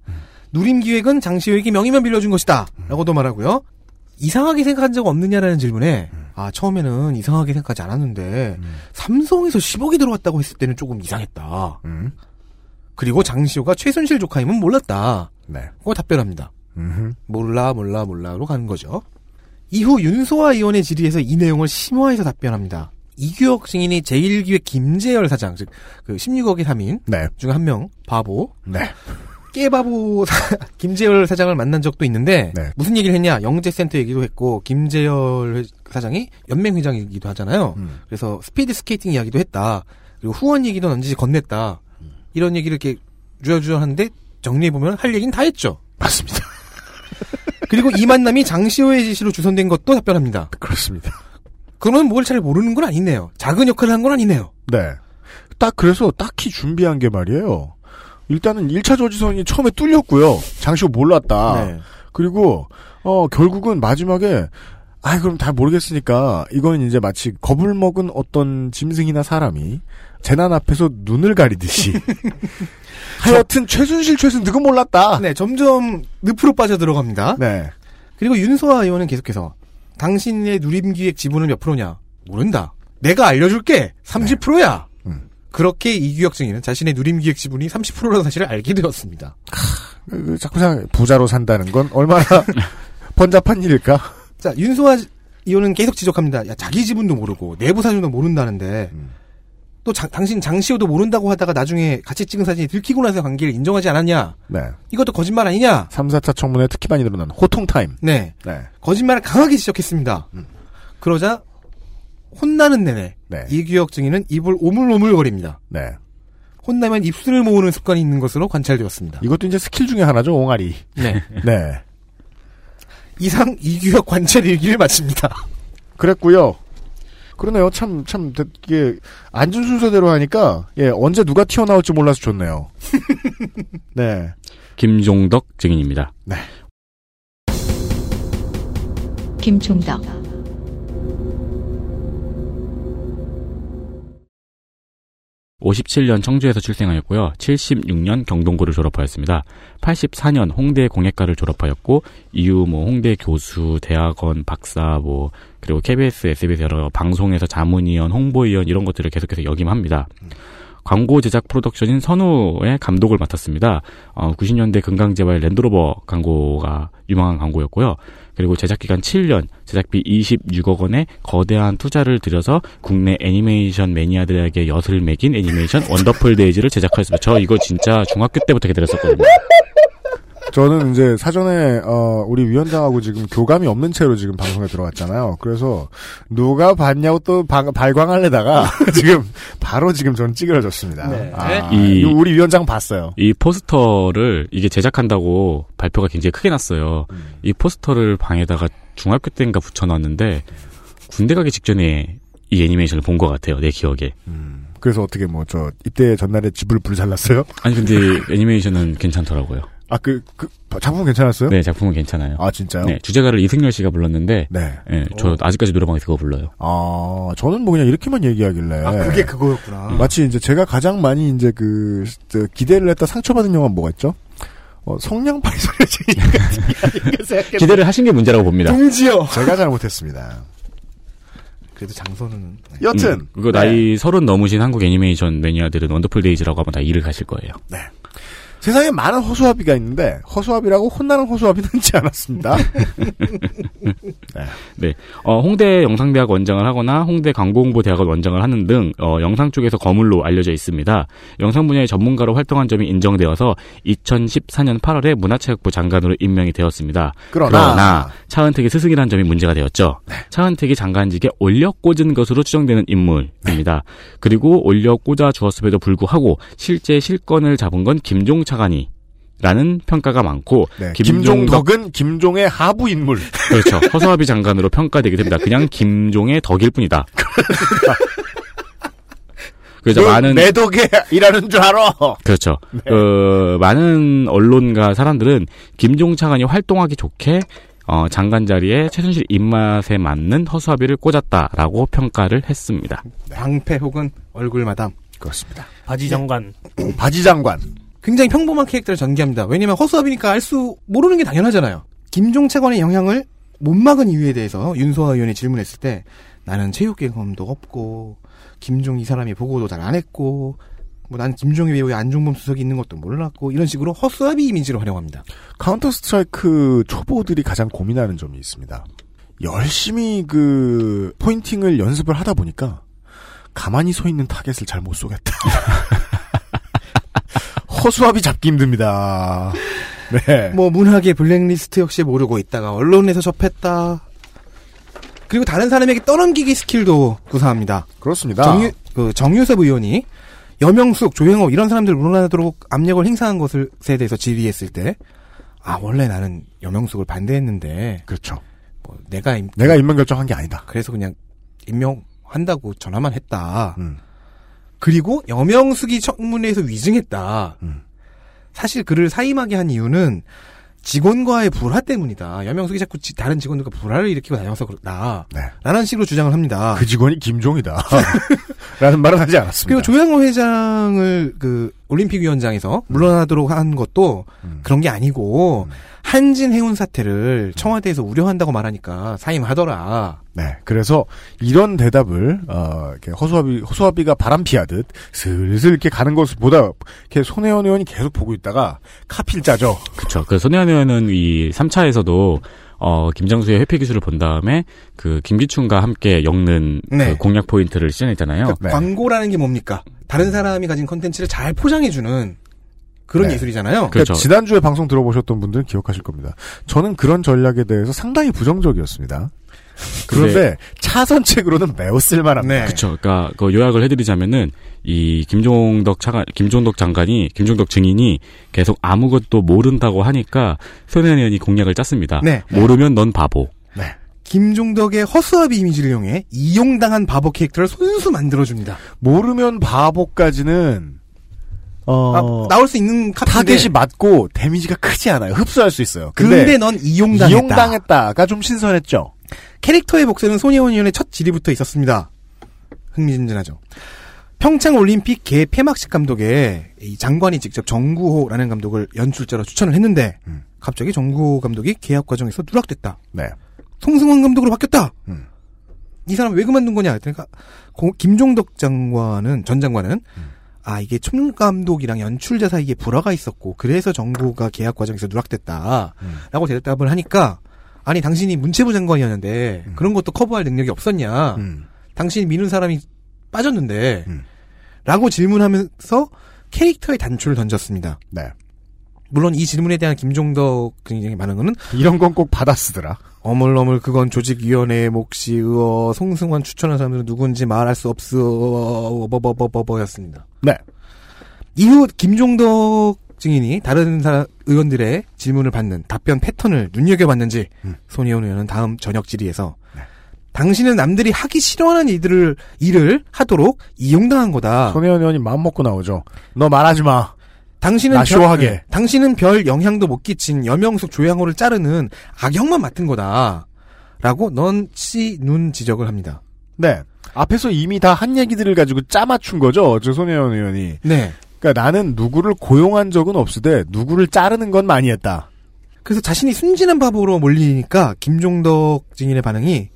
[SPEAKER 4] 누림기획은 장시호에게 명의만 빌려준 것이다. 라고도 말하고요. 이상하게 생각한 적 없느냐라는 질문에 아 처음에는 이상하게 생각하지 않았는데 삼성에서 10억이 들어왔다고 했을 때는 조금 이상했다. 그리고 장시호가 최순실 조카임은 몰랐다.
[SPEAKER 2] 네.
[SPEAKER 4] 고 답변합니다. 몰라 몰라 몰라로 가는 거죠. 이후 윤소아 의원의 질의에서 이 내용을 심화해서 답변합니다. 이규혁 증인이 제일기획 김재열 사장, 즉, 그 16억의 3인
[SPEAKER 2] 네.
[SPEAKER 4] 중에 한 명, 바보.
[SPEAKER 2] 네.
[SPEAKER 4] 깨바보 사- 김재열 사장을 만난 적도 있는데,
[SPEAKER 2] 네.
[SPEAKER 4] 무슨 얘기를 했냐? 영재센터 얘기도 했고, 김재열 회- 사장이 연맹 회장이기도 하잖아요.
[SPEAKER 2] 음.
[SPEAKER 4] 그래서 스피드 스케이팅 이야기도 했다. 그리고 후원 얘기도 넌지 건넸다. 이런 얘기를 이렇게 주저주저 하는데, 정리해 보면 할 얘기는 다 했죠.
[SPEAKER 2] 맞습니다.
[SPEAKER 4] 그리고 이 만남이 장시호의 지시로 주선된 것도 답변합니다.
[SPEAKER 2] 그렇습니다.
[SPEAKER 4] 그러면 뭘 잘 모르는 건 아니네요. 작은 역할을 한 건 아니네요.
[SPEAKER 2] 네. 딱 그래서 딱히 준비한 게 말이에요. 일단은 1차 조지선이 처음에 뚫렸고요. 장시호 몰랐다.
[SPEAKER 4] 네.
[SPEAKER 2] 그리고 어 결국은 마지막에 아 그럼 다 모르겠으니까 이건 이제 마치 겁을 먹은 어떤 짐승이나 사람이 재난 앞에서 눈을 가리듯이 하여튼 최순실 최순 누구 몰랐다.
[SPEAKER 4] 네, 점점 늪으로 빠져 들어갑니다.
[SPEAKER 2] 네.
[SPEAKER 4] 그리고 윤소아 의원은 계속해서 당신의 누림기획 지분은 몇 프로냐? 모른다. 내가 알려줄게. 30%야. 그렇게 이규혁 증인은 자신의 누림기획 지분이 30%라는 사실을 알게 되었습니다.
[SPEAKER 2] 그, 자꾸 생각, 부자로 산다는 건 얼마나 번잡한 일일까?
[SPEAKER 4] 자, 윤소아 의원은 계속 지적합니다. 야, 자기 지분도 모르고 내부 사정도 모른다는데 또 장- 당신 장시호도 모른다고 하다가 나중에 같이 찍은 사진이 들키고 나서 관계를 인정하지 않았냐?
[SPEAKER 2] 네.
[SPEAKER 4] 이것도 거짓말 아니냐?
[SPEAKER 2] 3, 4차 청문회 특히 많이 늘어난 호통타임.
[SPEAKER 4] 네.
[SPEAKER 2] 네.
[SPEAKER 4] 거짓말을 강하게 지적했습니다. 그러자 혼나는 내내
[SPEAKER 2] 네.
[SPEAKER 4] 이규혁 증인은 입을 오물오물거립니다.
[SPEAKER 2] 네.
[SPEAKER 4] 혼나면 입술을 모으는 습관이 있는 것으로 관찰되었습니다.
[SPEAKER 2] 이것도 이제 스킬 중에 하나죠, 옹알이.
[SPEAKER 4] 네.
[SPEAKER 2] 네.
[SPEAKER 4] 이상 이규혁 관찰 일기를 마칩니다.
[SPEAKER 2] 그랬고요. 그러네요. 참, 참, 이게, 앉은 순서대로 하니까, 예, 언제 누가 튀어나올지 몰라서 좋네요. 네.
[SPEAKER 3] 김종덕 증인입니다.
[SPEAKER 2] 네.
[SPEAKER 1] 김종덕,
[SPEAKER 3] (57년) 청주에서 출생하였고요 (76년) 경동고를 졸업하였습니다 (84년) 홍대 공예과를 졸업하였고 이후 뭐 홍대 교수 대학원 박사 뭐 그리고 KBS SBS 여러 방송에서 자문위원 홍보위원 이런 것들을 계속해서 역임합니다 광고 제작 프로덕션인 선우의 감독을 맡았습니다. 어, 90년대 금강제화의 랜드로버 광고가 유명한 광고였고요. 그리고 제작 기간 7년, 제작비 26억 원의 거대한 투자를 들여서 국내 애니메이션 매니아들에게 엿을 매긴 애니메이션 원더풀 데이즈를 제작하였습니다. 저 이거 진짜 중학교 때부터 기다렸었거든요.
[SPEAKER 2] 저는 이제 사전에 어 우리 위원장하고 지금 교감이 없는 채로 지금 방송에 들어갔잖아요. 그래서 누가 봤냐고 또 방- 발광하려다가 지금 바로 지금 저는 찌그러졌습니다.
[SPEAKER 4] 네.
[SPEAKER 2] 아,
[SPEAKER 3] 이-
[SPEAKER 2] 이거 우리 위원장 봤어요.
[SPEAKER 3] 이 포스터를 이게 제작한다고 발표가 굉장히 크게 났어요. 이 포스터를 방에다가 중학교 때인가 붙여놨는데 군대 가기 직전에 이 애니메이션을 본 것 같아요. 내 기억에.
[SPEAKER 2] 그래서 어떻게 뭐 저 입대 전날에 집을 불살랐어요?
[SPEAKER 3] 아니 근데 애니메이션은 괜찮더라고요.
[SPEAKER 2] 아 그 그 작품 괜찮았어요?
[SPEAKER 3] 네, 작품은 괜찮아요.
[SPEAKER 2] 아 진짜요?
[SPEAKER 3] 네, 주제가를 이승열 씨가 불렀는데,
[SPEAKER 2] 네.
[SPEAKER 3] 예, 저 아직까지 노래방에서 그거 불러요.
[SPEAKER 2] 아 저는 뭐 그냥 이렇게만 얘기하길래.
[SPEAKER 4] 아, 그게 그거였구나.
[SPEAKER 2] 마치 이제 제가 가장 많이 이제 그 저, 기대를 했다 상처받은 영화 뭐가 있죠? 어, 성냥팔이 소녀쟁이
[SPEAKER 3] 기대를 하신 게 문제라고 봅니다.
[SPEAKER 4] 동지요.
[SPEAKER 2] 제가 잘못했습니다.
[SPEAKER 4] 그래도 장소는 네.
[SPEAKER 2] 여튼
[SPEAKER 3] 음, 그거 나이 서른 넘으신 한국 애니메이션 매니아들은 원더풀 데이즈라고 하면 다 이해를 가실 거예요.
[SPEAKER 2] 세상에 많은 허수아비가 있는데 허수아비라고 혼나는 허수아비는 있지 않았습니다.
[SPEAKER 3] 네. 어, 홍대 영상대학 원장을 하거나 홍대 광고홍보대학원 원장을 하는 등 어, 영상 쪽에서 거물로 알려져 있습니다. 영상 분야의 전문가로 활동한 점이 인정되어서 2014년 8월에 문화체육부 장관으로 임명이 되었습니다.
[SPEAKER 2] 그러나-
[SPEAKER 3] 차은택의 스승이라는 점이 문제가 되었죠. 차은택이 장관직에 올려 꽂은 것으로 추정되는 인물입니다. 그리고 올려 꽂아 주었음에도 불구하고 실제 실권을 잡은 건 김종 차 관이 라는 평가가 많고
[SPEAKER 2] 네,
[SPEAKER 3] 김종덕
[SPEAKER 2] 김종덕 은 김종의 하부 인물.
[SPEAKER 3] 그렇죠. 허수아비 장관으로 평가되게 됩니다. 그냥 김종의 덕일 뿐이다. 그래서
[SPEAKER 2] 넌
[SPEAKER 3] 많은
[SPEAKER 2] 내 덕에 일하는 줄 알아.
[SPEAKER 3] 그렇죠. 그 많은 언론과 사람들은 김종 차관이 활동하기 좋게 어, 장관 자리에 최순실 입맛에 맞는 허수아비를 꽂았다라고 평가를 했습니다.
[SPEAKER 4] 방패 혹은 얼굴 마담.
[SPEAKER 2] 그렇습니다.
[SPEAKER 12] 바지 장관.
[SPEAKER 2] 바지 장관.
[SPEAKER 4] 굉장히 평범한 캐릭터를 전개합니다. 왜냐면 허수아비니까 알 수 모르는 게 당연하잖아요. 김종 차관의 영향을 못 막은 이유에 대해서 윤소아 의원이 질문했을 때 나는 체육 경험도 없고 김종 이 사람이 보고도 잘 안 했고 뭐 난 김종의 배후에 안종범 수석이 있는 것도 몰랐고 이런 식으로 허수아비 이미지를 활용합니다.
[SPEAKER 2] 카운터 스트라이크 초보들이 가장 고민하는 점이 있습니다. 열심히 그 pointing을 연습을 하다 보니까 가만히 서 있는 타겟을 잘 못 쏘겠다. 허수아비 잡기 힘듭니다. 네.
[SPEAKER 4] 뭐 문화계 블랙리스트 역시 모르고 있다가 언론에서 접했다. 그리고 다른 사람에게 떠넘기기 스킬도 구사합니다.
[SPEAKER 2] 그렇습니다.
[SPEAKER 4] 정유, 그 정유섭 의원이 여명숙, 조영호 이런 사람들 물러나도록 압력을 행사한 것에 대해서 질의했을 때, 아 원래 나는 여명숙을 반대했는데,
[SPEAKER 2] 그렇죠.
[SPEAKER 4] 뭐 내가 임-
[SPEAKER 2] 내가 임명 결정한 게 아니다.
[SPEAKER 4] 그래서 그냥 임명한다고 전화만 했다.
[SPEAKER 2] 음.
[SPEAKER 4] 그리고 여명숙이 청문회에서 위증했다.
[SPEAKER 2] 음.
[SPEAKER 4] 사실 그를 사임하게 한 이유는 직원과의 불화 때문이다. 여명숙이 자꾸 지- 다른 직원들과 불화를 일으키고 다녀서 그렇다.
[SPEAKER 2] 네.
[SPEAKER 4] 라는 식으로 주장을 합니다.
[SPEAKER 2] 그 직원이 김종이다. 라는 말은 하지 않았습니다.
[SPEAKER 4] 그리고 조양호 회장을 그 올림픽 위원장에서 물러나도록 한 것도
[SPEAKER 2] 음.
[SPEAKER 4] 그런 게 아니고 한진 해운 사태를 청와대에서 우려한다고 말하니까 사임하더라.
[SPEAKER 2] 네. 그래서 이런 대답을 어, 이렇게 허수아비 허수아비가 바람 피하듯 슬슬 이렇게 가는 것을 보다 이렇게 손혜원 의원이 계속 보고 있다가 카필 짜죠.
[SPEAKER 3] 그렇죠. 그 손혜원 의원은 이 3차에서도 어, 김장수의 회피 기술을 본 다음에 그 김기춘과 함께 엮는
[SPEAKER 4] 네.
[SPEAKER 3] 그 공약 포인트를 시전했잖아요.
[SPEAKER 4] 그러니까 광고라는 게 뭡니까? 다른 사람이 가진 컨텐츠를 잘 포장해주는 그런
[SPEAKER 2] 네.
[SPEAKER 4] 예술이잖아요.
[SPEAKER 2] 그러니까 지난주에 방송 들어보셨던 분들은 기억하실 겁니다. 저는 그런 전략에 대해서 상당히 부정적이었습니다. 그런데 차선책으로는 매우 쓸만합니다.
[SPEAKER 4] 네.
[SPEAKER 3] 그렇죠. 그러니까 그 요약을 해드리자면은 이 김종덕 차관, 김종덕 장관이 김종덕 증인이 계속 아무것도 모른다고 하니까 손혜원 의원이 공략을 짰습니다.
[SPEAKER 4] 네.
[SPEAKER 3] 모르면 넌 바보.
[SPEAKER 4] 김종덕의 허수아비 이미지를 이용해 이용당한 바보 캐릭터를 손수 만들어줍니다.
[SPEAKER 2] 모르면 바보까지는 어,
[SPEAKER 4] 아, 나올 수 있는 카드인데
[SPEAKER 2] 타겟이 맞고 데미지가 크지 않아요. 흡수할 수 있어요.
[SPEAKER 4] 근데, 넌 이용당했다.
[SPEAKER 2] 이용당했다가 좀 신선했죠.
[SPEAKER 4] 캐릭터의 복수는 손혜원 의원의 첫 질의부터 있었습니다. 흥미진진하죠. 평창 올림픽 개 폐막식 감독에 이 장관이 직접 정구호라는 감독을 연출자로 추천을 했는데 갑자기 정구호 감독이 계약 과정에서 누락됐다.
[SPEAKER 2] 네.
[SPEAKER 4] 송승헌 감독으로 바뀌었다.
[SPEAKER 2] 음.
[SPEAKER 4] 이 사람 왜 그만둔 거냐? 그러니까 고- 김종덕 장관은 전 장관은 아 이게 총 감독이랑 연출자 사이에 불화가 있었고 그래서 정부가 계약 과정에서 누락됐다라고 대답을 하니까 아니 당신이 문체부 장관이었는데 그런 것도 커버할 능력이 없었냐? 당신이 미는 사람이 빠졌는데 라고 질문하면서 캐릭터의 단초를 던졌습니다.
[SPEAKER 2] 네.
[SPEAKER 4] 물론 이 질문에 대한 김종덕 굉장히 많은 거는
[SPEAKER 2] 이런 건 꼭 받아 쓰더라.
[SPEAKER 4] 어물어물 그건 조직위원회의 몫이 의어 송승환 추천한 사람들은 누군지 말할 수 없어 버버버버버였습니다.
[SPEAKER 2] 네.
[SPEAKER 4] 이후 김종덕 증인이 다른 사람 의원들의 질문을 받는 답변 패턴을 눈여겨봤는지 손희원 의원은 다음 저녁 질의에서 당신은 남들이 하기 싫어하는 일들을 일을 하도록 이용당한 거다.
[SPEAKER 2] 손혜원 의원이 마음 먹고 나오죠. 너 말하지 마.
[SPEAKER 4] 당신은
[SPEAKER 2] 나쇼하게.
[SPEAKER 4] 별, 당신은 별 영향도 못 끼친 여명숙 조양호를 자르는 악역만 맡은 거다. 라고 넌치 눈 지적을 합니다.
[SPEAKER 2] 네. 앞에서 이미 다 한 얘기들을 가지고 짜맞춘 거죠. 저 손혜원 의원이.
[SPEAKER 4] 네.
[SPEAKER 2] 그러니까 나는 누구를 고용한 적은 없으되 누구를 자르는 건 많이 했다.
[SPEAKER 4] 그래서 자신이 순진한 바보로 몰리니까 김종덕 증인의 반응이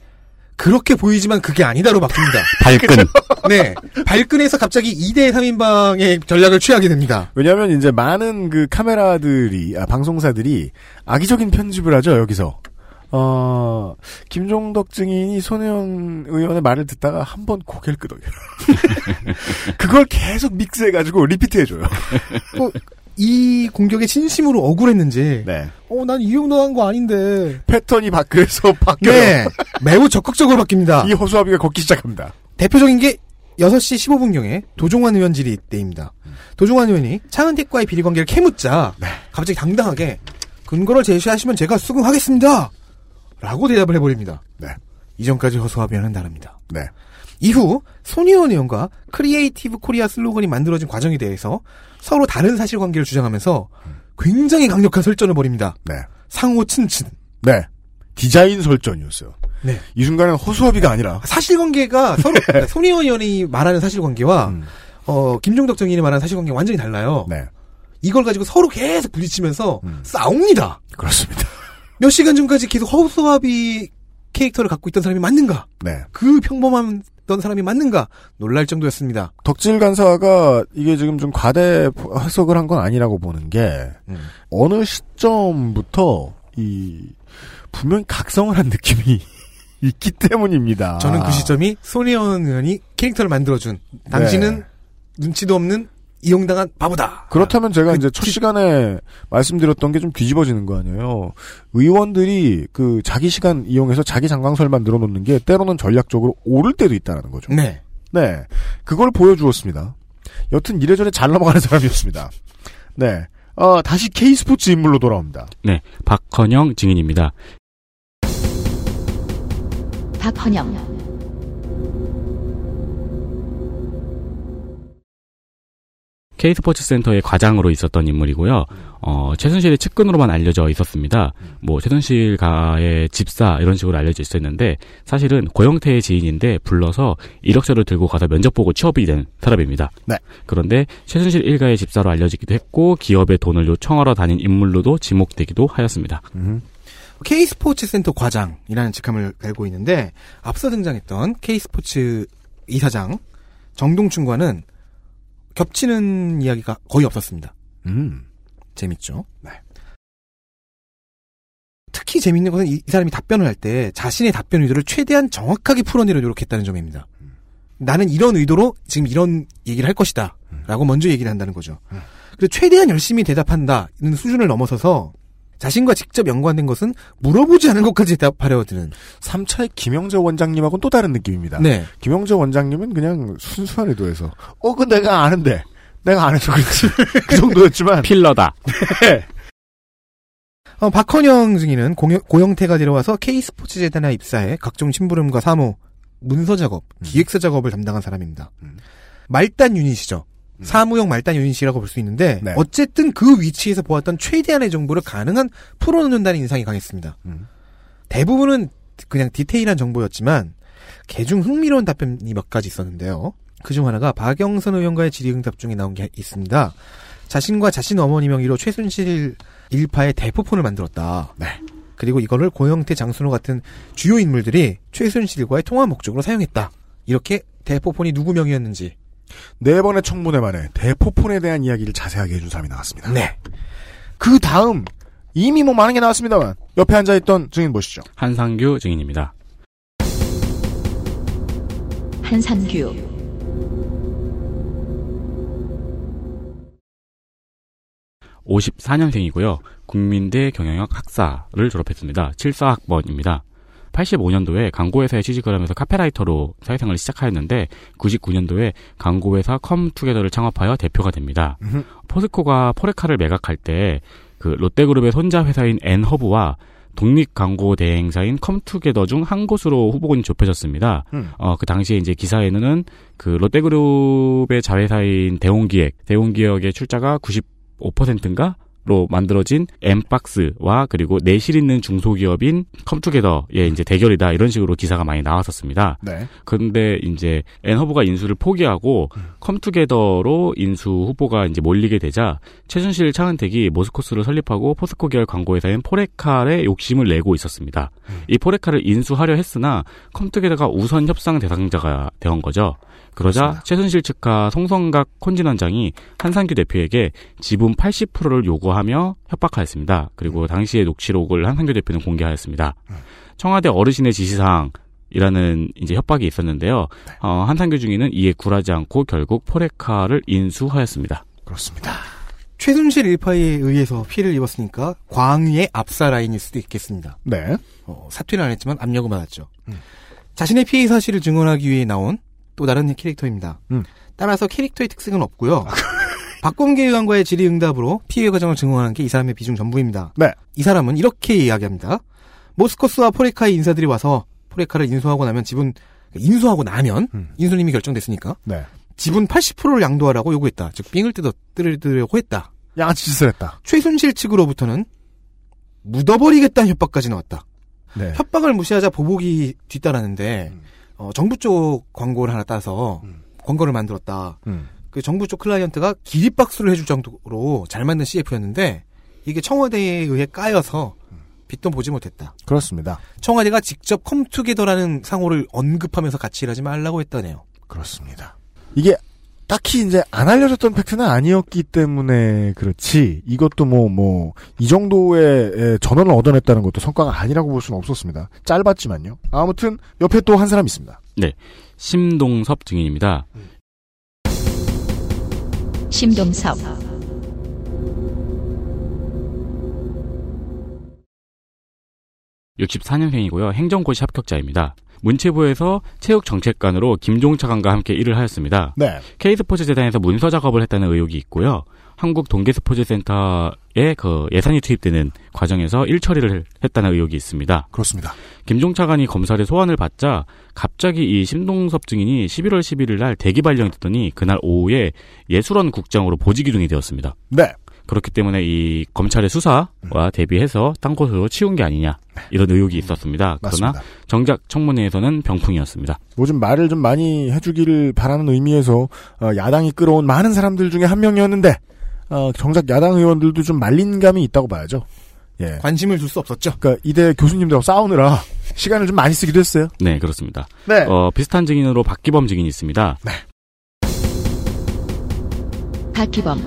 [SPEAKER 4] 그렇게 보이지만 그게 아니다로 바뀝니다.
[SPEAKER 3] 발끈.
[SPEAKER 4] 네. 발끈해서 갑자기 2대 3인방의 전략을 취하게 됩니다.
[SPEAKER 2] 왜냐하면 이제 많은 그 카메라들이 아, 방송사들이 악의적인 편집을 하죠 여기서. 어 김종덕 증인이 손혜원 의원의 말을 듣다가 한 번 고개를 끄덕여요. 그걸 계속 믹스해가지고 리피트해줘요.
[SPEAKER 4] 어, 이 공격에 진심으로 억울했는지
[SPEAKER 2] 네.
[SPEAKER 4] 어, 난 이용당한 거 아닌데.
[SPEAKER 2] 패턴이 바, 그래서 바뀌어요.
[SPEAKER 4] 네. 매우 적극적으로 바뀝니다.
[SPEAKER 2] 이 허수아비가 걷기 시작합니다.
[SPEAKER 4] 대표적인 게 6시 15분경에 도종환 의원 질의 때입니다. 도종환 의원이 차은택과의 비리관계를 캐묻자 갑자기 당당하게 근거를 제시하시면 제가 수긍하겠습니다. 라고 대답을 해버립니다.
[SPEAKER 2] 네.
[SPEAKER 4] 이전까지 허수아비와는 다릅니다.
[SPEAKER 2] 네.
[SPEAKER 4] 이후 손혜원 의원과 크리에이티브 코리아 슬로건이 만들어진 과정에 대해서 서로 다른 사실관계를 주장하면서 굉장히 강력한 설전을 벌입니다.
[SPEAKER 2] 네.
[SPEAKER 4] 상호 친친.
[SPEAKER 2] 네. 디자인 설전이었어요.
[SPEAKER 4] 네.
[SPEAKER 2] 이 순간은 허수아비가 아니라
[SPEAKER 4] 사실관계가 서로 그러니까 손희원 의원이 말하는 사실관계와 어 김종덕 정인이 말하는 사실관계 가 완전히 달라요.
[SPEAKER 2] 네.
[SPEAKER 4] 이걸 가지고 서로 계속 부딪히면서 싸웁니다.
[SPEAKER 2] 그렇습니다.
[SPEAKER 4] 몇 시간 전까지 계속 허수아비 캐릭터를 갖고 있던 사람이 맞는가?
[SPEAKER 2] 네.
[SPEAKER 4] 그 평범한 사람이 맞는가? 놀랄 정도였습니다.
[SPEAKER 2] 덕질 간사가 이게 지금 좀 과대 해석을 한 건 아니라고 보는 게 어느 시점부터 이 분명히 각성을 한 느낌이 있기 때문입니다.
[SPEAKER 4] 저는 그 시점이 손혜원 의원이 캐릭터를 만들어준 당신은
[SPEAKER 2] 네.
[SPEAKER 4] 눈치도 없는 이용당한 바보다.
[SPEAKER 2] 그렇다면 제가 이제 첫 시간에 말씀드렸던 게 좀 뒤집어지는 거 아니에요. 의원들이 그 자기 시간 이용해서 자기 장강설만 늘어놓는 게 때로는 전략적으로 옳을 때도 있다는 거죠.
[SPEAKER 4] 네.
[SPEAKER 2] 네. 그걸 보여주었습니다. 여튼 이래저래 잘 넘어가는 사람이었습니다. 네. 어, 다시 K스포츠 인물로 돌아옵니다.
[SPEAKER 3] 네. 박헌영 증인입니다.
[SPEAKER 1] 박헌영
[SPEAKER 3] K스포츠 센터의 과장으로 있었던 인물이고요. 어, 최순실의 측근으로만 알려져 있었습니다. 뭐 최순실 가의 집사 이런 식으로 알려져 있었는데 사실은 고영태의 지인인데 불러서 이력서를 들고 가서 면접 보고 취업이 된 사람입니다.
[SPEAKER 2] 네.
[SPEAKER 3] 그런데 최순실 일가의 집사로 알려지기도 했고 기업의 돈을 요청하러 다닌 인물로도 지목되기도 하였습니다.
[SPEAKER 4] K스포츠 센터 과장이라는 직함을 달고 있는데 앞서 등장했던 K스포츠 이사장 정동춘과는 겹치는 이야기가 거의 없었습니다.
[SPEAKER 2] 음.
[SPEAKER 4] 재밌죠? 네. 특히 재밌는 것은 이, 이 사람이 답변을 할 때 자신의 답변 의도를 최대한 정확하게 풀어내려 노력했다는 점입니다. 나는 이런 의도로 지금 이런 얘기를 할 것이다. 라고 먼저 얘기를 한다는 거죠. 그리고 최대한 열심히 대답한다는 수준을 넘어서서 자신과 직접 연관된 것은 물어보지 않은 것까지 대답하려 드는
[SPEAKER 2] 3차의 김영재 원장님하고는 또 다른 느낌입니다.
[SPEAKER 4] 네.
[SPEAKER 2] 김영재 원장님은 그냥 순수한 의도에서 어, 그 내가 아는데 내가 안 해서 그렇지 그 정도였지만
[SPEAKER 3] 필러다.
[SPEAKER 2] 네.
[SPEAKER 4] 어, 박헌영 증인은 공여- 고영태가 데려와서 K스포츠 재단에 입사해 각종 심부름과 사무, 문서 작업, 기획서 작업을 담당한 사람입니다. 말단 유닛이죠. 사무용 말단 유닛이라고 볼 수 있는데
[SPEAKER 2] 네.
[SPEAKER 4] 어쨌든 그 위치에서 보았던 최대한의 정보를 가능한 풀어놓는다는 인상이 강했습니다. 대부분은 그냥 디테일한 정보였지만 개중 흥미로운 답변이 몇 가지 있었는데요. 그중 하나가 박영선 의원과의 질의응답 중에 나온 게 있습니다. 자신과 자신 어머니 명의로 최순실 일파의 대포폰을 만들었다. 그리고 이거를 고영태, 장순호 같은 주요 인물들이 최순실과의 통화 목적으로 사용했다. 이렇게 대포폰이 누구 명의였는지.
[SPEAKER 2] 네 번의 청문회 만에 대포폰에 대한 이야기를 자세하게 해준 사람이 나왔습니다.
[SPEAKER 4] 네.
[SPEAKER 2] 그 다음 이미 뭐 많은 게 나왔습니다만 옆에 앉아있던 증인 보시죠.
[SPEAKER 3] 한상규 증인입니다.
[SPEAKER 1] 한상규
[SPEAKER 3] 54년생이고요. 국민대 경영학 학사를 졸업했습니다. 74학번입니다. 85년도에 광고회사에 취직을 하면서 카피라이터로 사회생활을 시작하였는데 99년도에 광고회사 컴투게더를 창업하여 대표가 됩니다. 포스코가 포레카를 매각할 때 그 롯데그룹의 손자 회사인 엠허브와 독립 광고 대행사인 컴투게더 중 한 곳으로 후보군이 좁혀졌습니다.
[SPEAKER 2] 음.
[SPEAKER 3] 어, 그 당시에 이제 기사에는 그 롯데그룹의 자회사인 대홍기획, 대홍기획의 출자가 95%인가? 로 만들어진 엠박스와 그리고 내실 있는 중소기업인 컴투게더의 이제 대결이다 이런 식으로 기사가 많이 나왔었습니다.
[SPEAKER 2] 네.
[SPEAKER 3] 근데 이제 엠허브가 인수를 포기하고 컴투게더로 인수 후보가 이제 몰리게 되자 최순실 차은택이 모스코스를 설립하고 포스코 계열 광고회사인 포레칼에 욕심을 내고 있었습니다. 이 포레칼을 인수하려 했으나 컴투게더가 우선 협상 대상자가 되온 거죠. 그러자 최순실 측하 송성각 콘진원장이 한상규 대표에게 지분 80%를 요구 하며 협박하였습니다. 그리고 당시의 녹취록을 한상규 대표는 공개하였습니다. 청와대 어르신의 지시사항 이라는 이제 협박이 있었는데요. 어, 한상규 중위는 이에 굴하지 않고 결국 포레카를 인수하였습니다.
[SPEAKER 2] 그렇습니다.
[SPEAKER 4] 최순실 일파에 의해서 피해를 입었으니까 광위의 압사 라인일 수도 있겠습니다.
[SPEAKER 2] 네.
[SPEAKER 4] 어, 사퇴는 안 했지만 압력을 받았죠. 자신의 피해 사실을 증언하기 위해 나온 또 다른 캐릭터입니다.
[SPEAKER 2] 음.
[SPEAKER 4] 따라서 캐릭터의 특색은 없고요. 박범계 의원과의 질의응답으로 피해 과정을 증언하는 게이 사람의 비중 전부입니다.
[SPEAKER 2] 네.
[SPEAKER 4] 이 사람은 이렇게 이야기합니다. 모스코스와 포레카의 인사들이 와서 포레카를 인수하고 나면 지분 인수하고 나면 인수님이 결정됐으니까
[SPEAKER 2] 네.
[SPEAKER 4] 지분 80%를 양도하라고 요구했다. 즉 삥을 뜯어 뜯으려고 했다.
[SPEAKER 2] 양아치 짓을 했다.
[SPEAKER 4] 최순실 측으로부터는 묻어버리겠다는 협박까지 나왔다.
[SPEAKER 2] 네.
[SPEAKER 4] 협박을 무시하자 보복이 뒤따랐는데 어, 정부 쪽 광고를 하나 따서 광고를 만들었다.
[SPEAKER 2] 음.
[SPEAKER 4] 그 정부 쪽 클라이언트가 기립박수를 해줄 정도로 잘 만든 CF였는데 이게 청와대에 의해 까여서 빛도 보지 못했다.
[SPEAKER 2] 그렇습니다.
[SPEAKER 4] 청와대가 직접 컴투게더라는 상호를 언급하면서 같이 일하지 말라고 했다네요.
[SPEAKER 2] 그렇습니다. 이게 딱히 이제 안 알려졌던 팩트는 아니었기 때문에 그렇지 이것도 뭐 뭐 이 정도의 에, 전원을 얻어냈다는 것도 성과가 아니라고 볼 수는 없었습니다. 짧았지만요. 아무튼 옆에 또 한 사람 있습니다.
[SPEAKER 3] 네. 심동섭 증인입니다.
[SPEAKER 1] 심동섭
[SPEAKER 3] 육십사 년생이고요 행정고시 합격자입니다. 문체부에서 체육정책관으로 김종차관과 함께 일을 하였습니다.
[SPEAKER 2] 네.
[SPEAKER 3] K스포츠 재단에서 문서 작업을 했다는 의혹이 있고요. 한국 동계스포츠센터에 그 예산이 투입되는 과정에서 일처리를 했다는 의혹이 있습니다.
[SPEAKER 2] 그렇습니다.
[SPEAKER 3] 김종 차관이 검찰의 소환을 받자 갑자기 이 심동섭 증인이 11월 11일 날 대기 발령이 됐더니 그날 오후에 예술원 국장으로 보직 기중이 되었습니다.
[SPEAKER 2] 네.
[SPEAKER 3] 그렇기 때문에 이 검찰의 수사와 대비해서 딴 곳으로 치운 게 아니냐 이런 의혹이 있었습니다. 그러나
[SPEAKER 2] 맞습니다.
[SPEAKER 3] 정작 청문회에서는 병풍이었습니다.
[SPEAKER 2] 요즘 말을 좀 많이 해주기를 바라는 의미에서 어, 야당이 끌어온 많은 사람들 중에 한 명이었는데 어, 정작 야당 의원들도 좀 말린 감이 있다고 봐야죠. 예.
[SPEAKER 4] 관심을 줄 수 없었죠.
[SPEAKER 2] 그러니까 이대 교수님들하고 싸우느라 시간을 좀 많이 쓰기도 했어요.
[SPEAKER 3] 네, 그렇습니다.
[SPEAKER 2] 네.
[SPEAKER 3] 어, 비슷한 증인으로 박기범 증인이 있습니다.
[SPEAKER 1] 박기범,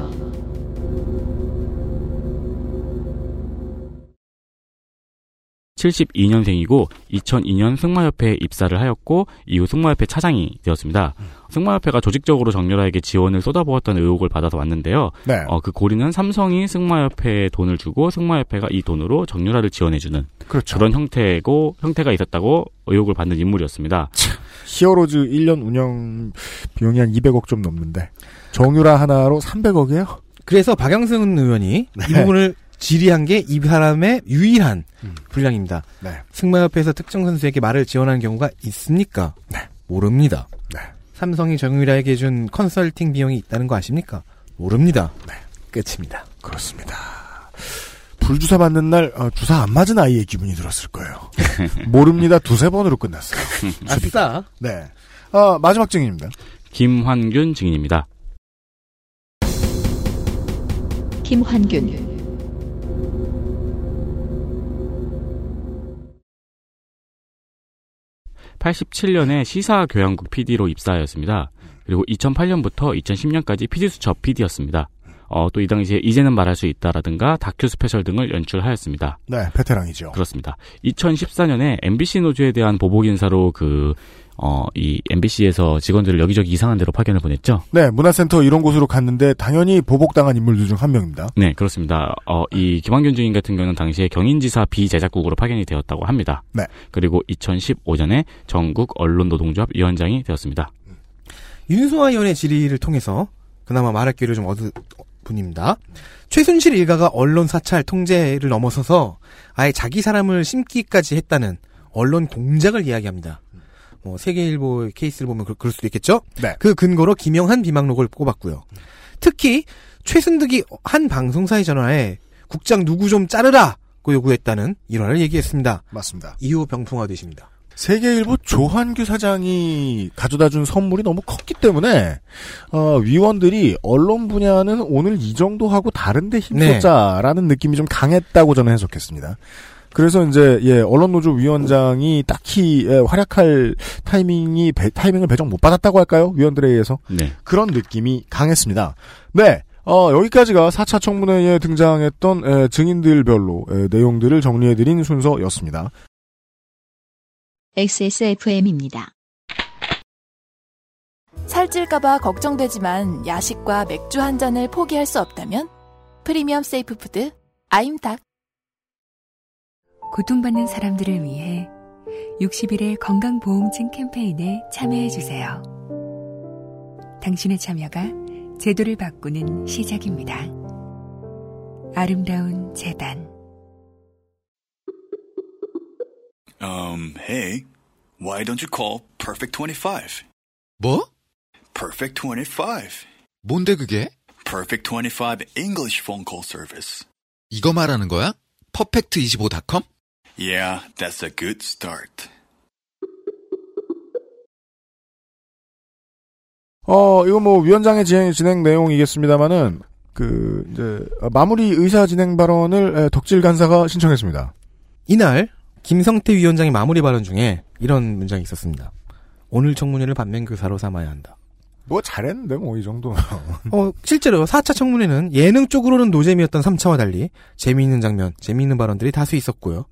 [SPEAKER 3] 72년생이고 2002년 승마협회에 입사를 하였고 이후 승마협회 차장이 되었습니다. 승마협회가 조직적으로 정유라에게 지원을 쏟아부었다는 의혹을 받아서 왔는데요.
[SPEAKER 2] 네.
[SPEAKER 3] 어, 그 고리는 삼성이 승마협회에 돈을 주고 승마협회가 이 돈으로 정유라를 지원해주는
[SPEAKER 2] 그렇죠.
[SPEAKER 3] 런 형태고 형태가 있었다고 의혹을 받는 인물이었습니다.
[SPEAKER 2] 히어로즈 1년 운영 비용이 한 200억 좀 넘는데 정유라 하나로 300억이에요?
[SPEAKER 4] 그래서 박영승 의원이 이 부분을 질의한 게 이 사람의 유일한 분량입니다.
[SPEAKER 2] 네.
[SPEAKER 4] 승마협회에서 특정 선수에게 말을 지원하는 경우가 있습니까? 모릅니다.
[SPEAKER 2] 네.
[SPEAKER 4] 삼성이 정유라에게 준 컨설팅 비용이 있다는 거 아십니까? 모릅니다. 끝입니다.
[SPEAKER 2] 그렇습니다. 불주사 맞는 날 어, 주사 안 맞은 아이의 기분이 들었을 거예요. 모릅니다. 두세 번으로 끝났어요.
[SPEAKER 4] 아싸.
[SPEAKER 2] 네. 아, 마지막 증인입니다.
[SPEAKER 3] 김환균 증인입니다.
[SPEAKER 1] 김환균,
[SPEAKER 3] 87년에 시사교양국 PD로 입사하였습니다. 그리고 2008년부터 2010년까지 PD수첩 PD였습니다. 어, 또 이 당시에 이제는 말할 수 있다라든가 다큐 스페셜 등을 연출하였습니다.
[SPEAKER 2] 네, 베테랑이죠.
[SPEAKER 3] 그렇습니다. 2014년에 MBC 노조에 대한 보복 인사로 그, 어, 이 MBC에서 직원들을 여기저기 이상한 데로 파견을 보냈죠.
[SPEAKER 2] 네, 문화센터 이런 곳으로 갔는데 당연히 보복당한 인물들 중 한 명입니다.
[SPEAKER 3] 네, 그렇습니다. 어, 이 김환균 증인 같은 경우는 당시에 경인지사 비제작국으로 파견이 되었다고 합니다.
[SPEAKER 2] 네.
[SPEAKER 3] 그리고 2015년에 전국 언론노동조합 위원장이 되었습니다.
[SPEAKER 4] 윤소아 의원의 질의를 통해서 그나마 말할 기회를 좀 얻은 분입니다. 최순실 일가가 언론 사찰 통제를 넘어서서 아예 자기 사람을 심기까지 했다는 언론 공작을 이야기합니다. 뭐 세계일보 케이스를 보면 그, 그럴 수도 있겠죠.
[SPEAKER 2] 네.
[SPEAKER 4] 그 근거로 김영한 비망록을 꼽았고요. 특히 최순득이 한 방송사의 전화에 국장 누구 좀 자르라고 요구했다는 일화를 얘기했습니다.
[SPEAKER 2] 맞습니다.
[SPEAKER 4] 이후 병풍화되십니다.
[SPEAKER 2] 세계일보 조한규 사장이 가져다 준 선물이 너무 컸기 때문에 어, 위원들이 언론 분야는 오늘 이 정도 하고 다른데 힘썼자라는 느낌이 좀 강했다고 저는 해석했습니다. 그래서 이제 예 언론노조 위원장이 딱히 예, 활약할 타이밍이 배- 타이밍을 배정 못 받았다고 할까요 위원들에 의해서
[SPEAKER 3] 네.
[SPEAKER 2] 그런 느낌이 강했습니다. 네. 어, 여기까지가 4차 청문회에 등장했던 에, 증인들별로 에, 내용들을 정리해드린 순서였습니다.
[SPEAKER 1] XSFM입니다.
[SPEAKER 5] 살찔까봐 걱정되지만 야식과 맥주 한 잔을 포기할 수 없다면 프리미엄 safe food 아임닭
[SPEAKER 10] 고통받는 사람들을 위해 60일의 건강보험증 캠페인에 참여해주세요. 당신의 참여가 제도를 바꾸는 시작입니다. 아름다운 재단
[SPEAKER 9] Um, hey, why don't you call Perfect 25?
[SPEAKER 13] 뭐?
[SPEAKER 9] Perfect 25.
[SPEAKER 13] 뭔데 그게?
[SPEAKER 9] Perfect 25 English phone call service.
[SPEAKER 13] 이거 말하는 거야? 퍼펙트25.com?
[SPEAKER 9] Yeah, that's a good start.
[SPEAKER 2] 어, 이거 뭐 위원장의 진행, 진행 내용이겠습니다만은 그 이제 마무리 의사 진행 발언을 에, 덕질 간사가 신청했습니다.
[SPEAKER 4] 이날 김성태 위원장의 마무리 발언 중에 이런 문장이 있었습니다. 오늘 청문회를 반면 교사로 삼아야 한다.
[SPEAKER 2] 뭐 잘했는데 뭐 이 정도.
[SPEAKER 4] 어, 실제로 4차 청문회는 예능 쪽으로는 노잼이었던 3차와 달리 재미있는 장면, 재미있는 발언들이 다수 있었고요.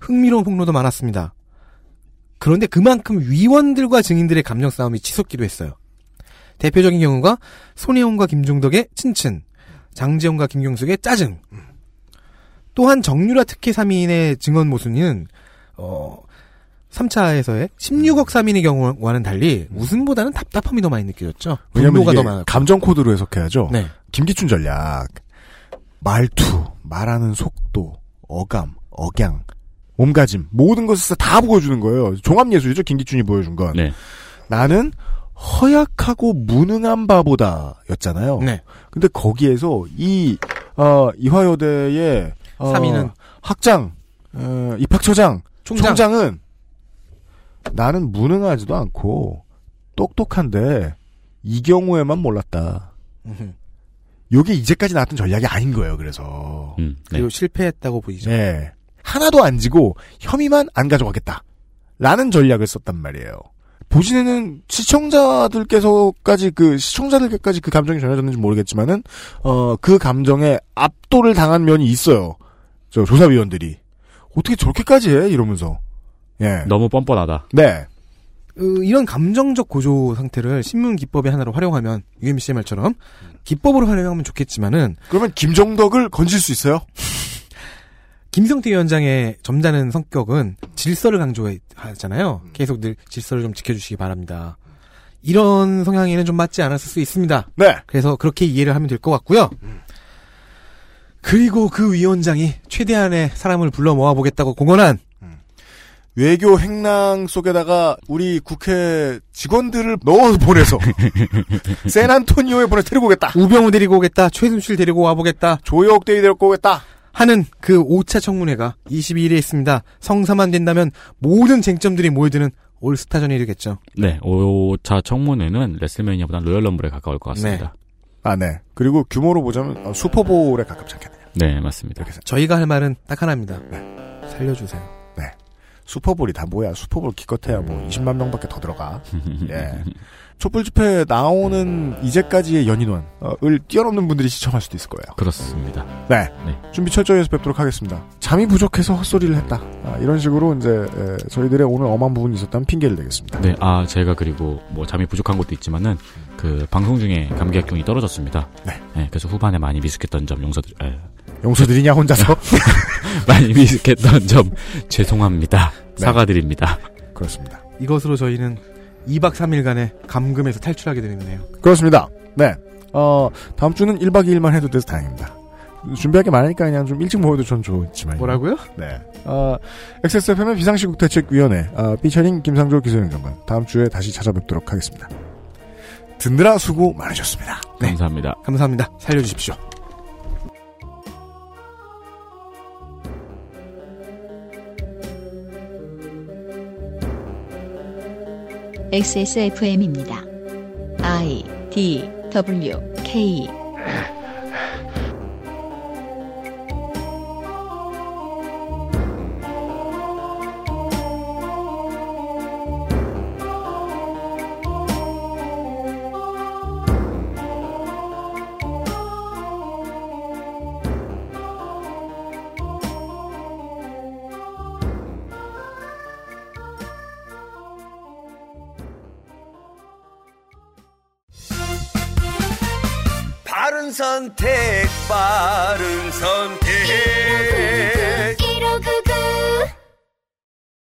[SPEAKER 4] 흥미로운 폭로도 많았습니다. 그런데 그만큼 위원들과 증인들의 감정 싸움이 치솟기도 했어요. 대표적인 경우가 손혜원과 김종덕의 친친, 장지영과 김경숙의 짜증. 또한 정유라 특혜 3인의 증언 모순은 어, 3차에서의 16억 3인의 경우와는 달리 웃음보다는 답답함이 더 많이 느껴졌죠.
[SPEAKER 2] 왜냐면 이게. 감정 코드로 해석해야죠.
[SPEAKER 4] 네.
[SPEAKER 2] 김기춘 전략. 말투, 말하는 속도, 어감, 억양, 몸가짐 모든 것을 다 보여주는 거예요. 종합예술이죠. 김기춘이 보여준 건.
[SPEAKER 3] 네.
[SPEAKER 2] 나는 허약하고 무능한 바보다였잖아요.
[SPEAKER 4] 네.
[SPEAKER 2] 근데 거기에서 이 어, 이화여대의 어,
[SPEAKER 4] 삼인은?
[SPEAKER 2] 학장, 어, 입학처장,
[SPEAKER 4] 총장.
[SPEAKER 2] 총장 은 나는 무능하지도 않고 똑똑한데 이 경우에만 몰랐다. 요게 이제까지 나왔던 전략이 아닌 거예요. 그래서
[SPEAKER 3] 음,
[SPEAKER 4] 그리고 실패했다고 보이죠.
[SPEAKER 2] 네. 하나도 안 지고 혐의만 안 가져가겠다. 라는 전략을 썼단 말이에요. 보시는 시청자들께서까지 그 시청자들께까지 그 감정이 전해졌는지 모르겠지만은 어 그 감정에 압도를 당한 면이 있어요. 저 조사위원들이 어떻게 저렇게까지 해 이러면서 예
[SPEAKER 3] 너무 뻔뻔하다.
[SPEAKER 2] 네
[SPEAKER 4] 어, 이런 감정적 고조 상태를 신문 기법의 하나로 활용하면 UMC의 말처럼 기법으로 활용하면 좋겠지만은
[SPEAKER 2] 그러면 김정덕을 건질 수 있어요?
[SPEAKER 4] 김성태 위원장의 점잖은 성격은 질서를 강조하잖아요. 계속 늘 질서를 좀 지켜주시기 바랍니다. 이런 성향에는 좀 맞지 않았을 수 있습니다.
[SPEAKER 2] 네.
[SPEAKER 4] 그래서 그렇게 이해를 하면 될 것 같고요. 그리고 그 위원장이 최대한의 사람을 불러 모아보겠다고 공언한
[SPEAKER 2] 외교 행랑 속에다가 우리 국회 직원들을 넣어 보내서 샌안토니오에 보내 데리고 오겠다.
[SPEAKER 4] 우병우 데리고 오겠다. 최순실 데리고 와보겠다.
[SPEAKER 2] 조혁대위 데리고 오겠다.
[SPEAKER 4] 하는 그 5차 청문회가 22일에 있습니다. 성사만 된다면 모든 쟁점들이 모여드는 올스타전이 되겠죠.
[SPEAKER 3] 네, 5차 청문회는 레슬매니아보다는 로열 럼블에 가까울 것 같습니다.
[SPEAKER 2] 아, 네. 그리고 규모로 보자면 어, 슈퍼볼에 가깝지 않겠네요.
[SPEAKER 3] 네, 맞습니다.
[SPEAKER 4] 저희가 할 말은 딱 하나입니다. 살려주세요.
[SPEAKER 2] 네. 슈퍼볼이 다 뭐야? 슈퍼볼 기껏해야 뭐 20만 명밖에 더 들어가. 예. 촛불 집회 나오는 이제까지의 연인원을 뛰어넘는 분들이 시청할 수도 있을 거예요.
[SPEAKER 3] 그렇습니다.
[SPEAKER 2] 네.
[SPEAKER 3] 네.
[SPEAKER 2] 준비 철저히 해서 뵙도록 하겠습니다. 잠이 부족해서 헛소리를 했다. 아, 이런 식으로 이제 에, 저희들의 오늘 엄한 부분이 있었다면 핑계를 대겠습니다.
[SPEAKER 3] 네, 아, 제가 그리고 뭐 잠이 부족한 것도 있지만은 그 방송 중에 감기약경이 떨어졌습니다.
[SPEAKER 2] 네.
[SPEAKER 3] 그래서 후반에 많이 미숙했던 점 용서드, 에,
[SPEAKER 2] 용서드리냐 혼자서?
[SPEAKER 3] 많이 미숙했던 점 죄송합니다.
[SPEAKER 2] 네.
[SPEAKER 3] 사과드립니다.
[SPEAKER 2] 그렇습니다.
[SPEAKER 4] 이것으로 저희는 2박 3일간의 감금에서 탈출하게 되네요.
[SPEAKER 2] 그렇습니다. 네. 어, 다음 주는 1박 2일만 해도 돼서 다행입니다. 준비할 게 많으니까 그냥 좀 일찍 모여도 전 좋지만.
[SPEAKER 4] 뭐라고요?
[SPEAKER 2] 네. 어, XSFM의 비상시국 대책위원회, 어, 피처링 김상조 기술행정관. 다음 주에 다시 찾아뵙도록 하겠습니다. 듣느라 수고 많으셨습니다.
[SPEAKER 4] 네.
[SPEAKER 3] 감사합니다.
[SPEAKER 4] 감사합니다. 살려주십시오.
[SPEAKER 1] XSFM입니다. I D W K
[SPEAKER 8] 선택 빠른 선택